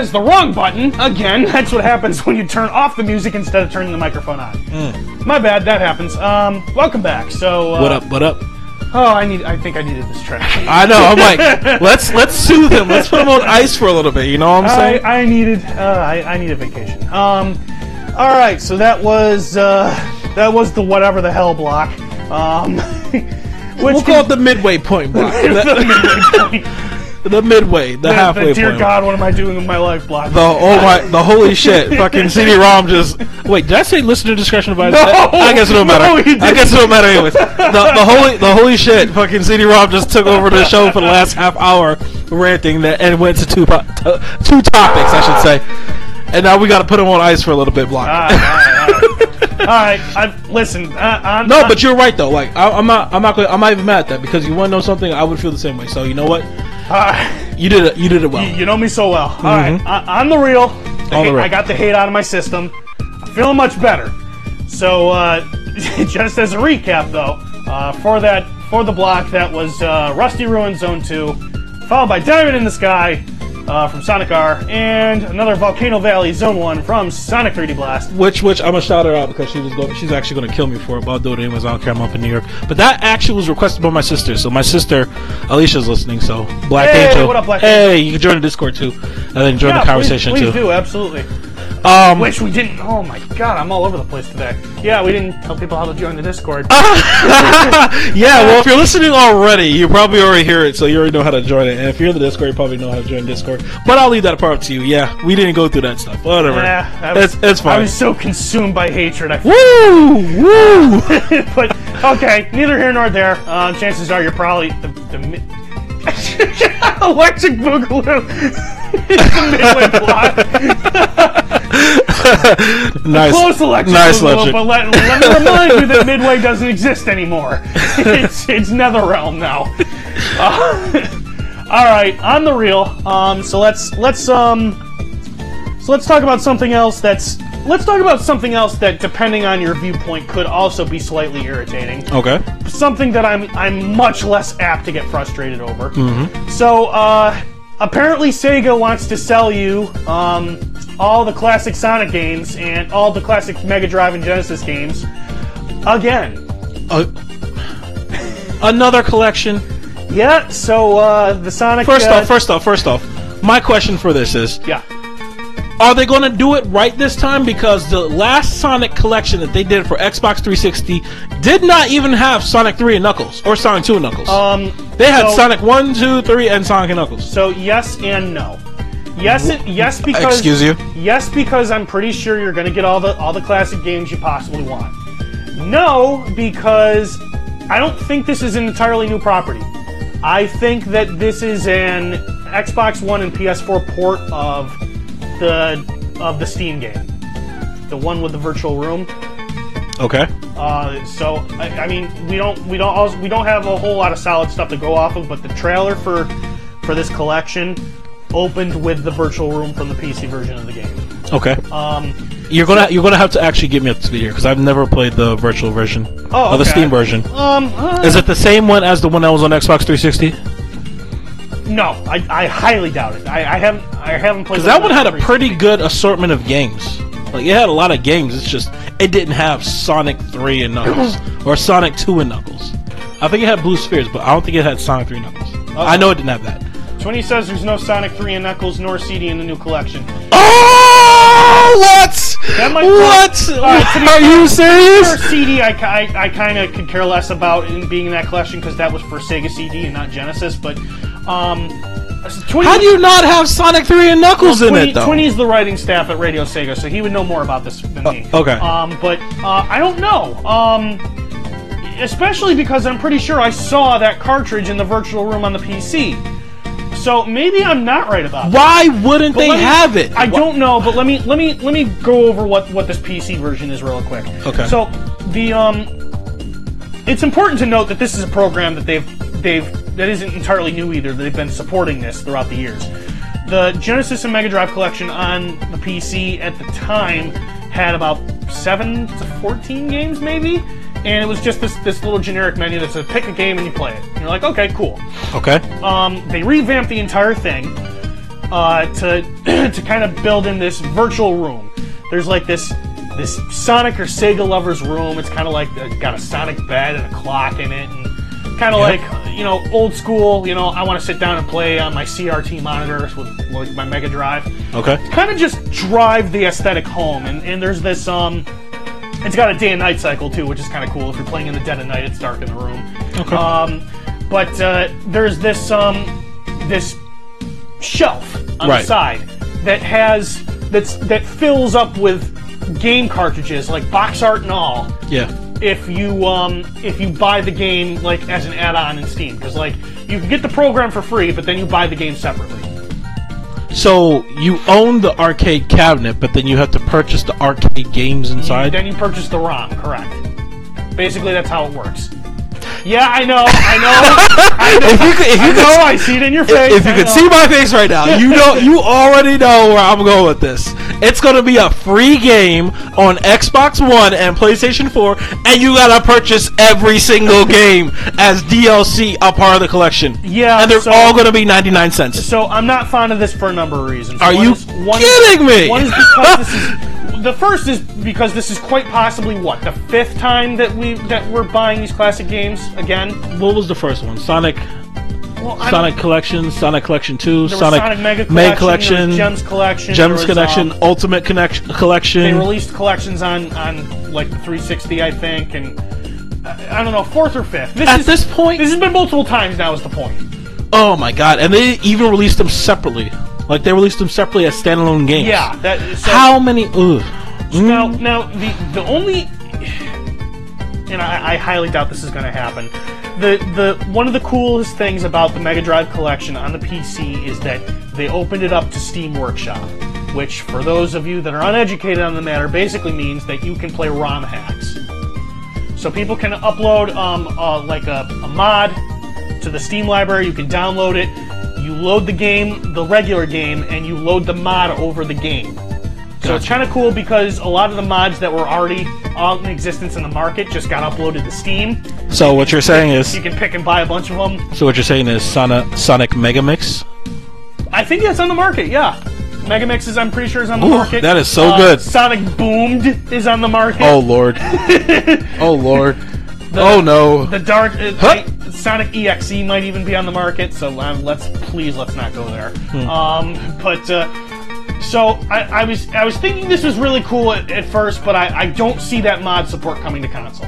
Speaker 1: Is the wrong button. Again, that's what happens when you turn off the music instead of turning the microphone on. My bad, that happens. Um, welcome back. So, uh.
Speaker 2: What up? What up?
Speaker 1: Oh, I need. I think I needed this track.
Speaker 2: I know. I'm like, let's let's soothe him. Let's put him on ice for a little bit. You know what I'm saying?
Speaker 1: I I needed. Uh, I, I need a vacation. Um, all right. So that was uh, that was the whatever the hell block. Um, which
Speaker 2: we'll call it the midway point block. the, the midway, the, halfway
Speaker 1: the, dear
Speaker 2: point.
Speaker 1: God, what am I doing with my life block?
Speaker 2: The oh my, the holy shit! Fucking CD-ROM just. Wait, did I say listener discretion advised?
Speaker 1: No!
Speaker 2: I guess it don't matter.
Speaker 1: No,
Speaker 2: I guess it don't matter anyways. The, the holy, the holy shit! Fucking CD-ROM just took over the show for the last half hour, ranting that, and went to two po- to- two topics, I should say. And now we got to put him on ice for a little bit, block.
Speaker 1: all right, all right, all right. I, listen. Uh, I'm,
Speaker 2: no,
Speaker 1: I'm-
Speaker 2: but you're right though. Like I, I'm not, I'm not, gonna, I'm not even mad at that because you want to know something. I would feel the same way. So you know what?
Speaker 1: Uh,
Speaker 2: You did it. You did it well.
Speaker 1: You know me so well. All right, I, am the real, the
Speaker 2: On the real.
Speaker 1: I got the hate out of my system. I'm feeling much better. So, uh, just as a recap, though, uh, for that for the block, that was uh, Rusty Ruin Zone Two, followed by Diamond in the Sky uh, from Sonic R, and another Volcano Valley Zone One from Sonic 3D Blast.
Speaker 2: Which, which I'm gonna shout her out because she was going, she's actually gonna kill me for it. But I'll do it anyways. I don't care. I'm up in New York. But that actually was requested by my sister. So my sister Alicia's listening. So Black
Speaker 1: Hey,
Speaker 2: Angel,
Speaker 1: what up, Black
Speaker 2: hey, you can join the Discord too, and then join
Speaker 1: Yeah,
Speaker 2: the conversation
Speaker 1: please, please
Speaker 2: too.
Speaker 1: do absolutely.
Speaker 2: Um,
Speaker 1: Which we didn't. Oh my God, I'm all over the place today. Yeah, we didn't tell people how to join the Discord.
Speaker 2: yeah. Well, if you're listening already, you probably already hear it, so you already know how to join it. And if you're in the Discord, you probably know how to join Discord. But I'll leave that part up to you. Yeah, we didn't go through that stuff. Whatever.
Speaker 1: Yeah, was-
Speaker 2: it's it's
Speaker 1: I was so consumed by hatred. I
Speaker 2: Woo! Woo!
Speaker 1: but okay, neither here nor there. Uh, chances are you're probably the, the mi- electric boogaloo. is the midway block.
Speaker 2: nice.
Speaker 1: Close electric
Speaker 2: Nice electric.
Speaker 1: but let, let me remind you that Midway doesn't exist anymore. It's it's NetherRealm now. Uh, all right, on the real. Um, so let's let's um, so let's talk about something else that's. Let's talk about something else that, depending on your viewpoint, could also be slightly irritating
Speaker 2: Okay.
Speaker 1: something that I'm I'm much less apt to get frustrated over. So uh, apparently Sega wants to sell you um, all the classic Sonic games and all the classic Mega Drive and Genesis games again.
Speaker 2: Uh, another collection.
Speaker 1: Yeah. So uh, the Sonic.
Speaker 2: First
Speaker 1: uh,
Speaker 2: off, first off, first off, my question for this is:
Speaker 1: yeah.
Speaker 2: Are they going to do it right this time? Because the last Sonic collection that they did for Xbox 360 did not even have Sonic 3 and Knuckles or Sonic 2 and Knuckles.
Speaker 1: Um,
Speaker 2: they had
Speaker 1: so-
Speaker 2: Sonic 1, 2, 3, and Sonic and Knuckles.
Speaker 1: So yes and no. Yes, it, yes because
Speaker 2: Excuse you?
Speaker 1: Yes, because I'm pretty sure you're going to get all the all the classic games you possibly want. No, because I don't think this is an entirely new property. I think that this is an Xbox One and PS4 port of the of the Steam game, the one with the virtual room.
Speaker 2: Okay.
Speaker 1: Uh, so I, I mean, we don't we don't also, we don't have a whole lot of solid stuff to go off of, but the trailer for for this collection opened with the virtual room from the PC version of the game.
Speaker 2: Okay.
Speaker 1: Um,
Speaker 2: You're gonna you're gonna have to actually get me up to speed here because I've never played the virtual version
Speaker 1: Oh,
Speaker 2: or the. Steam version.
Speaker 1: um, uh,
Speaker 2: Is it the same one as the one that was on Xbox 360?
Speaker 1: no, I, I highly doubt it. I, I haven't I haven't played
Speaker 2: Because that one had a pretty good assortment of games. Like it had a lot of games. It's just it didn't have Sonic 3 and Knuckles or Sonic 2 and Knuckles. I think it had Blue Spheres, but I don't think it had Sonic 3 and Knuckles. I know it didn't have that.
Speaker 1: Twenty says there's no Sonic 3 and Knuckles nor CD in the new collection.
Speaker 2: Oh, what?
Speaker 1: That might-
Speaker 2: what?
Speaker 1: All right, to be
Speaker 2: Are you serious?
Speaker 1: CD, I, I, I kind of could care less about in being in that collection because that was for Sega CD and not Genesis. But um, 20,
Speaker 2: How do you not have Sonic 3 and Knuckles in
Speaker 1: 20,
Speaker 2: it though?
Speaker 1: 20 is the writing staff at Radio Sega, so he would know more about this than me.
Speaker 2: okay.
Speaker 1: Um, but uh, I don't know. Um, especially because I'm pretty sure I saw that cartridge in the virtual room on the PC. So maybe I'm not right about that.
Speaker 2: Why wouldn't
Speaker 1: But
Speaker 2: they
Speaker 1: me-
Speaker 2: have it?
Speaker 1: I don't know, but let me let me let me go over what what this PC version is real quick.
Speaker 2: Okay.
Speaker 1: So the um, it's important to note that this is a program that they've they've that isn't entirely new either. They've been supporting this throughout the years. The Genesis and Mega Drive collection on the PC at the time had about seven to fourteen games, maybe. And it was just this, this little generic menu that said pick a game and you play it. And you're like, okay, cool.
Speaker 2: Okay.
Speaker 1: Um, they revamped the entire thing. uh, to to kind of build in this virtual room. There's like this this Sonic or Sega lovers room. It's kind of like uh, got a Sonic bed and a clock in it, and kind of
Speaker 2: Yep.
Speaker 1: like you know old school. You know, I want to sit down and play on my CRT monitors with like my Mega Drive
Speaker 2: Okay.
Speaker 1: kind of just drive the aesthetic home. And, and there's this, um, it's got a day and night cycle too, which is kind of cool. If you're playing in the dead of night, it's dark in the room.
Speaker 2: Okay.
Speaker 1: Um, but uh, there's this, um, this shelf on
Speaker 2: Right.
Speaker 1: the side that has that's that fills up with game cartridges, like box art and all
Speaker 2: Yeah.
Speaker 1: if you um if you buy the game like as an add-on in Steam because like you can get the program for free but then you buy the game separately.
Speaker 2: So you own the arcade cabinet, but then you have to purchase the arcade games inside.
Speaker 1: Then you purchase the ROM, correct? Basically, that's how it works. Yeah, I know, I know, I know.
Speaker 2: If you could- if you
Speaker 1: I
Speaker 2: could
Speaker 1: know, I see it in your face.
Speaker 2: if you
Speaker 1: I
Speaker 2: could
Speaker 1: know.
Speaker 2: see my face right now, you know you already know where I'm going with this. It's gonna be a free game on Xbox One and PlayStation 4, and you gotta purchase every single game as DLC, a part of the collection.
Speaker 1: Yeah,
Speaker 2: and they're
Speaker 1: so-
Speaker 2: all gonna be 99 cents.
Speaker 1: So I'm not fond of this for a number of reasons.
Speaker 2: Are
Speaker 1: One
Speaker 2: you
Speaker 1: is- one
Speaker 2: kidding me?
Speaker 1: One is because this is the first is because this is quite possibly what the fifth time that we that we're buying these classic games again.
Speaker 2: What was the first one? Sonic,
Speaker 1: Well,
Speaker 2: Sonic Collection, Sonic Collection Two, Sonic,
Speaker 1: Sonic Mega Collection,
Speaker 2: Collection,
Speaker 1: Gems Collection,
Speaker 2: Gems
Speaker 1: was,
Speaker 2: Collection,
Speaker 1: um,
Speaker 2: Ultimate Connection Collection.
Speaker 1: They released collections on on like the 360, I think, and I, I don't know, fourth or fifth. This
Speaker 2: At
Speaker 1: is,
Speaker 2: this point-
Speaker 1: this has been multiple times now. Is the point?
Speaker 2: Oh my god! And they even released them separately. Like they released them separately as standalone games.
Speaker 1: Yeah. That, so,
Speaker 2: How many? Ugh.
Speaker 1: Now, now the the only, and I, I highly doubt this is going to happen. The the one of the coolest things about the Mega Drive collection on the PC is that they opened it up to Steam Workshop, which, for those of you that are uneducated on the matter, basically means that you can play ROM hacks. So people can upload um, uh, like a, a mod to the Steam library. You can download it. You load the game, the regular game, and you load the mod over the game. So it's kind of cool because a lot of the mods that were already in existence in the market just got uploaded to Steam.
Speaker 2: So what you're saying is,
Speaker 1: You can pick and buy a bunch of them.
Speaker 2: so what you're saying is Sonic Sonic Mega Mix.
Speaker 1: I think that's on the market. Yeah, Megamix is I'm pretty sure is on the
Speaker 2: Ooh,
Speaker 1: market.
Speaker 2: that is so
Speaker 1: Uh,
Speaker 2: good.
Speaker 1: Sonic Boomed is on the market.
Speaker 2: Oh lord. oh lord. Oh no.
Speaker 1: The dark uh,
Speaker 2: Huh?
Speaker 1: I- Sonic EXE might even be on the market, so um, let's please let's not go there.
Speaker 2: Hmm.
Speaker 1: Um, but uh, so I, I was I was thinking this was really cool at, at first, but I, I don't see that mod support coming to console.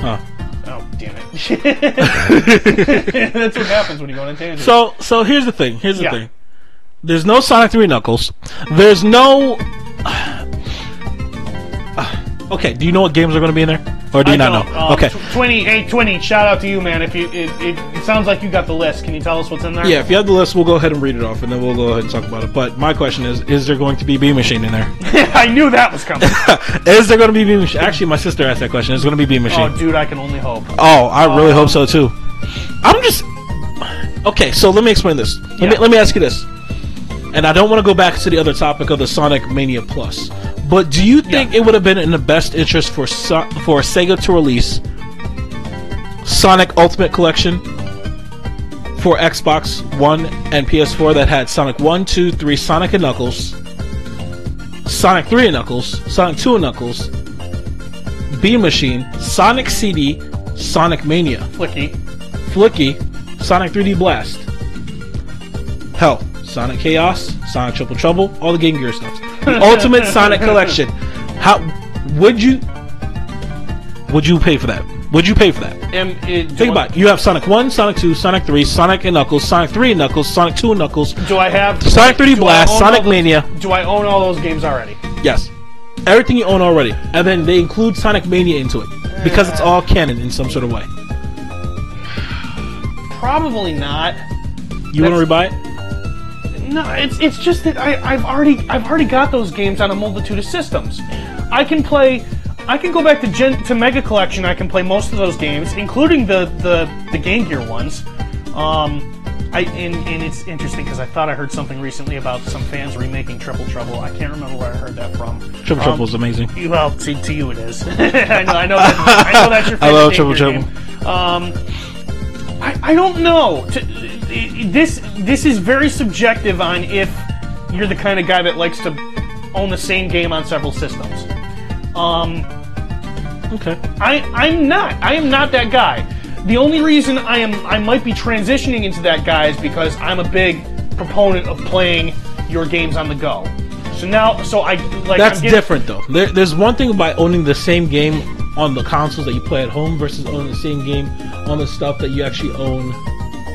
Speaker 2: Huh.
Speaker 1: Oh damn it! That's what happens when you go on a tangent.
Speaker 2: So so here's the thing. Here's the
Speaker 1: Yeah.
Speaker 2: thing. There's no Sonic 3 Knuckles. There's no. Okay. Do you know what games are going to be in there, or do you
Speaker 1: I
Speaker 2: not know?
Speaker 1: um,
Speaker 2: okay.
Speaker 1: tw- Twenty, hey, twenty. Shout out to you, man. If you, it, it, it sounds like you got the list. Can you tell us what's in there?
Speaker 2: Yeah, if you have the list, we'll go ahead and read it off, and then we'll go ahead and talk about it. But my question is: Is there going to be Bean Machine in there?
Speaker 1: I knew that was coming.
Speaker 2: is there going to be Bean Machine? Actually, my sister asked that question. Is going to be Bean Machine?
Speaker 1: oh, dude, I can only hope.
Speaker 2: Oh, I really
Speaker 1: Um,
Speaker 2: hope so too. I'm just okay. So let me explain this. Let me let me ask you this. And I don't want to go back to the other topic of the Sonic Mania Plus, but do you think
Speaker 1: Yeah.
Speaker 2: it would have been in the best interest for so- for Sega to release Sonic Ultimate Collection for Xbox One and PS4 that had Sonic 1, 2, 3, Sonic and Knuckles, Sonic 3 and Knuckles, Sonic 2 and Knuckles, Bean Machine, Sonic CD, Sonic Mania,
Speaker 1: Flicky.
Speaker 2: Flicky, Sonic 3D Blast. Hell, Sonic Chaos, Sonic Triple Trouble, all the Game Gear stuff. The Ultimate Sonic Collection. How would you would you pay for that? Would you pay for that?
Speaker 1: It,
Speaker 2: Think about it. You have Sonic 1, Sonic 2, Sonic 3, Sonic and Knuckles, Sonic 3 and Knuckles, Sonic 2 and Knuckles.
Speaker 1: Do I have
Speaker 2: Sonic 3D Blast, Sonic
Speaker 1: those-
Speaker 2: Mania.
Speaker 1: Do I own all those games already?
Speaker 2: Yes. Everything you own already. And then they include Sonic Mania into it. Because it's all canon in some sort of way.
Speaker 1: Probably not.
Speaker 2: You want to rebuy it?
Speaker 1: No, it's it's just that I, I've already I've already got those games on a multitude of systems. I can play. I can go back to Gen, to Mega Collection. I can play most of those games, including the the, the Game Gear ones. Um, I and, and it's interesting because I thought I heard something recently about some fans remaking Triple Trouble. I can't remember where I heard that from.
Speaker 2: Triple
Speaker 1: Um,
Speaker 2: Trouble is amazing.
Speaker 1: Well, to, to you it is. I know. I know. That, I know that's your.
Speaker 2: I
Speaker 1: Favorite
Speaker 2: love
Speaker 1: Game
Speaker 2: Triple
Speaker 1: Gear
Speaker 2: Trouble.
Speaker 1: game. Um, I, I don't know. This this is very subjective on if you're the kind of guy that likes to own the same game on several systems. Um,
Speaker 2: Okay.
Speaker 1: I I'm not. I am not that guy. The only reason I am I might be transitioning into that guy is because I'm a big proponent of playing your games on the go. So now, so I like
Speaker 2: That's
Speaker 1: getting-
Speaker 2: different though. There, there's one thing about owning the same game on the consoles that you play at home versus owning the same game on the stuff that you actually own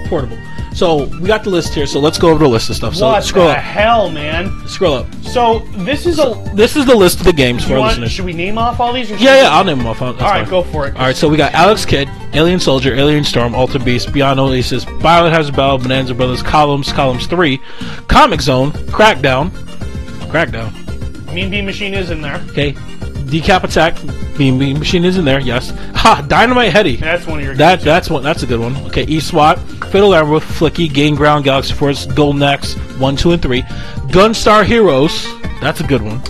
Speaker 2: portable. So we got the list here. So let's go over the list of stuff. So
Speaker 1: What
Speaker 2: scroll
Speaker 1: the
Speaker 2: up.
Speaker 1: hell, man?
Speaker 2: Scroll up.
Speaker 1: So this is a.
Speaker 2: This is the list of the games for
Speaker 1: want,
Speaker 2: listeners.
Speaker 1: should we name off all these? Or
Speaker 2: Yeah, yeah, I'll name them off. That's
Speaker 1: All right,
Speaker 2: fine.
Speaker 1: go for it.
Speaker 2: All right, so we got Alex Kidd, Alien Soldier, Alien Storm, Alter Beast, Beyond Oasis, Biohazard Battle, Bonanza Brothers, Columns, Columns 3, Comic Zone, Crackdown, Crackdown,
Speaker 1: Mean Bean Machine is in there.
Speaker 2: okay, Decap Attack, Bean Machine is in there, yes. Ha, Dynamite Headdy.
Speaker 1: That's one of your.
Speaker 2: That
Speaker 1: games.
Speaker 2: that's one. That's a good one. Okay, E SWAT, Fatal Ambush, Flicky, Gain Ground, Galaxy Force, Golden Axe, one, two, and three. Gunstar Heroes. That's a good one.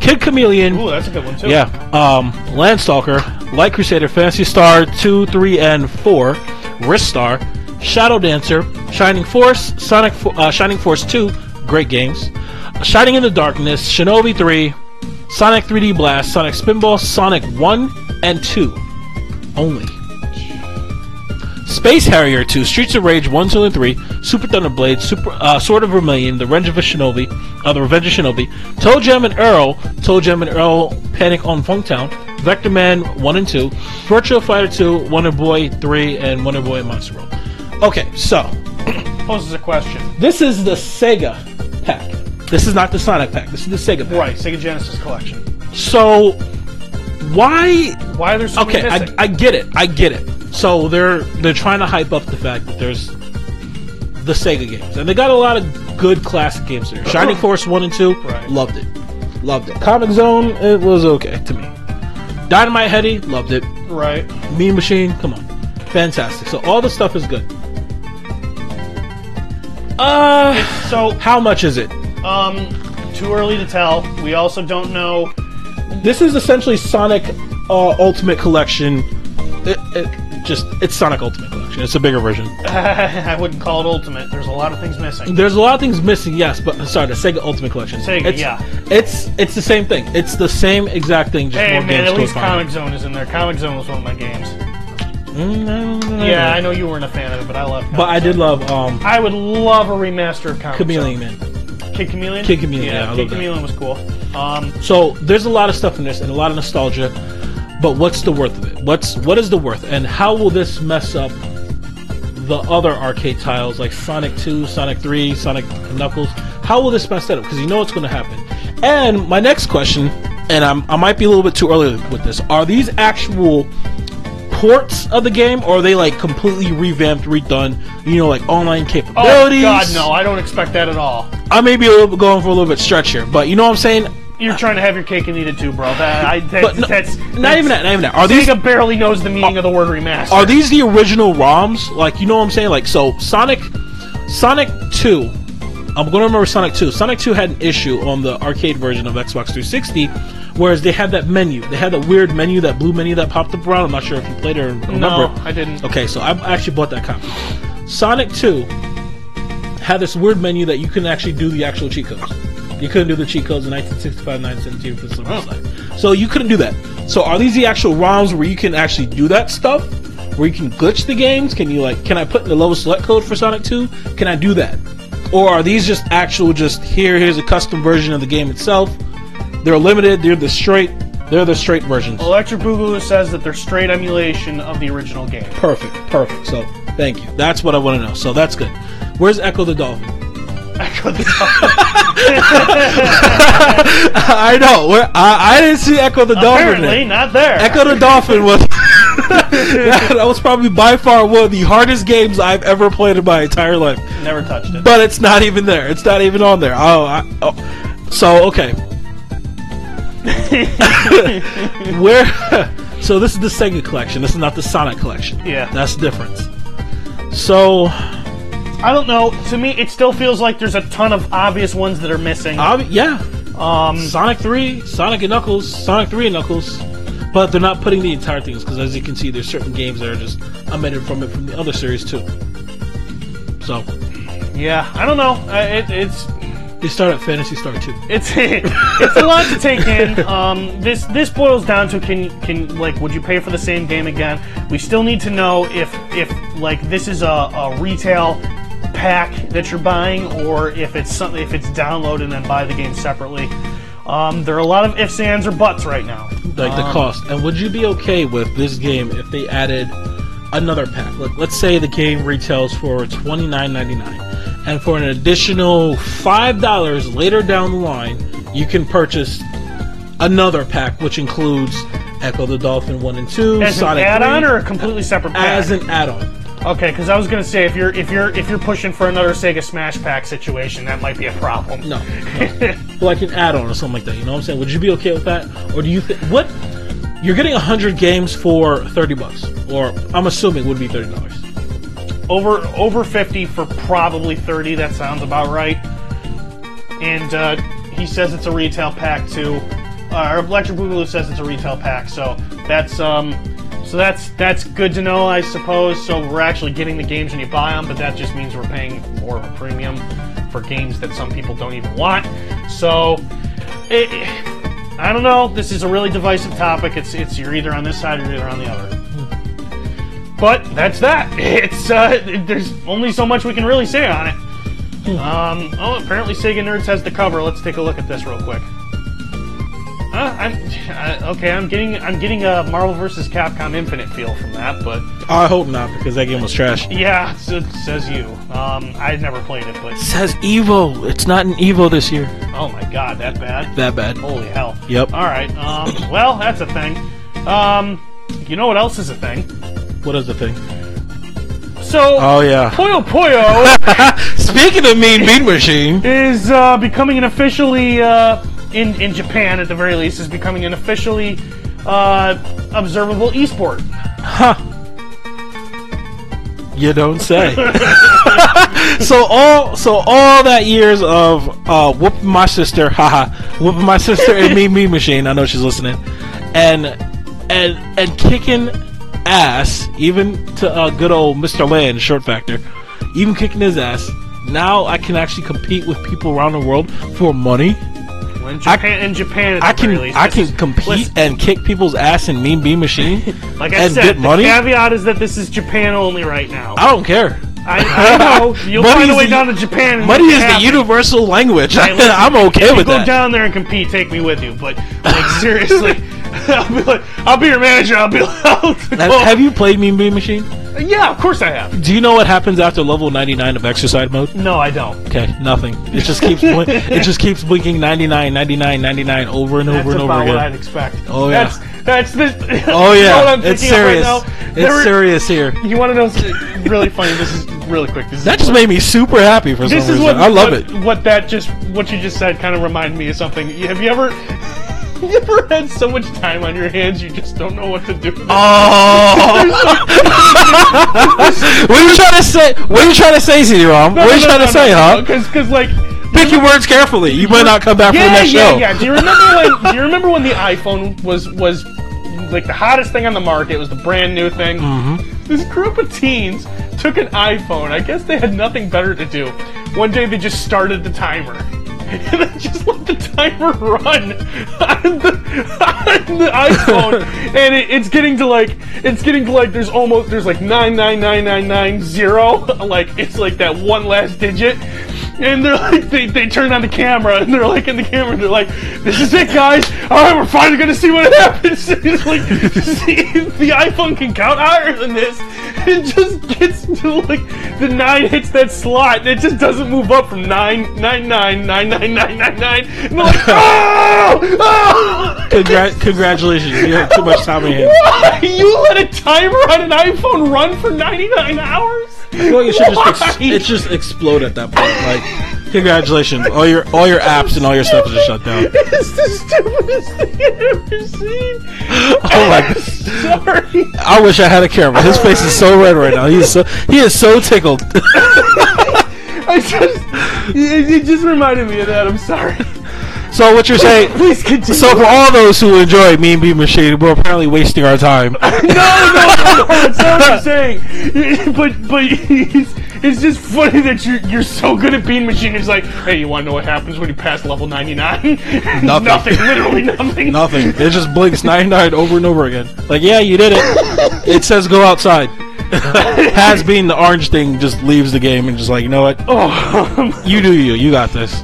Speaker 2: Kid Chameleon.
Speaker 1: Ooh, that's a good one too.
Speaker 2: Yeah. Um, Landstalker, Light Crusader, Phantasy Star 2, 3, and 4, Ristar, Shadow Dancer, Shining Force, Sonic uh, Shining Force 2, great games, Shining in the Darkness, Shinobi 3, Sonic 3D Blast, Sonic Spinball, Sonic 1 and 2 only. Space Harrier 2, Streets of Rage 1, 2, and 3, Super Thunder Blade, Super uh, Sword of Vermilion, The Revenge of Shinobi, uh, The Revenge of Shinobi, ToeJam and Earl, ToeJam and Earl Panic on Funktown, Vectorman 1 and 2, Virtual Fighter 2, Wonder Boy 3, and Wonder Boy Monster World. Okay, so
Speaker 1: Poses a question.
Speaker 2: this is the Sega pack. This is not the Sonic pack. This is the Sega pack.
Speaker 1: Right, Sega Genesis collection.
Speaker 2: So why
Speaker 1: Why are there so
Speaker 2: okay,
Speaker 1: many
Speaker 2: I? I get it. I get it. So they're they're trying to hype up the fact that there's the Sega games, and they got a lot of good classic games there. Shining Force one and two,
Speaker 1: Right.
Speaker 2: loved it, loved it. Comix Zone, it was okay to me. Dynamite Headdy, loved it.
Speaker 1: right.
Speaker 2: Mean Machine, come on, fantastic. So all the stuff is good. Uh,
Speaker 1: So,
Speaker 2: how much is it?
Speaker 1: Um, too early to tell. We also don't know.
Speaker 2: This is essentially Sonic uh, Ultimate Collection. It, it just it's Sonic Ultimate Collection. It's a bigger version.
Speaker 1: I wouldn't call it ultimate. There's a lot of things missing.
Speaker 2: There's a lot of things missing, yes, but sorry, the Sega Ultimate Collection.
Speaker 1: Sega,
Speaker 2: it's,
Speaker 1: yeah.
Speaker 2: It's it's the same thing. It's the same exact thing. Just
Speaker 1: Hey
Speaker 2: more
Speaker 1: man,
Speaker 2: games
Speaker 1: at least. Comix Zone is in there. Comix Zone was one of my games.
Speaker 2: Mm,
Speaker 1: Yeah. I know you weren't a fan of it, but I love.
Speaker 2: But I did love um,
Speaker 1: I would love a remaster of Comix
Speaker 2: Chameleon
Speaker 1: Zone.
Speaker 2: Man.
Speaker 1: Kid Chameleon.
Speaker 2: Kid Chameleon, yeah, I
Speaker 1: Kid
Speaker 2: love that.
Speaker 1: Chameleon was cool. Um,
Speaker 2: So there's a lot of stuff in this and a lot of nostalgia. But what's the worth of it? What's what is the worth? And how will this mess up the other arcade titles like Sonic 2, Sonic 3, Sonic Knuckles? How will this mess that up? Because you know what's going to happen. And my next question, and I'm, I might be a little bit too early with this, are these actual ports of the game, or are they like completely revamped, redone? You know, like online capabilities. oh.
Speaker 1: God, no! I don't expect that at all.
Speaker 2: I may be a little bit going for a little bit stretch here, but you know what I'm saying.
Speaker 1: You're trying to have your cake and eat it too, bro. That, I, that,
Speaker 2: But no,
Speaker 1: that's
Speaker 2: not even that. Not even that. Are these
Speaker 1: Sega barely knows the meaning of the word remaster.
Speaker 2: Are these the original ROMs? Like, you know what I'm saying? Like, so Sonic, Sonic Two. I'm going to remember Sonic Two. Sonic Two had an issue on the arcade version of Xbox 360, whereas they had that menu. They had that weird menu, that blue menu that popped up around. I'm not sure if you played it or remember.
Speaker 1: No, I didn't.
Speaker 2: Okay, so I actually bought that copy. Sonic 2 had this weird menu that you couldn't actually do the actual cheat codes. You couldn't do the cheat codes in 1965, 1917 for some reason. Oh. So you couldn't do that. So are these the actual ROMs where you can actually do that stuff? Where you can glitch the games? Can you like? Can I put in the low select code for Sonic 2? Can I do that? Or are these just actual? Just here, here's a custom version of the game itself. They're limited. They're the straight. They're the straight versions.
Speaker 1: Electric Boogaloo says that they're straight emulation of the original game.
Speaker 2: Perfect, perfect. So thank you. That's what I want to know. So that's good. Where's Ecco the Dolphin?
Speaker 1: Ecco the Dolphin.
Speaker 2: I know. Where I, I didn't see Ecco the Dolphin.
Speaker 1: Apparently,
Speaker 2: there.
Speaker 1: not there.
Speaker 2: Ecco the Dolphin was that, that was probably by far one of the hardest games I've ever played in my entire life.
Speaker 1: Never touched it.
Speaker 2: But it's not even there. It's not even on there. Oh, I, oh. so okay. Where? So this is the Sega collection. This is not the Sonic collection.
Speaker 1: Yeah.
Speaker 2: that's the difference. So
Speaker 1: I don't know. To me, it still feels like there's a ton of obvious ones that are missing.
Speaker 2: Obvi- yeah.
Speaker 1: Um,
Speaker 2: Sonic 3, Sonic and Knuckles, Sonic 3 and Knuckles. But they're not putting the entire things because, as you can see, there's certain games that are just omitted from it from the other series too. So
Speaker 1: yeah, I don't know. Uh, it, it's
Speaker 2: You start at Phantasy Star 2.
Speaker 1: It's it's a lot to take in. Um, this this boils down to can can like would you pay for the same game again? We still need to know if if like this is a, a retail pack that you're buying or if it's something if it's download and then buy the game separately. Um, there are a lot of ifs, ands, or buts right now.
Speaker 2: like the cost. And would you be okay with this game if they added another pack? Like, let's say the game retails for twenty nine ninety nine, and for an additional five dollars later down the line, you can purchase another pack, which includes Ecco the Dolphin one and two,
Speaker 1: As
Speaker 2: Sonic
Speaker 1: an add-on
Speaker 2: 3,
Speaker 1: or a completely separate pack?
Speaker 2: as an add-on.
Speaker 1: Okay, because I was gonna say if you're if you're if you're pushing for another Sega Smash Pack situation, that might be a problem.
Speaker 2: No, no. like an add-on or something like that. You know what I'm saying? Would you be okay with that, or do you think what? You're getting hundred games for thirty bucks, or I'm assuming would be thirty dollars.
Speaker 1: Over over 50 for probably 30 that sounds about right. And uh, he says it's a retail pack too. Uh, or electric boogaloo says it's a retail pack so that's um so that's that's good to know i suppose. So we're actually getting the games when you buy them but that just means we're paying more of a premium for games that some people don't even want. So it, i don't know. This is a really divisive topic. It's it's you're either on this side or you're either on the other but that's that. It's uh, there's only so much we can really say on it. Um, oh, apparently Sega Nerds has the cover. Let's take a look at this real quick. Uh, I'm uh, okay. I'm getting I'm getting a Marvel vs. Capcom Infinite feel from that, but
Speaker 2: I hope not because that game was trash.
Speaker 1: yeah, so it says you. Um, I've never played it, but
Speaker 2: says Evo. It's not an Evo this year.
Speaker 1: oh my god, that bad.
Speaker 2: That bad.
Speaker 1: Holy hell.
Speaker 2: Yep.
Speaker 1: All right. Um, well, that's a thing. Um, you know what else is a thing?
Speaker 2: What is the thing?
Speaker 1: So,
Speaker 2: Oh yeah.
Speaker 1: Puyo Puyo.
Speaker 2: Speaking of Mean Bean Machine,
Speaker 1: is uh, becoming an officially uh, in in Japan at the very least is becoming an officially uh, observable esport. Huh.
Speaker 2: You don't say. so all so all that years of uh, whooping my sister, haha, whooping my sister in Mean Bean Machine. I know she's listening, and and and kicking ass, even to uh, good old Mr. Land, Short Factor, even kicking his ass. Now I can actually compete with people around the world for money.
Speaker 1: Well, In Japan, in Japan
Speaker 2: I
Speaker 1: the
Speaker 2: can
Speaker 1: least,
Speaker 2: I can
Speaker 1: is-
Speaker 2: compete
Speaker 1: listen,
Speaker 2: and kick people's ass in Mean Bean Machine
Speaker 1: like I said,
Speaker 2: get money.
Speaker 1: the caveat is that this is Japan only right now.
Speaker 2: I don't care.
Speaker 1: I, I know you'll
Speaker 2: Money
Speaker 1: find a way
Speaker 2: the-
Speaker 1: down to Japan. And
Speaker 2: Money is the universal language.
Speaker 1: Hey, listen,
Speaker 2: I'm okay
Speaker 1: if you
Speaker 2: with
Speaker 1: go
Speaker 2: that.
Speaker 1: down there and compete, take me with you. But like seriously, I'll be like, I'll be your manager. I'll be. I'll
Speaker 2: Have, have you played Mean Bean Machine?
Speaker 1: Yeah, of course I have.
Speaker 2: Do you know what happens after level 99 of exercise mode?
Speaker 1: No, I don't.
Speaker 2: Okay, nothing. It just keeps it just keeps blinking 99, 99, 99 over and
Speaker 1: That's
Speaker 2: over and over
Speaker 1: about what I'd expect.
Speaker 2: Oh, yeah.
Speaker 1: That's that's the.
Speaker 2: Oh
Speaker 1: you know what
Speaker 2: yeah, it's serious.
Speaker 1: Right
Speaker 2: it's serious here.
Speaker 1: You want to know? something really funny. This is really quick. This is
Speaker 2: That just made me super happy for some
Speaker 1: This is
Speaker 2: reason.
Speaker 1: what
Speaker 2: I love
Speaker 1: what,
Speaker 2: it.
Speaker 1: What that just what you just said kind of reminded me of something. Have you ever? You ever had so much time on your hands you just don't know what to do?
Speaker 2: Oh! what are you trying to say? What are you trying to say, CD-ROM? what are you trying to say, huh?
Speaker 1: Because, because like,
Speaker 2: Pick your words carefully. You might not come back for the
Speaker 1: yeah,
Speaker 2: next
Speaker 1: yeah,
Speaker 2: show.
Speaker 1: yeah. Do you remember when? do you remember when the iPhone was was like the hottest thing on the market? It was the brand new thing. Mm-hmm. This group of teens took an iPhone. I guess they had nothing better to do. One day they just started the timer. And then just let the timer run on the, on the iPhone, and it, it's getting to like it's getting to like there's almost there's like nine nine nine nine nine zero, like it's like that one last digit, and they're like, they, they turn on the camera, and they're like in the camera, and they're like, this is it, guys. All right, we're finally gonna see what happens. It's like, see, the iPhone can count higher than this. It just gets to like the nine hits that slot, it just doesn't move up from nine, nine, nine, nine, nine, nine, nine, nine. And they're like, oh, oh!
Speaker 2: Congra- congratulations, you have too much time in
Speaker 1: hand. You let a timer on an iPhone run for ninety nine hours?
Speaker 2: I feel like it should Why? just ex- it just explode at that point, like congratulations, all your all your apps and all your stuff is just shut down.
Speaker 1: It's the stupidest thing I've ever seen.
Speaker 2: Oh my!
Speaker 1: Sorry.
Speaker 2: I wish I had a camera. His face is so red right now. He is so he is so tickled.
Speaker 1: I just it, it just reminded me of that. I'm sorry.
Speaker 2: so what you're saying?
Speaker 1: Please continue.
Speaker 2: So for all those who enjoy Mean Bean Machine, we're apparently wasting our time.
Speaker 1: no, no, no, no, that's not what I'm saying. But but he's it's just funny that you're you're so good at Bean Machine. It's like, hey, you want to know what happens when you pass level 99?
Speaker 2: Nothing.
Speaker 1: Literally nothing.
Speaker 2: Nothing. It just blinks 99 over and over again. Like, yeah, you did it. It says go outside. Has been the orange thing just leaves the game and just like, you know what?
Speaker 1: Oh.
Speaker 2: You do you. You got this.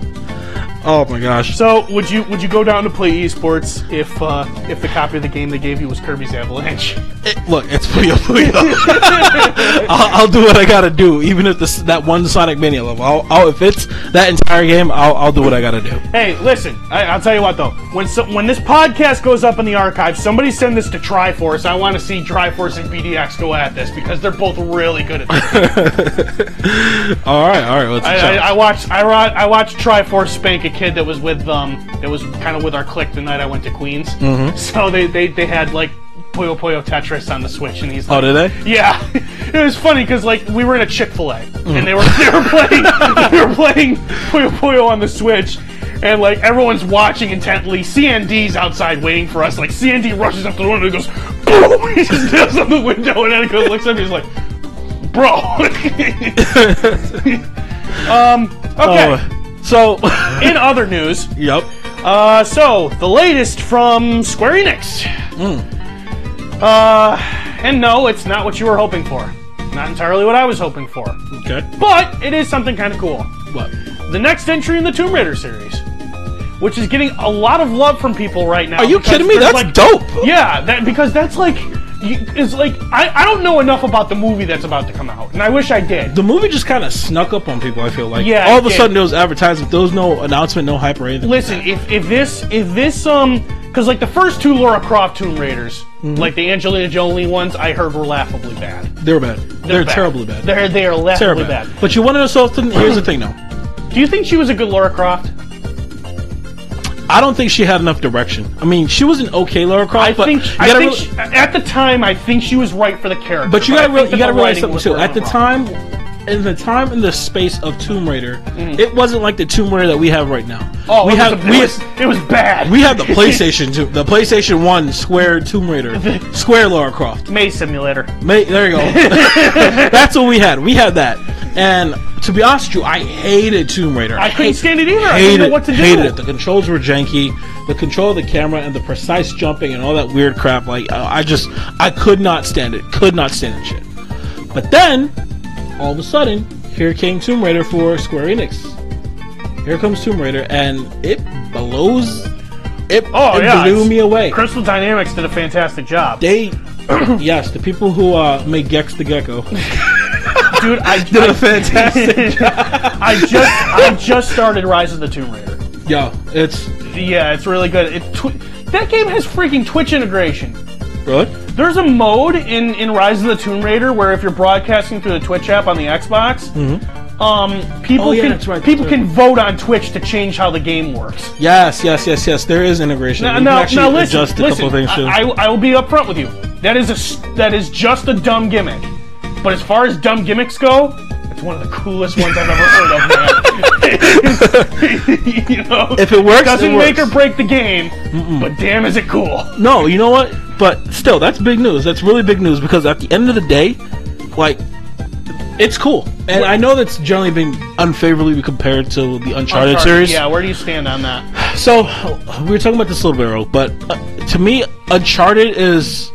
Speaker 2: Oh my gosh.
Speaker 1: so would you would you go down to play esports if uh, if the copy of the game they gave you was Kirby's Avalanche?
Speaker 2: It- look, it's Puyo Puyo. I'll, I'll do what I gotta do, even if this that one Sonic Mania level. I'll, I'll if it's that entire game, I'll, I'll do what I gotta do.
Speaker 1: Hey, listen. I, I'll tell you what though. When so, when this podcast goes up in the archive, somebody send this to Triforce. I want to see Triforce and BDX go at this because they're both really good at this.
Speaker 2: All right, all right. Let's
Speaker 1: I, I, I watched I, I watched Triforce spank a kid that was with um that was kind of with our clique the night I went to Queens. Mm-hmm. So they, they they had like Puyo Puyo Tetris on the Switch, and he's like, oh,
Speaker 2: did they?
Speaker 1: yeah, it was funny because like we were in a Chick Fil A and they were they were playing they were playing Puyo Puyo on the Switch, and like everyone's watching intently. CND's outside waiting for us. Like CND rushes up to the window and goes boom. He just steps on the window and then he goes looks up. and He's like, bro. um. Okay.
Speaker 2: Oh, so,
Speaker 1: In other news,
Speaker 2: yep.
Speaker 1: uh, so the latest from Square Enix. Uh, and no, it's not what you were hoping for. Not entirely what I was hoping for.
Speaker 2: Okay.
Speaker 1: But it is something kind of cool.
Speaker 2: What?
Speaker 1: The next entry in the Tomb Raider series, which is getting a lot of love from people right now.
Speaker 2: Are you kidding me? That's
Speaker 1: like-
Speaker 2: dope.
Speaker 1: Yeah, that because that's like, it's like I, I don't know enough about the movie that's about to come out, and I wish I did.
Speaker 2: The movie just kind of snuck up on people. I feel like.
Speaker 1: Yeah,
Speaker 2: All of a
Speaker 1: did.
Speaker 2: sudden, there was advertisement. There was no announcement, no hype or anything.
Speaker 1: Listen, if if this if this um because like the first two Laura Croft Tomb Raiders,
Speaker 2: Mm-hmm.
Speaker 1: like the Angelina Jolie ones, I heard were laughably bad.
Speaker 2: They were bad. They're,
Speaker 1: bad.
Speaker 2: terribly bad.
Speaker 1: They're they are
Speaker 2: Terribly
Speaker 1: laughably
Speaker 2: bad.
Speaker 1: bad.
Speaker 2: But you want to know something? Here's the thing, though.
Speaker 1: Do you think she was a good Laura Croft?
Speaker 2: I don't think she had enough direction. I mean, she was an okay Lara Croft,
Speaker 1: I
Speaker 2: but
Speaker 1: think I think
Speaker 2: real-
Speaker 1: she, at the time I think she was right for the character.
Speaker 2: But you gotta
Speaker 1: think
Speaker 2: real, you gotta realize something too. At the time, in the time in the space of Tomb Raider, mm-hmm. it wasn't like the Tomb Raider that we have right now.
Speaker 1: Oh,
Speaker 2: we
Speaker 1: it,
Speaker 2: have
Speaker 1: was, a-
Speaker 2: we
Speaker 1: it, was, it was bad.
Speaker 2: we have the PlayStation 2, the PlayStation One Square Tomb Raider, Square Lara Croft.
Speaker 1: Maze Simulator.
Speaker 2: Mate, there you go. That's what we had. We had that. And to be honest with you, I hated Tomb Raider.
Speaker 1: I couldn't
Speaker 2: hate-
Speaker 1: stand it either. I didn't know what to do.
Speaker 2: hated it. The controls were janky. The control of the camera and the precise jumping and all that weird crap. Like I I just, I could not stand it. Could not stand that shit. But then, all of a sudden, here came Tomb Raider for Square Enix. Here comes Tomb Raider, and it blows. It,
Speaker 1: Oh,
Speaker 2: it
Speaker 1: yeah,
Speaker 2: blew me away.
Speaker 1: Crystal Dynamics did a fantastic job.
Speaker 2: They, yes, the people who uh, made Gex the Gecko
Speaker 1: Dude, I
Speaker 2: did
Speaker 1: I,
Speaker 2: a fantastic
Speaker 1: I just I just started Rise of the Tomb Raider.
Speaker 2: Yo, it's
Speaker 1: Yeah, it's really good. It tw- that game has freaking Twitch integration.
Speaker 2: really
Speaker 1: There's a mode in, in Rise of the Tomb Raider where if you're broadcasting through the Twitch app on the Xbox, um, people
Speaker 2: Oh, yeah,
Speaker 1: can
Speaker 2: right,
Speaker 1: people can vote on Twitch to change how the game works.
Speaker 2: yes, yes, yes, yes. There is integration.
Speaker 1: Now,
Speaker 2: you can
Speaker 1: now,
Speaker 2: actually
Speaker 1: now listen,
Speaker 2: a
Speaker 1: listen.
Speaker 2: couple things.
Speaker 1: I, I, I will be upfront with you. That is a that is just a dumb gimmick. But as far as dumb gimmicks go, it's one of the coolest ones I've ever heard of, man. you know,
Speaker 2: if it works,
Speaker 1: doesn't
Speaker 2: it
Speaker 1: make or break the game, but damn, is it cool?
Speaker 2: No, you know what? But still, that's big news. That's really big news because at the end of the day, like, it's cool. And I know that's generally been unfavorably compared to the Uncharted, series.
Speaker 1: Yeah, where do you stand on that?
Speaker 2: So we were talking about this a little bit but uh, to me, Uncharted is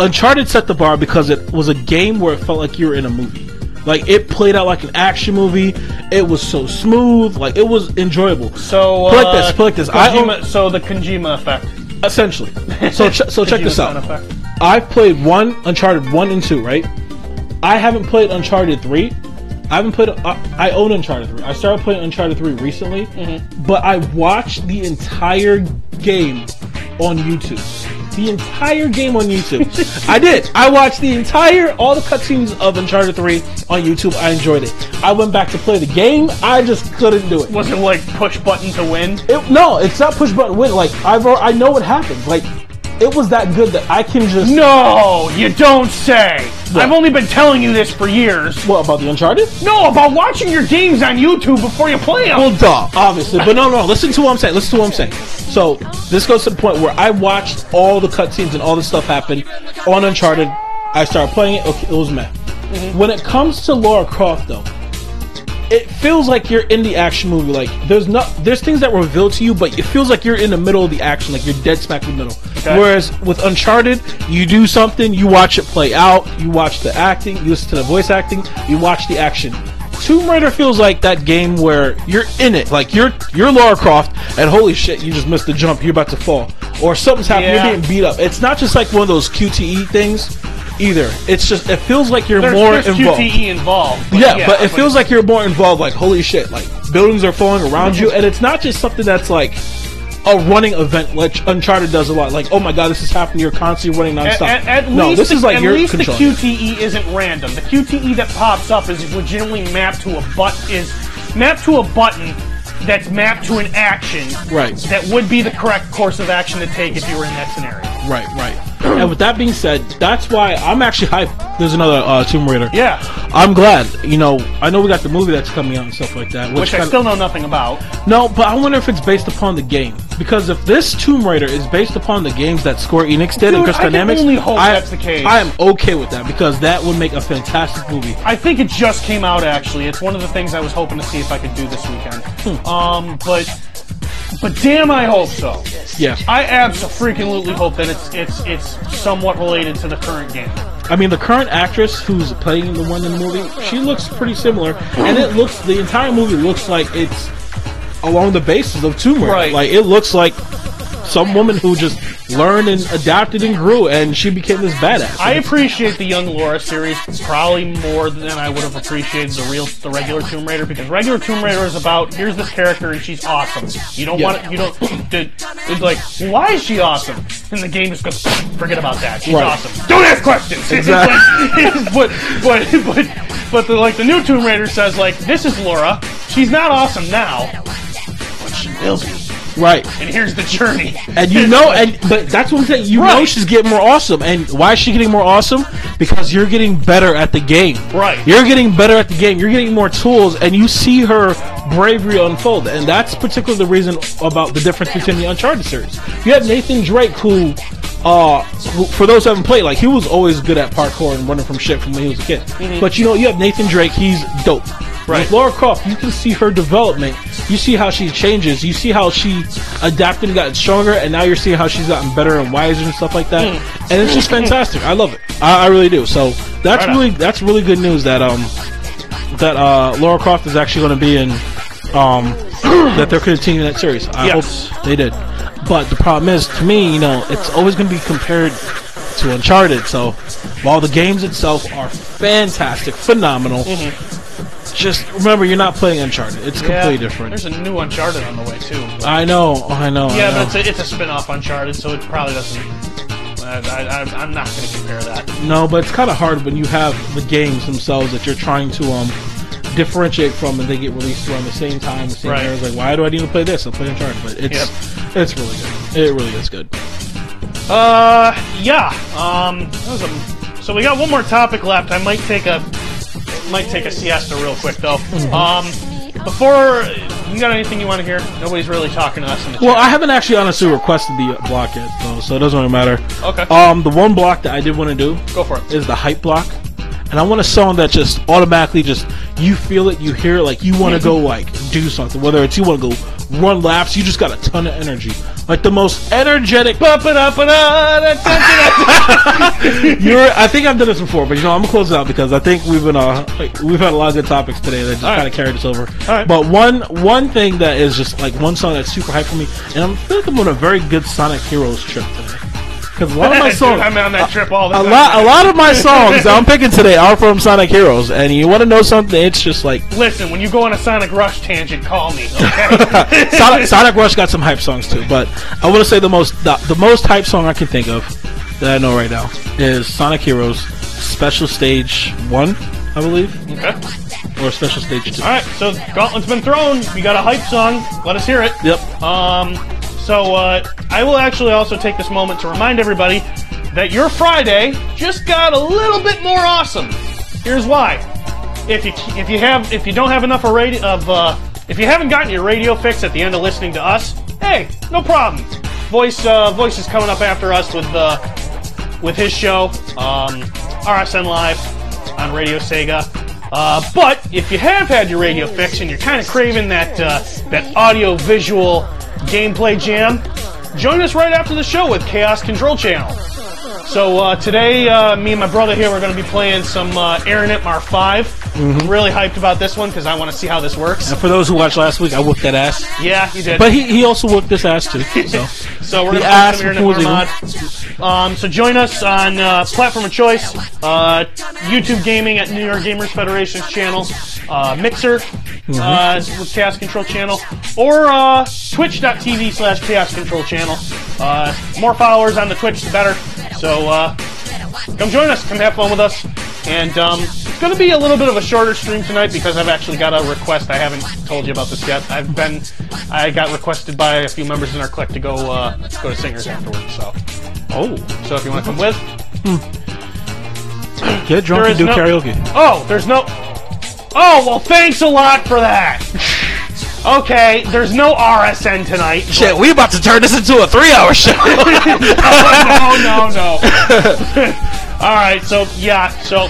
Speaker 2: Uncharted set the bar because it was a game where it felt like you were in a movie. Like it played out like an action movie. It was so smooth. Like it was enjoyable.
Speaker 1: So
Speaker 2: Put
Speaker 1: uh,
Speaker 2: like this, put like this. I
Speaker 1: Kojima-
Speaker 2: own-
Speaker 1: so the Kojima effect.
Speaker 2: Essentially. So ch- so check this out.
Speaker 1: effect.
Speaker 2: I've played one Uncharted one and two, right? I haven't played Uncharted three. I haven't played. Uh, I own Uncharted three. I started playing Uncharted three recently,
Speaker 1: Mm-hmm.
Speaker 2: but I watched the entire game on YouTube. The entire game on YouTube. I did. I watched the entire all the cutscenes of Uncharted three on YouTube. I enjoyed it. I went back to play the game. I just couldn't do it.
Speaker 1: Was it like push button to win?
Speaker 2: It, no, it's not push button win. Like I've I know what happens. Like it was that good that I can just.
Speaker 1: No, you don't say.
Speaker 2: What?
Speaker 1: I've only been telling you this for years.
Speaker 2: What about the Uncharted?
Speaker 1: No, about watching your games on YouTube before you play them.
Speaker 2: Well, duh, obviously, but no, no. Listen to what I'm saying. Listen to what I'm saying. So this goes to the point where I watched all the cutscenes and all the stuff happen on Uncharted. I started playing it. Okay, it was meh.
Speaker 1: Mm-hmm.
Speaker 2: When it comes to Laura Croft, though, it feels like you're in the action movie. Like there's not there's things that were revealed to you, but it feels like you're in the middle of the action, like you're dead smack in the middle.
Speaker 1: Okay.
Speaker 2: Whereas with Uncharted, you do something, you watch it play out, you watch the acting, you listen to the voice acting, you watch the action. Tomb Raider feels like that game where you're in it, like you're you're Lara Croft, and holy shit, you just missed the jump, you're about to fall, or something's happening,
Speaker 1: Yeah.
Speaker 2: you're being beat up. It's not just like one of those QTE things, either. It's just it feels like you're
Speaker 1: There's,
Speaker 2: more
Speaker 1: there's
Speaker 2: involved.
Speaker 1: QTE involved. but
Speaker 2: Yeah, but it feels like you're more involved. Like, holy shit! Like buildings are falling around you, and it's not just something that's like a running event, like Uncharted does a lot. Like, oh my god, this is happening. You're constantly running
Speaker 1: At,
Speaker 2: nonstop.
Speaker 1: at, at
Speaker 2: no, this
Speaker 1: the,
Speaker 2: is like
Speaker 1: at
Speaker 2: you're
Speaker 1: least the QTE isn't random. The QTE that pops up is legitimately mapped to a but is mapped to a button that's mapped to an action
Speaker 2: Right.
Speaker 1: that would be the correct course of action to take if you were in that scenario.
Speaker 2: Right, right. And with that being said, that's why I'm actually hyped. There's another uh, Tomb Raider.
Speaker 1: Yeah,
Speaker 2: I'm glad. You know, I know we got the movie that's coming out and stuff like that. Which,
Speaker 1: which I still know nothing about.
Speaker 2: No, but I wonder if it's based upon the game. Because if this Tomb Raider is based upon the games that Square Enix did and
Speaker 1: Dude, I can
Speaker 2: Dynamics,
Speaker 1: only hope
Speaker 2: I,
Speaker 1: that's the case.
Speaker 2: I am okay with that because that would make a fantastic movie.
Speaker 1: I think it just came out actually. It's one of the things I was hoping to see if I could do this weekend.
Speaker 2: Hmm.
Speaker 1: Um, but but damn, I hope so.
Speaker 2: Yeah.
Speaker 1: I absolutely freaking hope that it's it's it's somewhat related to the current game.
Speaker 2: I mean, the current actress who's playing the one in the movie, she looks pretty similar, and it looks the entire movie looks like it's along the basis of Tomb Raider.
Speaker 1: Right.
Speaker 2: Like it looks like some woman who just learned and adapted and grew, and she became this badass.
Speaker 1: I appreciate the Young Laura series probably more than I would have appreciated the real, the regular Tomb Raider because regular Tomb Raider is about here's this character and she's awesome. You don't
Speaker 2: Yeah.
Speaker 1: want you don't. It's like why is she awesome? And the game just goes forget about that. She's
Speaker 2: Right.
Speaker 1: awesome. Don't ask questions.
Speaker 2: Exactly.
Speaker 1: But but but but the, like the new Tomb Raider says like this is Laura. She's not awesome now, but she will be.
Speaker 2: Right.
Speaker 1: And here's the journey.
Speaker 2: And you know, and but that's what I'm saying. You know, she's getting more awesome. And why is she getting more awesome? Because you're getting better at the game.
Speaker 1: Right.
Speaker 2: You're getting better at the game. You're getting more tools, and you see her bravery unfold. And that's particularly the reason about the difference between the Uncharted series. You have Nathan Drake, who, uh, for those who haven't played, like he was always good at parkour and running from shit from when he was a kid. But you know, you have Nathan Drake. He's dope.
Speaker 1: Mm-hmm. Right.
Speaker 2: With Laura Croft, you can see her development. You see how she changes. You see how she adapted and gotten stronger, and now you're seeing how she's gotten better and wiser and stuff like that. And it's just fantastic. I love it. I, I really do. So that's
Speaker 1: Right on.
Speaker 2: really that's really good news that um that uh Laura Croft is actually going to be in um that they're continuing that series. I
Speaker 1: Yes.
Speaker 2: hope they did. But the problem is, to me, you know, it's always going to be compared to Uncharted. So while the games itself are fantastic, phenomenal, just remember you're not playing Uncharted. It's completely different.
Speaker 1: There's a new Uncharted on the way too.
Speaker 2: I know, I know. I
Speaker 1: Yeah,
Speaker 2: know.
Speaker 1: but it's a, it's a spin-off Uncharted, so it probably doesn't. I, I, I- I'm not going to compare that.
Speaker 2: No, but it's kind of hard when you have the games themselves that you're trying to um differentiate from, and they get released around the same time. The same
Speaker 1: Right.
Speaker 2: era. Like, why do I need to play this? I'll play Uncharted, but it's it's really good. It really is good.
Speaker 1: Uh, yeah. Um, that was a, so we got one more topic left. I might take a might take a siesta real quick though. Um, before you got anything you want to hear? Nobody's really talking to us in the
Speaker 2: Well,
Speaker 1: chat.
Speaker 2: I haven't actually honestly requested the block yet, though, so it doesn't really matter.
Speaker 1: Okay.
Speaker 2: Um, the one block that I did want to do
Speaker 1: Go for it.
Speaker 2: is the hype block. And I want a song that just automatically just you feel it, you hear it, like you want to go like do something. Whether it's you want to go run laps, you just got a ton of energy, like the most energetic. You're, I think I've done this before, but you know I'm gonna close it out because I think we've been uh we've had a lot of good topics today that just
Speaker 1: right.
Speaker 2: kind of carried us over.
Speaker 1: right.
Speaker 2: But one one thing that is just like one song that's super hype for me, and I feel like I'm on a very good Sonic Heroes trip today. Because a lot of my songs,
Speaker 1: I'm on that trip all the
Speaker 2: a
Speaker 1: time.
Speaker 2: lot, a lot of my songs that I'm picking today are from Sonic Heroes, and you want to know something? It's just like
Speaker 1: Listen, when you go on a Sonic Rush tangent, call me. Okay.
Speaker 2: Sonic, Sonic Rush got some hype songs too. But I want to say the most, the, the most hype song I can think of that I know right now is Sonic Heroes Special Stage One, I believe,
Speaker 1: okay.
Speaker 2: or Special Stage Two.
Speaker 1: All right. So Gauntlet's been thrown. We got a hype song. Let us hear it.
Speaker 2: Yep.
Speaker 1: Um, so uh, I will actually also take this moment to remind everybody that your Friday just got a little bit more awesome. Here's why: if you if you have if you don't have enough of radio of uh, if you haven't gotten your radio fix at the end of listening to us, hey, no problem. Voice uh, voice is coming up after us with uh, with his show, um, RSN Live. On Radio Sega. Uh, but if you have had your radio fix and you're kind of craving that uh, that audio visual gameplay jam, join us right after the show with Chaos Control Channel. So uh, today, uh, me and my brother here, we're going to be playing some uh, Aaron Itmar 5. I'm really hyped about this one because I want to see how this works.
Speaker 2: And for those who watched last week, I whooped that ass.
Speaker 1: Yeah, you did.
Speaker 2: But he, he also whooped this ass too. So
Speaker 1: So we're going to play some Itmar mod. Um, so join us on uh, platform of choice, uh, YouTube Gaming at New York Gamers Federation's channel, uh, Mixer uh, Chaos Control channel, or uh, Twitch.tv slash Chaos Control channel. Uh, more followers on the Twitch, the better. So uh, come join us, come have fun with us. And um, it's going to be a little bit of a shorter stream tonight because I've actually got a request. I haven't told you about this yet. I've been, I got requested by a few members in our clique to go uh, go to Singers afterwards. So,
Speaker 2: oh,
Speaker 1: so if you want to come with,
Speaker 2: get drunk and do
Speaker 1: no-
Speaker 2: karaoke.
Speaker 1: oh, there's no. Oh well, thanks a lot for that. Okay, there's no RSN tonight.
Speaker 2: Shit, we about to turn this into a three-hour show.
Speaker 1: no, no, no. All right, so yeah, so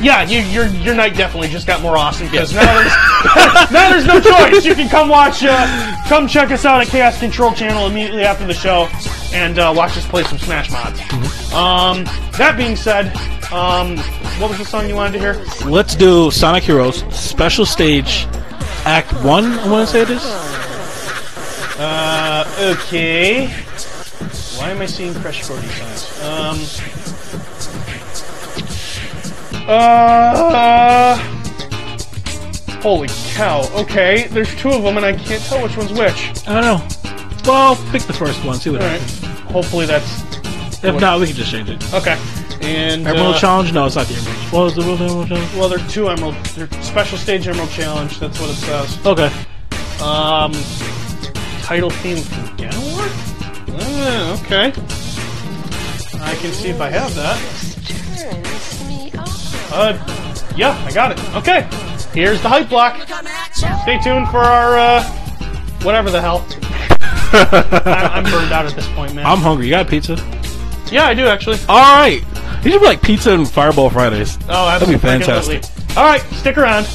Speaker 1: yeah, you, your your night definitely just got more awesome because now there's now there's no choice. You can come watch, uh, come check us out at Chaos Control Channel immediately after the show, and uh, watch us play some Smash mods. Um, that being said, um, what was the song you wanted to hear?
Speaker 2: Let's do Sonic Heroes special stage, Act One. I want to say it is.
Speaker 1: Uh, okay. Why am I seeing Crush 40 signs? Um. Uh. Holy cow. Okay, there's two of them and I can't tell which one's which.
Speaker 2: I don't know. Well, pick the first one. See what happens.
Speaker 1: Hopefully that's.
Speaker 2: If not, we can just change it.
Speaker 1: Okay. And.
Speaker 2: Emerald
Speaker 1: uh,
Speaker 2: Challenge? No, it's not the Emerald. What was the real Emerald Challenge?
Speaker 1: Well, they're two Emerald. They're special stage Emerald Challenge. That's what it says.
Speaker 2: Okay.
Speaker 1: Um. Title theme from? Uh, okay. I can see if I have that. Uh, yeah, I got it. Okay, here's the hype block. Stay tuned for our, uh, whatever the hell. I'm burned out at this point, man.
Speaker 2: I'm hungry. You got pizza?
Speaker 1: yeah, I do actually.
Speaker 2: All right. You should be like pizza and Fireball Fridays.
Speaker 1: Oh,
Speaker 2: That'd be fantastic.
Speaker 1: All right, stick around.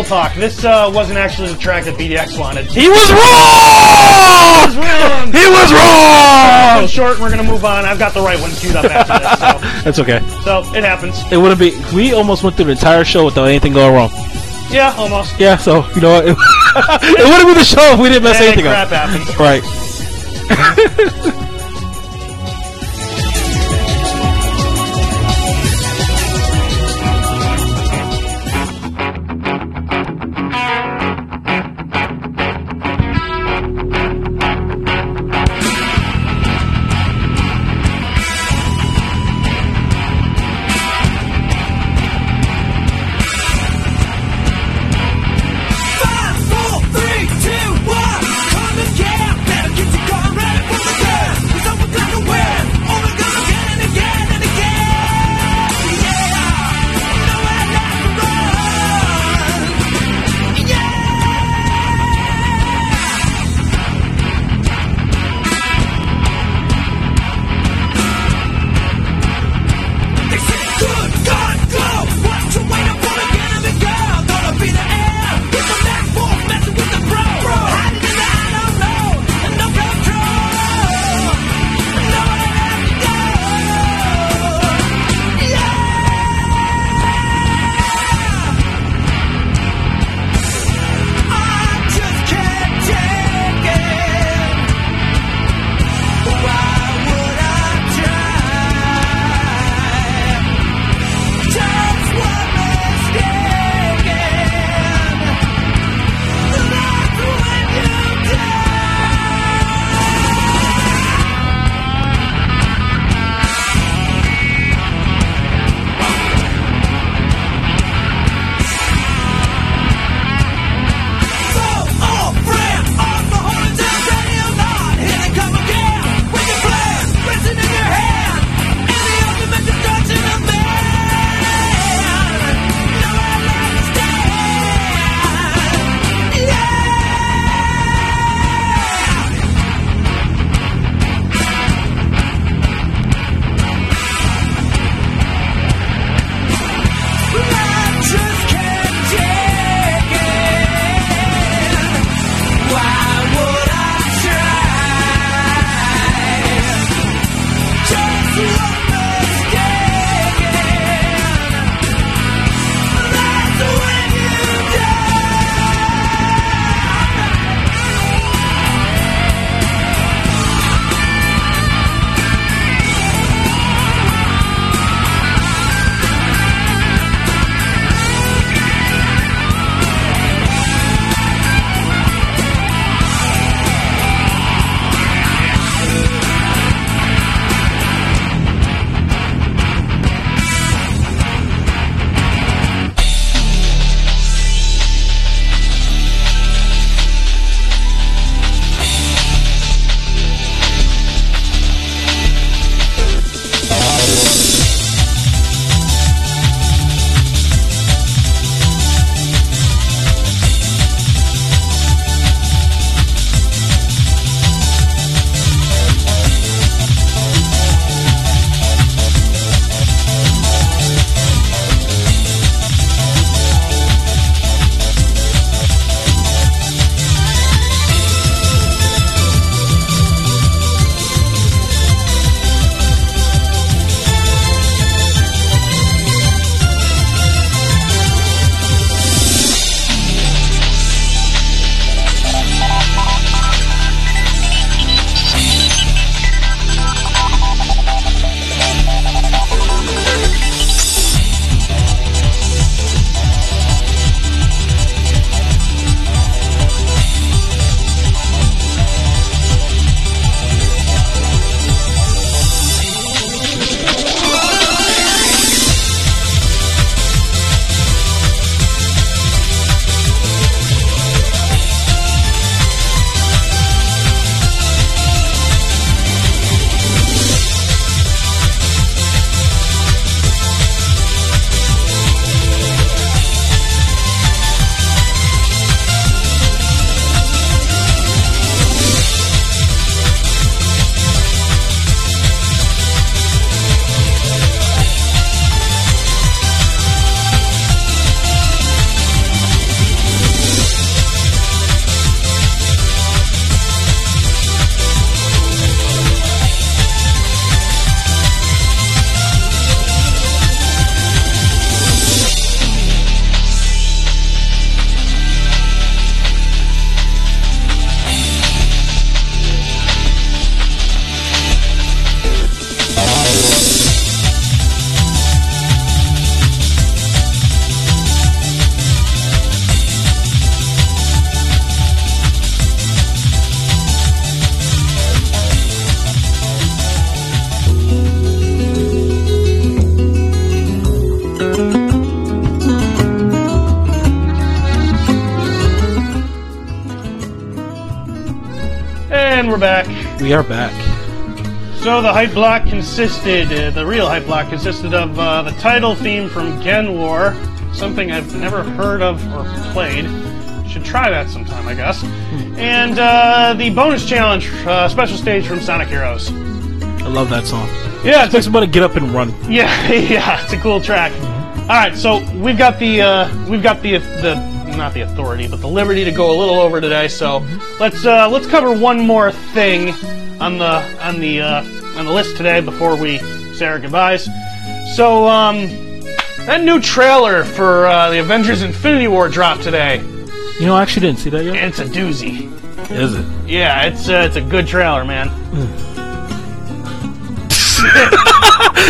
Speaker 1: Real talk. This uh, wasn't actually the track that BDX wanted.
Speaker 2: He was wrong!
Speaker 1: Wrong.
Speaker 2: He was wrong!
Speaker 1: short. We're gonna move on. I've got the right one queued up after this, So.
Speaker 2: That's okay.
Speaker 1: so, so it happens.
Speaker 2: It wouldn't be. We almost went through the entire show without anything going wrong.
Speaker 1: Yeah, almost.
Speaker 2: Yeah, so you know what? It, it wouldn't be the show if we didn't mess
Speaker 1: Hey,
Speaker 2: anything
Speaker 1: crap
Speaker 2: up.
Speaker 1: happens.
Speaker 2: Right. We are back.
Speaker 1: So the hype block consisted, uh, the real hype block consisted of uh, the title theme from Gen War, something I've never heard of or played. Should try that sometime, I guess. And uh, the bonus challenge, uh, special stage from Sonic Heroes.
Speaker 2: I love that song.
Speaker 1: Yeah,
Speaker 2: It
Speaker 1: it's
Speaker 2: takes somebody to get up and run.
Speaker 1: Yeah, yeah, it's a cool track. All right, so we've got the uh, we've got the the not the authority, but the liberty to go a little over today. So let's uh, let's cover one more thing on the on the uh, on the list today before we say our goodbyes. So um, that new trailer for uh, the Avengers: Infinity War dropped today,
Speaker 2: You know, I actually didn't see that yet.
Speaker 1: it's a doozy.
Speaker 2: Is it?
Speaker 1: Yeah, it's uh, it's a good trailer, man.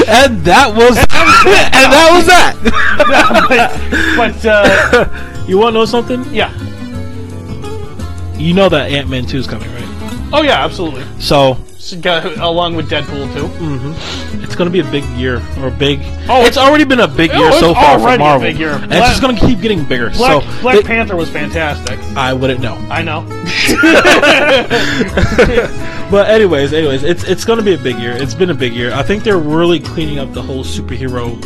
Speaker 2: And that was and that was that.
Speaker 1: But uh,
Speaker 2: you want to know something?
Speaker 1: yeah,
Speaker 2: You know that Ant Man two is coming, right?
Speaker 1: Oh yeah, absolutely.
Speaker 2: So
Speaker 1: along with Deadpool too. Mm-hmm.
Speaker 2: it's going to be a big year or a big.
Speaker 1: Oh,
Speaker 2: it's already been a big year so far for
Speaker 1: already a
Speaker 2: Marvel,
Speaker 1: big year.
Speaker 2: and
Speaker 1: Black-
Speaker 2: it's just going to keep getting bigger.
Speaker 1: Black,
Speaker 2: so
Speaker 1: Black
Speaker 2: it-
Speaker 1: Panther was fantastic.
Speaker 2: I wouldn't know.
Speaker 1: I know.
Speaker 2: But anyways, anyways, it's it's going to be a big year. It's been a big year. I think they're really cleaning up the whole superhero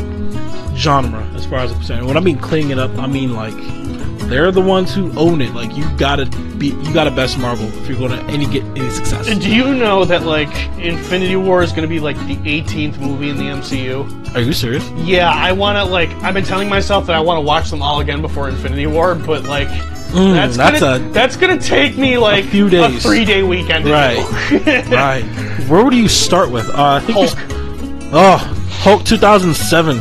Speaker 2: genre as far as I'm concerned. When I mean cleaning it up, I mean like they're the ones who own it. Like you gotta be, you gotta best Marvel if you're gonna any get any success.
Speaker 1: Do you know that like Infinity War is to be like the 18th movie in the MCU?
Speaker 2: Are you serious?
Speaker 1: Yeah, I want to like. I've been telling myself that I want to watch them all again before Infinity War, but like. that's,
Speaker 2: Mm, that's
Speaker 1: gonna,
Speaker 2: a-
Speaker 1: that's gonna take me like
Speaker 2: few days.
Speaker 1: three day weekend.
Speaker 2: Right. right. Where do you start with? Uh, I think
Speaker 1: Hulk.
Speaker 2: Oh, Hulk 2007.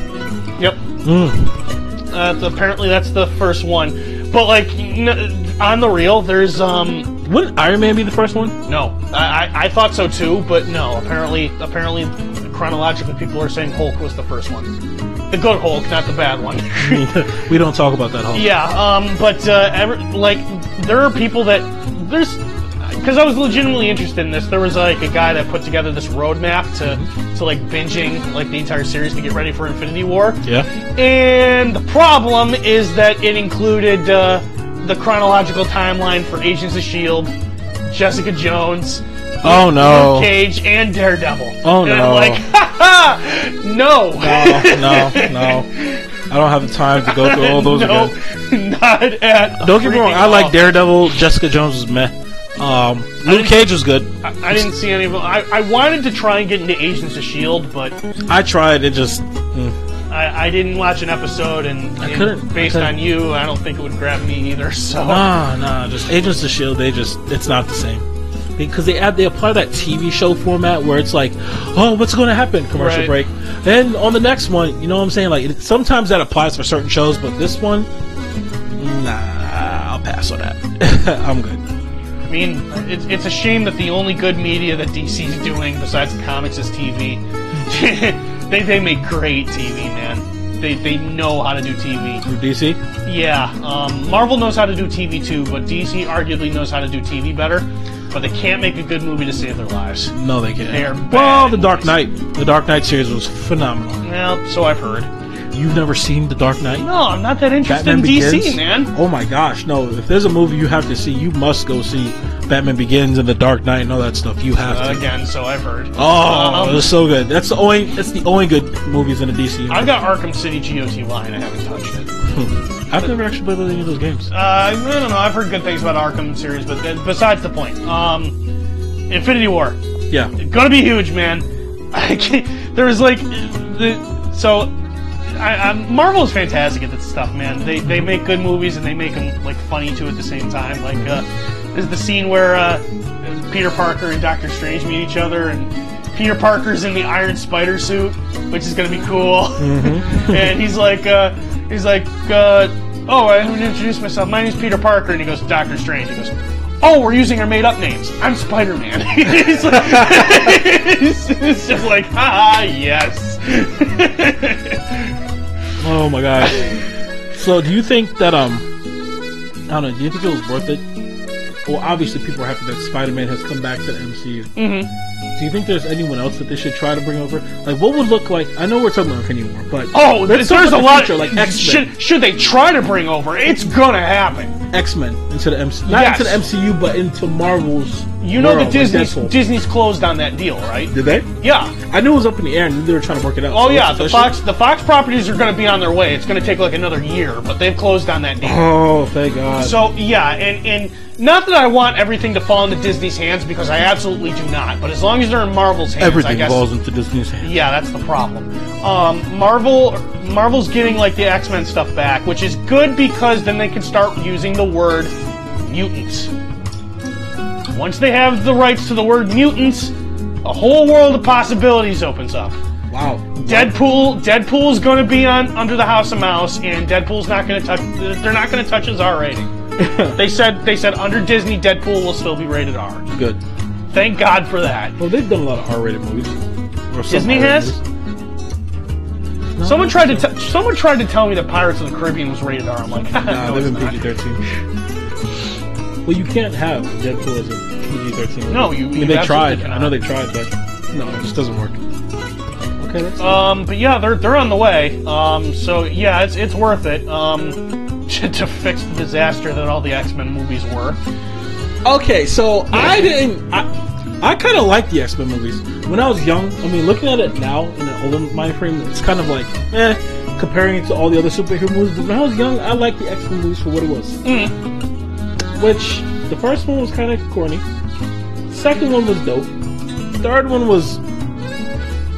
Speaker 1: Yep.
Speaker 2: Mm.
Speaker 1: Uh, apparently that's the first one, but like n- on the real, there's um
Speaker 2: Wouldn't Iron Man be the first one?
Speaker 1: No, I, I, I thought so too, but no. Apparently, apparently, chronologically, people are saying Hulk was the first one, the good Hulk, not the bad one.
Speaker 2: we don't talk about that Hulk.
Speaker 1: yeah, um, but uh, ever, like, there are people that there's because I was legitimately interested in this. There was like a guy that put together this roadmap to to like binging like the entire series to get ready for Infinity War.
Speaker 2: Yeah.
Speaker 1: And the problem is that it included uh, the chronological timeline for Agents of S.H.I.E.L.D., Jessica Jones,
Speaker 2: Oh no.
Speaker 1: Luke Cage, and Daredevil.
Speaker 2: Oh,
Speaker 1: and
Speaker 2: no.
Speaker 1: I'm like, ha ha! No!
Speaker 2: No, no, no. I don't have the time to go through all those
Speaker 1: no,
Speaker 2: again.
Speaker 1: not at
Speaker 2: Don't get me wrong. I like. Daredevil. Jessica Jones was meh. Um, Luke Cage was good.
Speaker 1: I, I didn't see any of them. I, I wanted to try and get into Agents of S.H.I.E.L.D., but
Speaker 2: I tried. It just. mm.
Speaker 1: I, I didn't watch an episode, and, and
Speaker 2: couldn't- I
Speaker 1: based
Speaker 2: couldn't.
Speaker 1: on you, I don't think it would grab me either, so.
Speaker 2: Nah, nah. Just Agents of Shield. They just. It's not the same. Because they add, they apply that TV show format where it's like, oh, what's going to happen? Commercial
Speaker 1: Right.
Speaker 2: break. Then on the next one, you know what I'm saying? Like, it, sometimes that applies for certain shows, but this one, nah, I'll pass on that. I'm good.
Speaker 1: I mean, it's, it's a shame that the only good media that DC's doing besides comics is TV. they, they make great TV, man. They, they know how to do TV.
Speaker 2: DC?
Speaker 1: Yeah, um, Marvel knows how to do TV too, but DC arguably knows how to do TV better. But they can't make a good movie to save their lives.
Speaker 2: No, they can't.
Speaker 1: They are
Speaker 2: well, The Dark
Speaker 1: movies.
Speaker 2: Knight. The Dark Knight series was phenomenal.
Speaker 1: Well, so I've heard.
Speaker 2: You've never seen The Dark Knight?
Speaker 1: No, I'm not that interested
Speaker 2: Batman
Speaker 1: in DC,
Speaker 2: Begins?
Speaker 1: man.
Speaker 2: Oh my gosh, no. If there's a movie you have to see, you must go see Batman Begins and The Dark Knight and all that stuff. You have to.
Speaker 1: Again, so I've heard.
Speaker 2: Oh,
Speaker 1: Um,
Speaker 2: it's so good. That's the only that's the only good movies in the DC. universe.
Speaker 1: I've got Arkham City GOTY and I haven't touched it.
Speaker 2: I've never actually played any of those games.
Speaker 1: Uh, I don't know. I've heard good things about Arkham series, but then, besides the point. Um, Infinity War,
Speaker 2: Yeah.
Speaker 1: gonna be huge, man. I can't, there was like the so. I, I, Marvel is fantastic at this stuff, man. They they make good movies and they make them like funny too at the same time. Like uh, there's the scene where uh, Peter Parker and Doctor Strange meet each other, and Peter Parker's in the Iron Spider suit, which is gonna be cool. and he's like, uh, he's like, uh, oh, I haven't introduced myself. My name's Peter Parker, and he goes, Doctor Strange. He goes. Oh, we're using our made-up names. I'm Spider-Man. it's, like, it's just like, ah, yes.
Speaker 2: Oh my gosh. so, do you think that um, I don't know. Do you think it was worth it? Well, obviously, people are happy that Spider-Man has come back to the MCU. Mm-hmm. Do you think there's anyone else that they should try to bring over? Like, what would look like? I know we're talking about War, but
Speaker 1: Oh, there's, there's a
Speaker 2: the
Speaker 1: lot.
Speaker 2: future, like X-Men.
Speaker 1: should should they try to bring over? It's gonna happen.
Speaker 2: X Men into the MCU, not
Speaker 1: Yes.
Speaker 2: into the MCU, but into Marvel's
Speaker 1: You know
Speaker 2: World,
Speaker 1: that Disney's
Speaker 2: Deadpool.
Speaker 1: Disney's closed on that deal, right?
Speaker 2: Did they?
Speaker 1: Yeah.
Speaker 2: I knew it was up in the air, and they were trying to work it out.
Speaker 1: Oh
Speaker 2: So
Speaker 1: yeah, the? Fox the Fox properties are to be on their way. It's to take like another year, but they've closed on that deal.
Speaker 2: Oh, thank God.
Speaker 1: So yeah, and and not that I want everything to fall into Disney's hands because I absolutely do not. But as long as they're in Marvel's hands, I
Speaker 2: everything falls into Disney's hands.
Speaker 1: Yeah, that's the problem. Um, Marvel, Marvel's getting like the X Men stuff back, which is good because then they can start using the word mutants. Once they have the rights to the word mutants, a whole world of possibilities opens up.
Speaker 2: Wow.
Speaker 1: Deadpool, Deadpool's going to be on under the House of Mouse, and Deadpool's not going to touch. They're not going to touch his R rating. they said they said under Disney, Deadpool will still be rated R.
Speaker 2: Good.
Speaker 1: Thank God for that.
Speaker 2: Well, they've done a lot of R-rated movies. Or
Speaker 1: Disney
Speaker 2: R-rated
Speaker 1: has?
Speaker 2: movies.
Speaker 1: Someone tried to t- someone tried to tell me that Pirates of the Caribbean was rated R. I'm like,
Speaker 2: Nah,
Speaker 1: no,
Speaker 2: they've
Speaker 1: it's
Speaker 2: been. PG-13. Well, you can't have Deadpool as a PG-13.
Speaker 1: No, you-
Speaker 2: I mean,
Speaker 1: you
Speaker 2: they tried.
Speaker 1: cannot.
Speaker 2: I know they tried, but no, it just doesn't work. Okay, that's
Speaker 1: Um, but yeah, they're they're on the way. Um, so yeah, it's it's worth it. Um, to, to fix the disaster that all the X Men movies were.
Speaker 2: Okay, so I didn't. I, I kind of like the X Men movies when I was young. I mean, looking at it now in an older mind frame, it's kind of like eh, comparing it to all the other superhero movies. But when I was young, I liked the X Men movies for what it was. Which the first one was kind of corny. Second one was dope. Third one was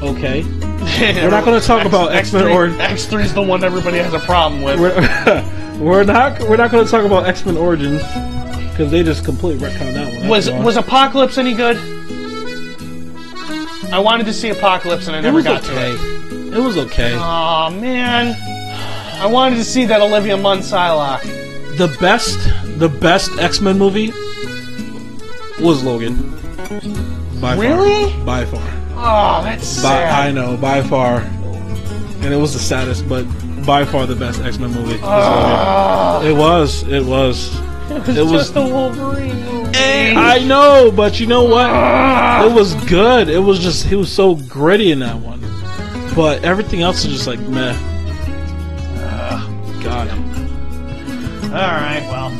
Speaker 2: okay.
Speaker 1: We're
Speaker 2: not gonna talk about X-Men or-
Speaker 1: X three is the one everybody has a problem with.
Speaker 2: We're, we're not we're not going to talk about X Men Origins because they just completely retconned that one.
Speaker 1: was
Speaker 2: That's
Speaker 1: was Apocalypse any good? I wanted to see Apocalypse and I never
Speaker 2: was
Speaker 1: got
Speaker 2: okay.
Speaker 1: to it.
Speaker 2: It was okay.
Speaker 1: Oh man, I wanted to see that Olivia Munn Psylocke.
Speaker 2: the best the best X Men movie was Logan. By
Speaker 1: Really?
Speaker 2: Far. By far.
Speaker 1: Oh, that's
Speaker 2: By,
Speaker 1: sad.
Speaker 2: I know, by far. And it was the saddest, but by far the best X Men movie. Logan. It was. It was.
Speaker 1: It was
Speaker 2: it was-
Speaker 1: just the Wolverine movie.
Speaker 2: I know, but you know what? It was good. It was just he was so gritty in that one. But everything else is just like meh. God,
Speaker 1: All right, well,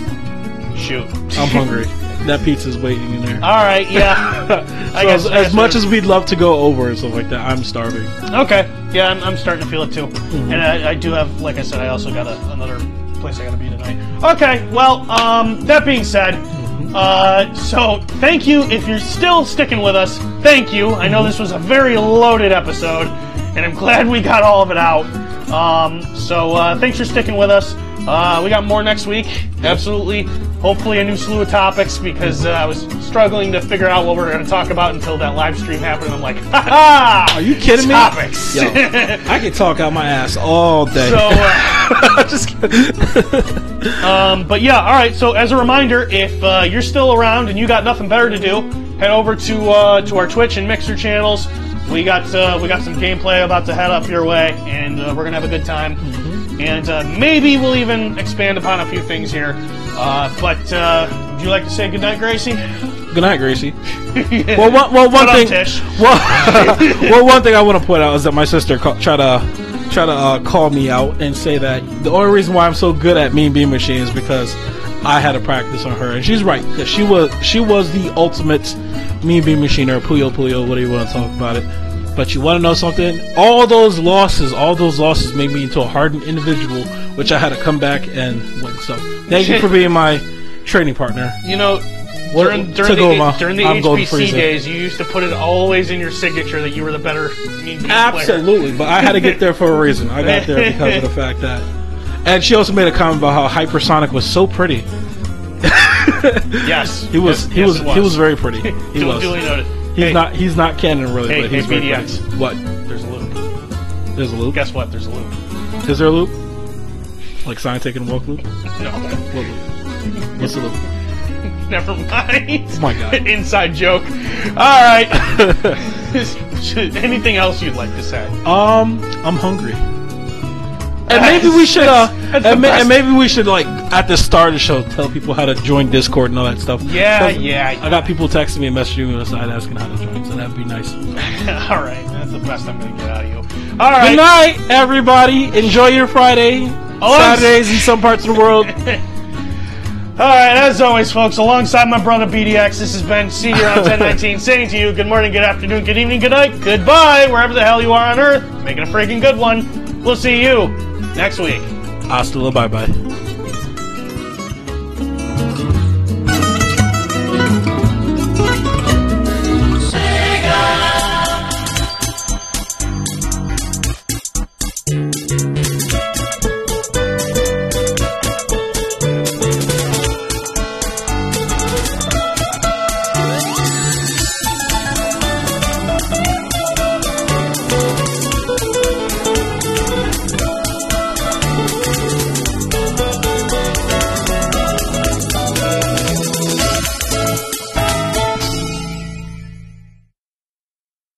Speaker 1: shoot.
Speaker 2: I'm hungry. that pizza's waiting in there.
Speaker 1: All right, yeah. I
Speaker 2: So
Speaker 1: guess
Speaker 2: as,
Speaker 1: I guess
Speaker 2: as much
Speaker 1: we're-
Speaker 2: as we'd love to go over and stuff like that, I'm starving.
Speaker 1: Okay. Yeah, I'm, I'm starting to feel it too.
Speaker 2: Mm-hmm.
Speaker 1: And I, I do have, like I said, I also got a, another place I gotta be tonight. Okay, well, um, that being said,
Speaker 2: Mm-hmm.
Speaker 1: uh, so thank you if you're still sticking with us. Thank you. I know this was a very loaded episode, and I'm glad we got all of it out. Um, so uh, thanks for sticking with us. Uh, we got more next week. Absolutely. Hopefully, a new slew of topics because uh, I was struggling to figure out what we are going to talk about until that live stream happened. I'm like, ha ha!
Speaker 2: Are you kidding me?
Speaker 1: Topics.
Speaker 2: I can talk out my ass all day.
Speaker 1: So, uh,
Speaker 2: just kidding.
Speaker 1: um, but yeah, all right. So as a reminder, if uh, you're still around and you got nothing better to do, head over to uh, to our Twitch and Mixer channels. We got uh, we got some gameplay about to head up your way, and uh, we're gonna have a good time. And uh, maybe we'll even expand upon a few things here. Uh, but uh, would you like to say goodnight, Gracie?
Speaker 2: Good night, Gracie. Well, one, well, one thing.
Speaker 1: Tish.
Speaker 2: Well, well, one thing I want to point out is that my sister ca- try to try to uh, call me out and say that the only reason why I'm so good at Mean Bean Machine is because I had to practice on her, and she's right. That she was she was the ultimate Mean Bean Machine or Puyo Puyo, whatever you want to talk about it. But you want to know something? All those losses, all those losses made me into a hardened individual, which I had to come back and win. So thank you for being my training partner.
Speaker 1: You know, during, during, the, during the
Speaker 2: I'm Golden
Speaker 1: HBC
Speaker 2: Frieza.
Speaker 1: days, you used to put it always in your signature that you were the better Mean Bean player.
Speaker 2: Absolutely, but I had to get there for a reason. I got there because of the fact that. And she also made a comment about how Hypersonic was so pretty.
Speaker 1: Yes,
Speaker 2: He was
Speaker 1: Yes,
Speaker 2: he
Speaker 1: yes,
Speaker 2: was,
Speaker 1: it
Speaker 2: he was very pretty. He
Speaker 1: Duly,
Speaker 2: was.
Speaker 1: duly noted.
Speaker 2: He's
Speaker 1: Hey,
Speaker 2: not he's not canon really,
Speaker 1: Hey,
Speaker 2: but he's
Speaker 1: hey, BDX.
Speaker 2: What?
Speaker 1: There's a loop.
Speaker 2: There's a loop.
Speaker 1: Guess what? There's a loop.
Speaker 2: Is there a loop? Like scientific and walk loop?
Speaker 1: No,
Speaker 2: What loop? What's the loop?
Speaker 1: never mind.
Speaker 2: Oh my God.
Speaker 1: Inside joke. All right. Anything else you'd like to say?
Speaker 2: Um, I'm hungry. And maybe we should uh, and, ma- and maybe we should like at the start of the show tell people how to join Discord and all that stuff.
Speaker 1: Yeah, yeah.
Speaker 2: I got people texting me and messaging me on the side asking how to join, so that'd be nice.
Speaker 1: All right. That's the best I'm going to get out of you. All right.
Speaker 2: Good night, everybody. Enjoy your Friday,
Speaker 1: Oh,
Speaker 2: Saturdays in some parts of the world.
Speaker 1: All right, as always, folks, alongside my brother BDX, this has been Senior on 1019 saying to you good morning, good afternoon, good evening, good night, goodbye, wherever the hell you are on Earth. Make it a freaking good one. We'll see you next week.
Speaker 2: Hasta la bye bye.